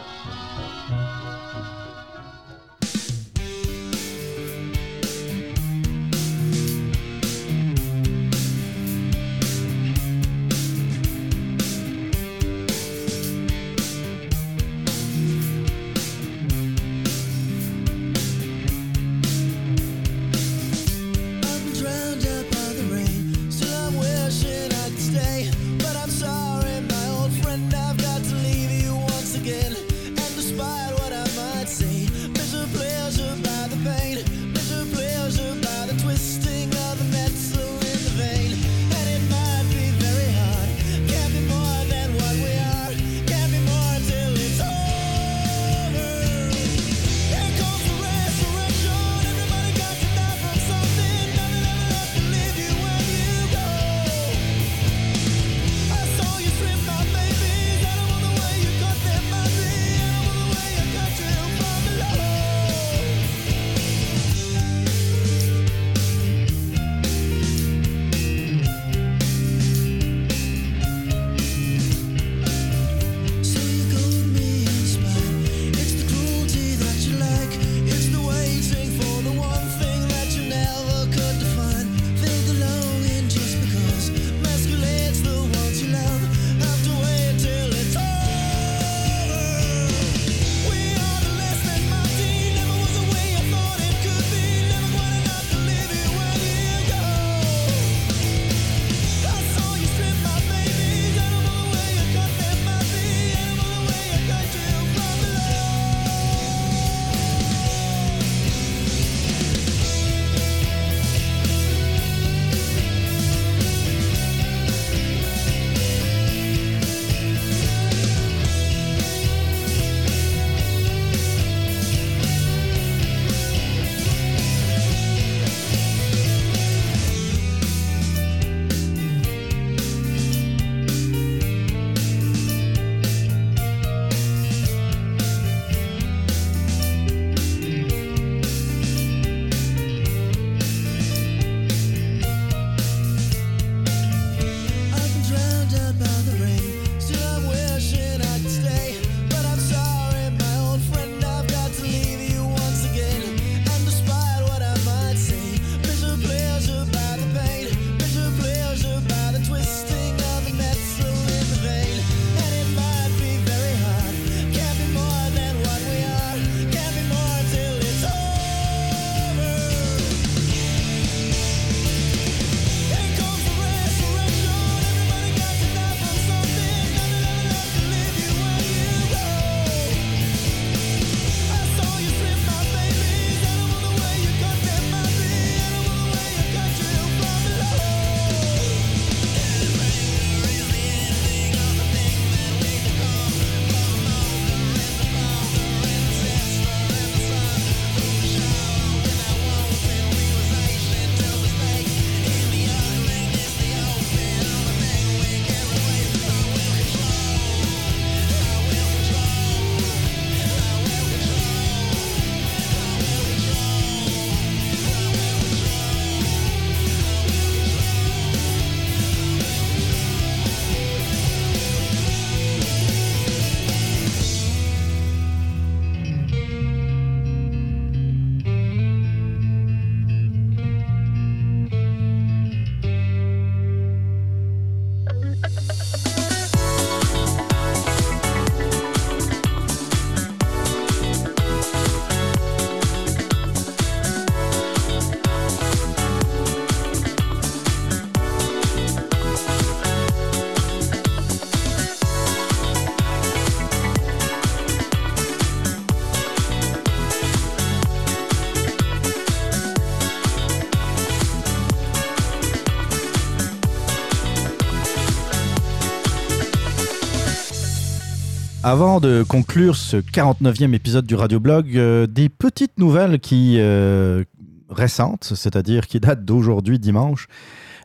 Avant de conclure ce 49e épisode du Radioblog, euh, des petites nouvelles qui euh, récentes, c'est-à-dire qui datent d'aujourd'hui dimanche.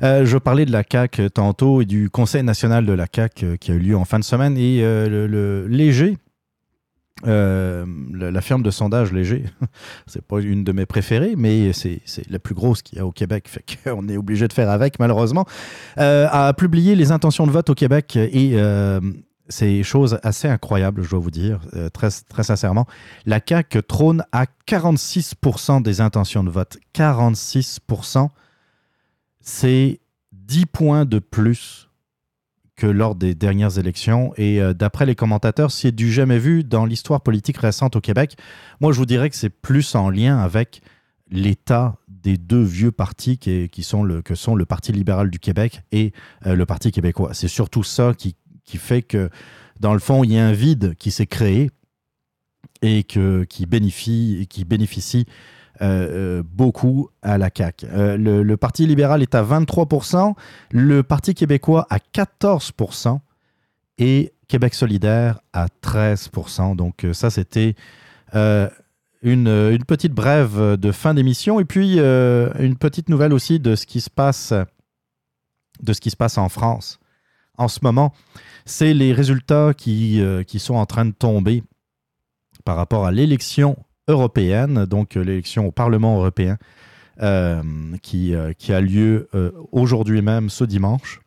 Euh, je parlais de la CAC tantôt et du Conseil national de la CAC euh, qui a eu lieu en fin de semaine et euh, le, léger. La firme de sondage léger, c'est pas une de mes préférées, mais c'est la plus grosse qu'il y a au Québec, fait qu'on est obligé de faire avec malheureusement, a publié les intentions de vote au Québec et c'est chose assez incroyable, je dois vous dire, euh, très, sincèrement. La CAQ trône à 46% des intentions de vote. 46%, c'est 10 points de plus que lors des dernières élections. Et euh, d'après les commentateurs, c'est du jamais vu dans l'histoire politique récente au Québec. Moi, je vous dirais que c'est plus en lien avec l'état des deux vieux partis que sont le Parti libéral du Québec et euh, le Parti québécois. C'est surtout ça qui, qui fait que, dans le fond, il y a un vide qui s'est créé et que, qui bénéficie, qui bénéficie euh, euh, beaucoup à la CAQ. Euh, le, Parti libéral est à 23%, le Parti québécois à 14% et Québec solidaire à 13%. Donc ça, c'était une, une petite brève de fin d'émission et puis une petite nouvelle aussi de ce qui se passe, de ce qui se passe en France en ce moment. C'est les résultats qui, euh, qui sont en train de tomber par rapport à l'élection européenne, donc euh, l'élection au Parlement européen, euh, qui, qui a lieu aujourd'hui même, ce dimanche.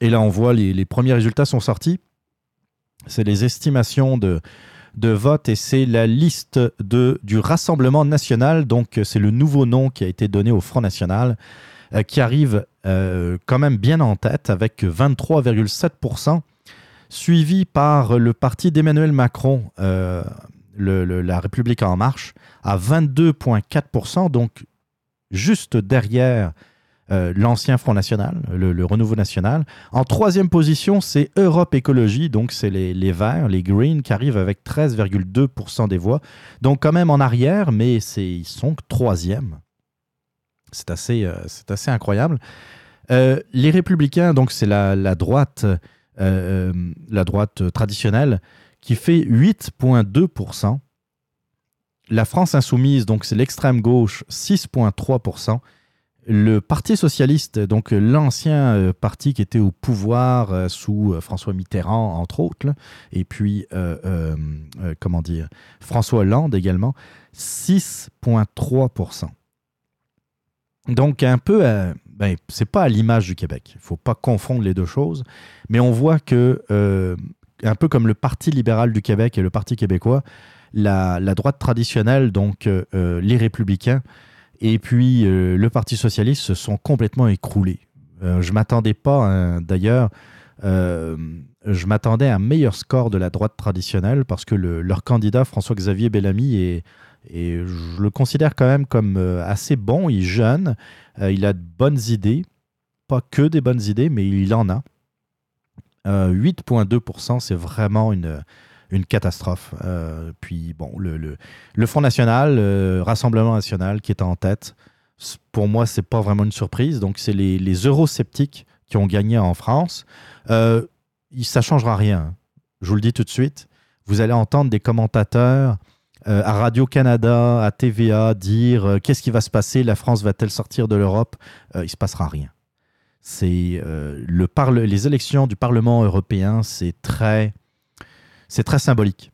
Et là, on voit les, les premiers résultats sont sortis. C'est les estimations de, de vote et c'est la liste de, du Rassemblement national. Donc, c'est le nouveau nom qui a été donné au Front national, qui arrive euh, quand même bien en tête avec 23,7%, suivi par le parti d'Emmanuel Macron, euh, la République en marche, à 22,4%, donc juste derrière euh, l'ancien Front National, le, Renouveau National. En troisième position, c'est Europe Écologie, donc c'est les, les Verts, les Greens, qui arrivent avec 13,2% des voix. Donc quand même en arrière, mais ils sont troisième. C'est assez, euh, assez incroyable. Euh, les Républicains, donc c'est la, droite, euh, la droite traditionnelle, qui fait 8,2%. La France insoumise, donc c'est l'extrême gauche, 6,3%. Le Parti socialiste, donc l'ancien parti qui était au pouvoir sous François Mitterrand, entre autres, et puis, comment dire, François Hollande également, 6,3%. Donc, un peu, euh, ben, c'est pas à l'image du Québec. Il faut pas confondre les deux choses. Mais on voit que, euh, un peu comme le Parti libéral du Québec et le Parti québécois, la, droite traditionnelle, donc euh, euh, les républicains, et puis le Parti socialiste se sont complètement écroulés. Je m'attendais pas, hein, d'ailleurs, je m'attendais à un meilleur score de la droite traditionnelle parce que le- leur candidat, François-Xavier Bellamy, est, et je le considère quand même comme euh, assez bon. Il est jeune, euh, il a de bonnes idées, pas que des bonnes idées, mais il en a. Euh, 8,2%, c'est vraiment une, catastrophe. Euh, puis bon, le, le, le Front National, euh, Rassemblement National qui est en tête, pour moi, c'est pas vraiment une surprise. Donc, c'est les, eurosceptiques qui ont gagné en France. Euh, ça changera rien. Je vous le dis tout de suite. Vous allez entendre des commentateurs euh, à Radio-Canada, à TVA, dire euh, qu'est-ce qui va se passer, la France va-t-elle sortir de l'Europe Euh, Il se passera rien. C'est les élections du Parlement européen, c'est très, symbolique.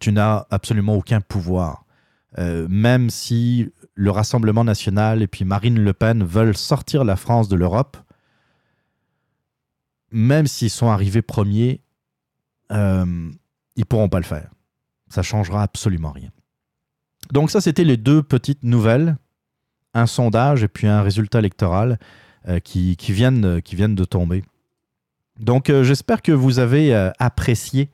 Tu n'as absolument aucun pouvoir. Même si le Rassemblement national et puis Marine Le Pen veulent sortir la France de l'Europe, même s'ils sont arrivés premiers, euh, ils pourront pas le faire. Ça changera absolument rien. Donc ça, c'était les deux petites nouvelles, un sondage et puis un résultat électoral euh, qui, viennent, qui viennent de tomber. Donc euh, j'espère que vous avez euh, apprécié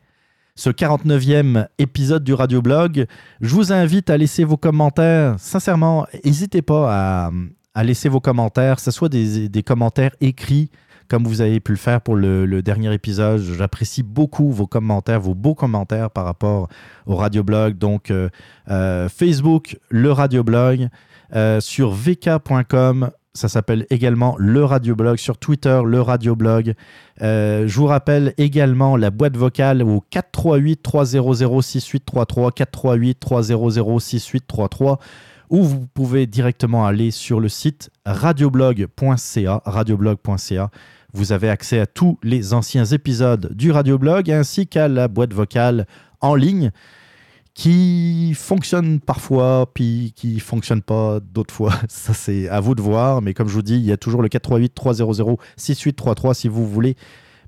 ce 49e épisode du Radioblog. Je vous invite à laisser vos commentaires. Sincèrement, n'hésitez pas à, laisser vos commentaires, que ce soit des commentaires écrits, comme vous avez pu le faire pour le, dernier épisode. J'apprécie beaucoup vos commentaires, vos beaux commentaires par rapport au Radioblog. Donc, euh, euh, Facebook, le Radioblog, euh, sur vk.com. Ça s'appelle également le Radioblog. Sur Twitter, le Radioblog. Je vous rappelle également la boîte vocale au 438 300 6833 438 300 6833 ou vous pouvez directement aller sur le site radioblog.ca radioblog.ca vous avez accès à tous les anciens épisodes du radioblog ainsi qu'à la boîte vocale en ligne qui fonctionnent parfois, puis qui fonctionnent pas d'autres fois. Ça, c'est à vous de voir. Mais comme je vous dis, il y a toujours le 438-300-6833 si vous voulez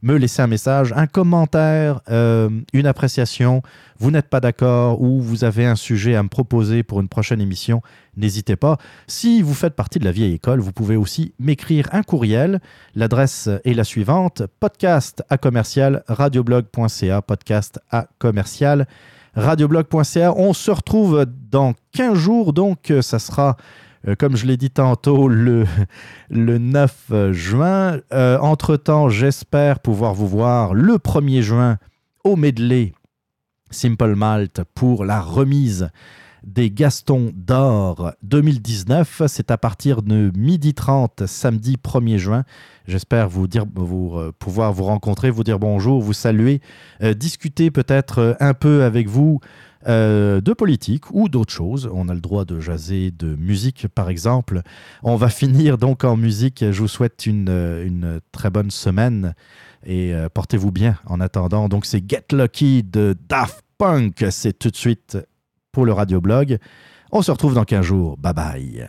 me laisser un message, un commentaire, euh, une appréciation. Vous n'êtes pas d'accord ou vous avez un sujet à me proposer pour une prochaine émission, n'hésitez pas. Si vous faites partie de la vieille école, vous pouvez aussi m'écrire un courriel. L'adresse est la suivante podcast à commercial radioblog.ca podcast à commercial radioblog.ca. On se retrouve dans 15 jours, donc euh, ça sera, euh, comme je l'ai dit tantôt, le, le 9 juin. Euh, Entre-temps, j'espère pouvoir vous voir le 1er juin au medley Simple Malt pour la remise des Gastons d'or 2019. C'est à partir de 12h30 samedi 1er juin. J'espère vous vous, euh, pouvoir vous rencontrer, vous dire bonjour, vous saluer, discuter peut-être un peu avec vous euh, de politique ou d'autres choses. On a le droit de jaser de musique, par exemple. On va finir donc en musique. Je vous souhaite une, euh, très bonne semaine et euh, portez-vous bien en attendant. Donc c'est Get Lucky de Daft Punk. C'est tout de suite pour le radioblog. On se retrouve dans 15 jours. Bye bye.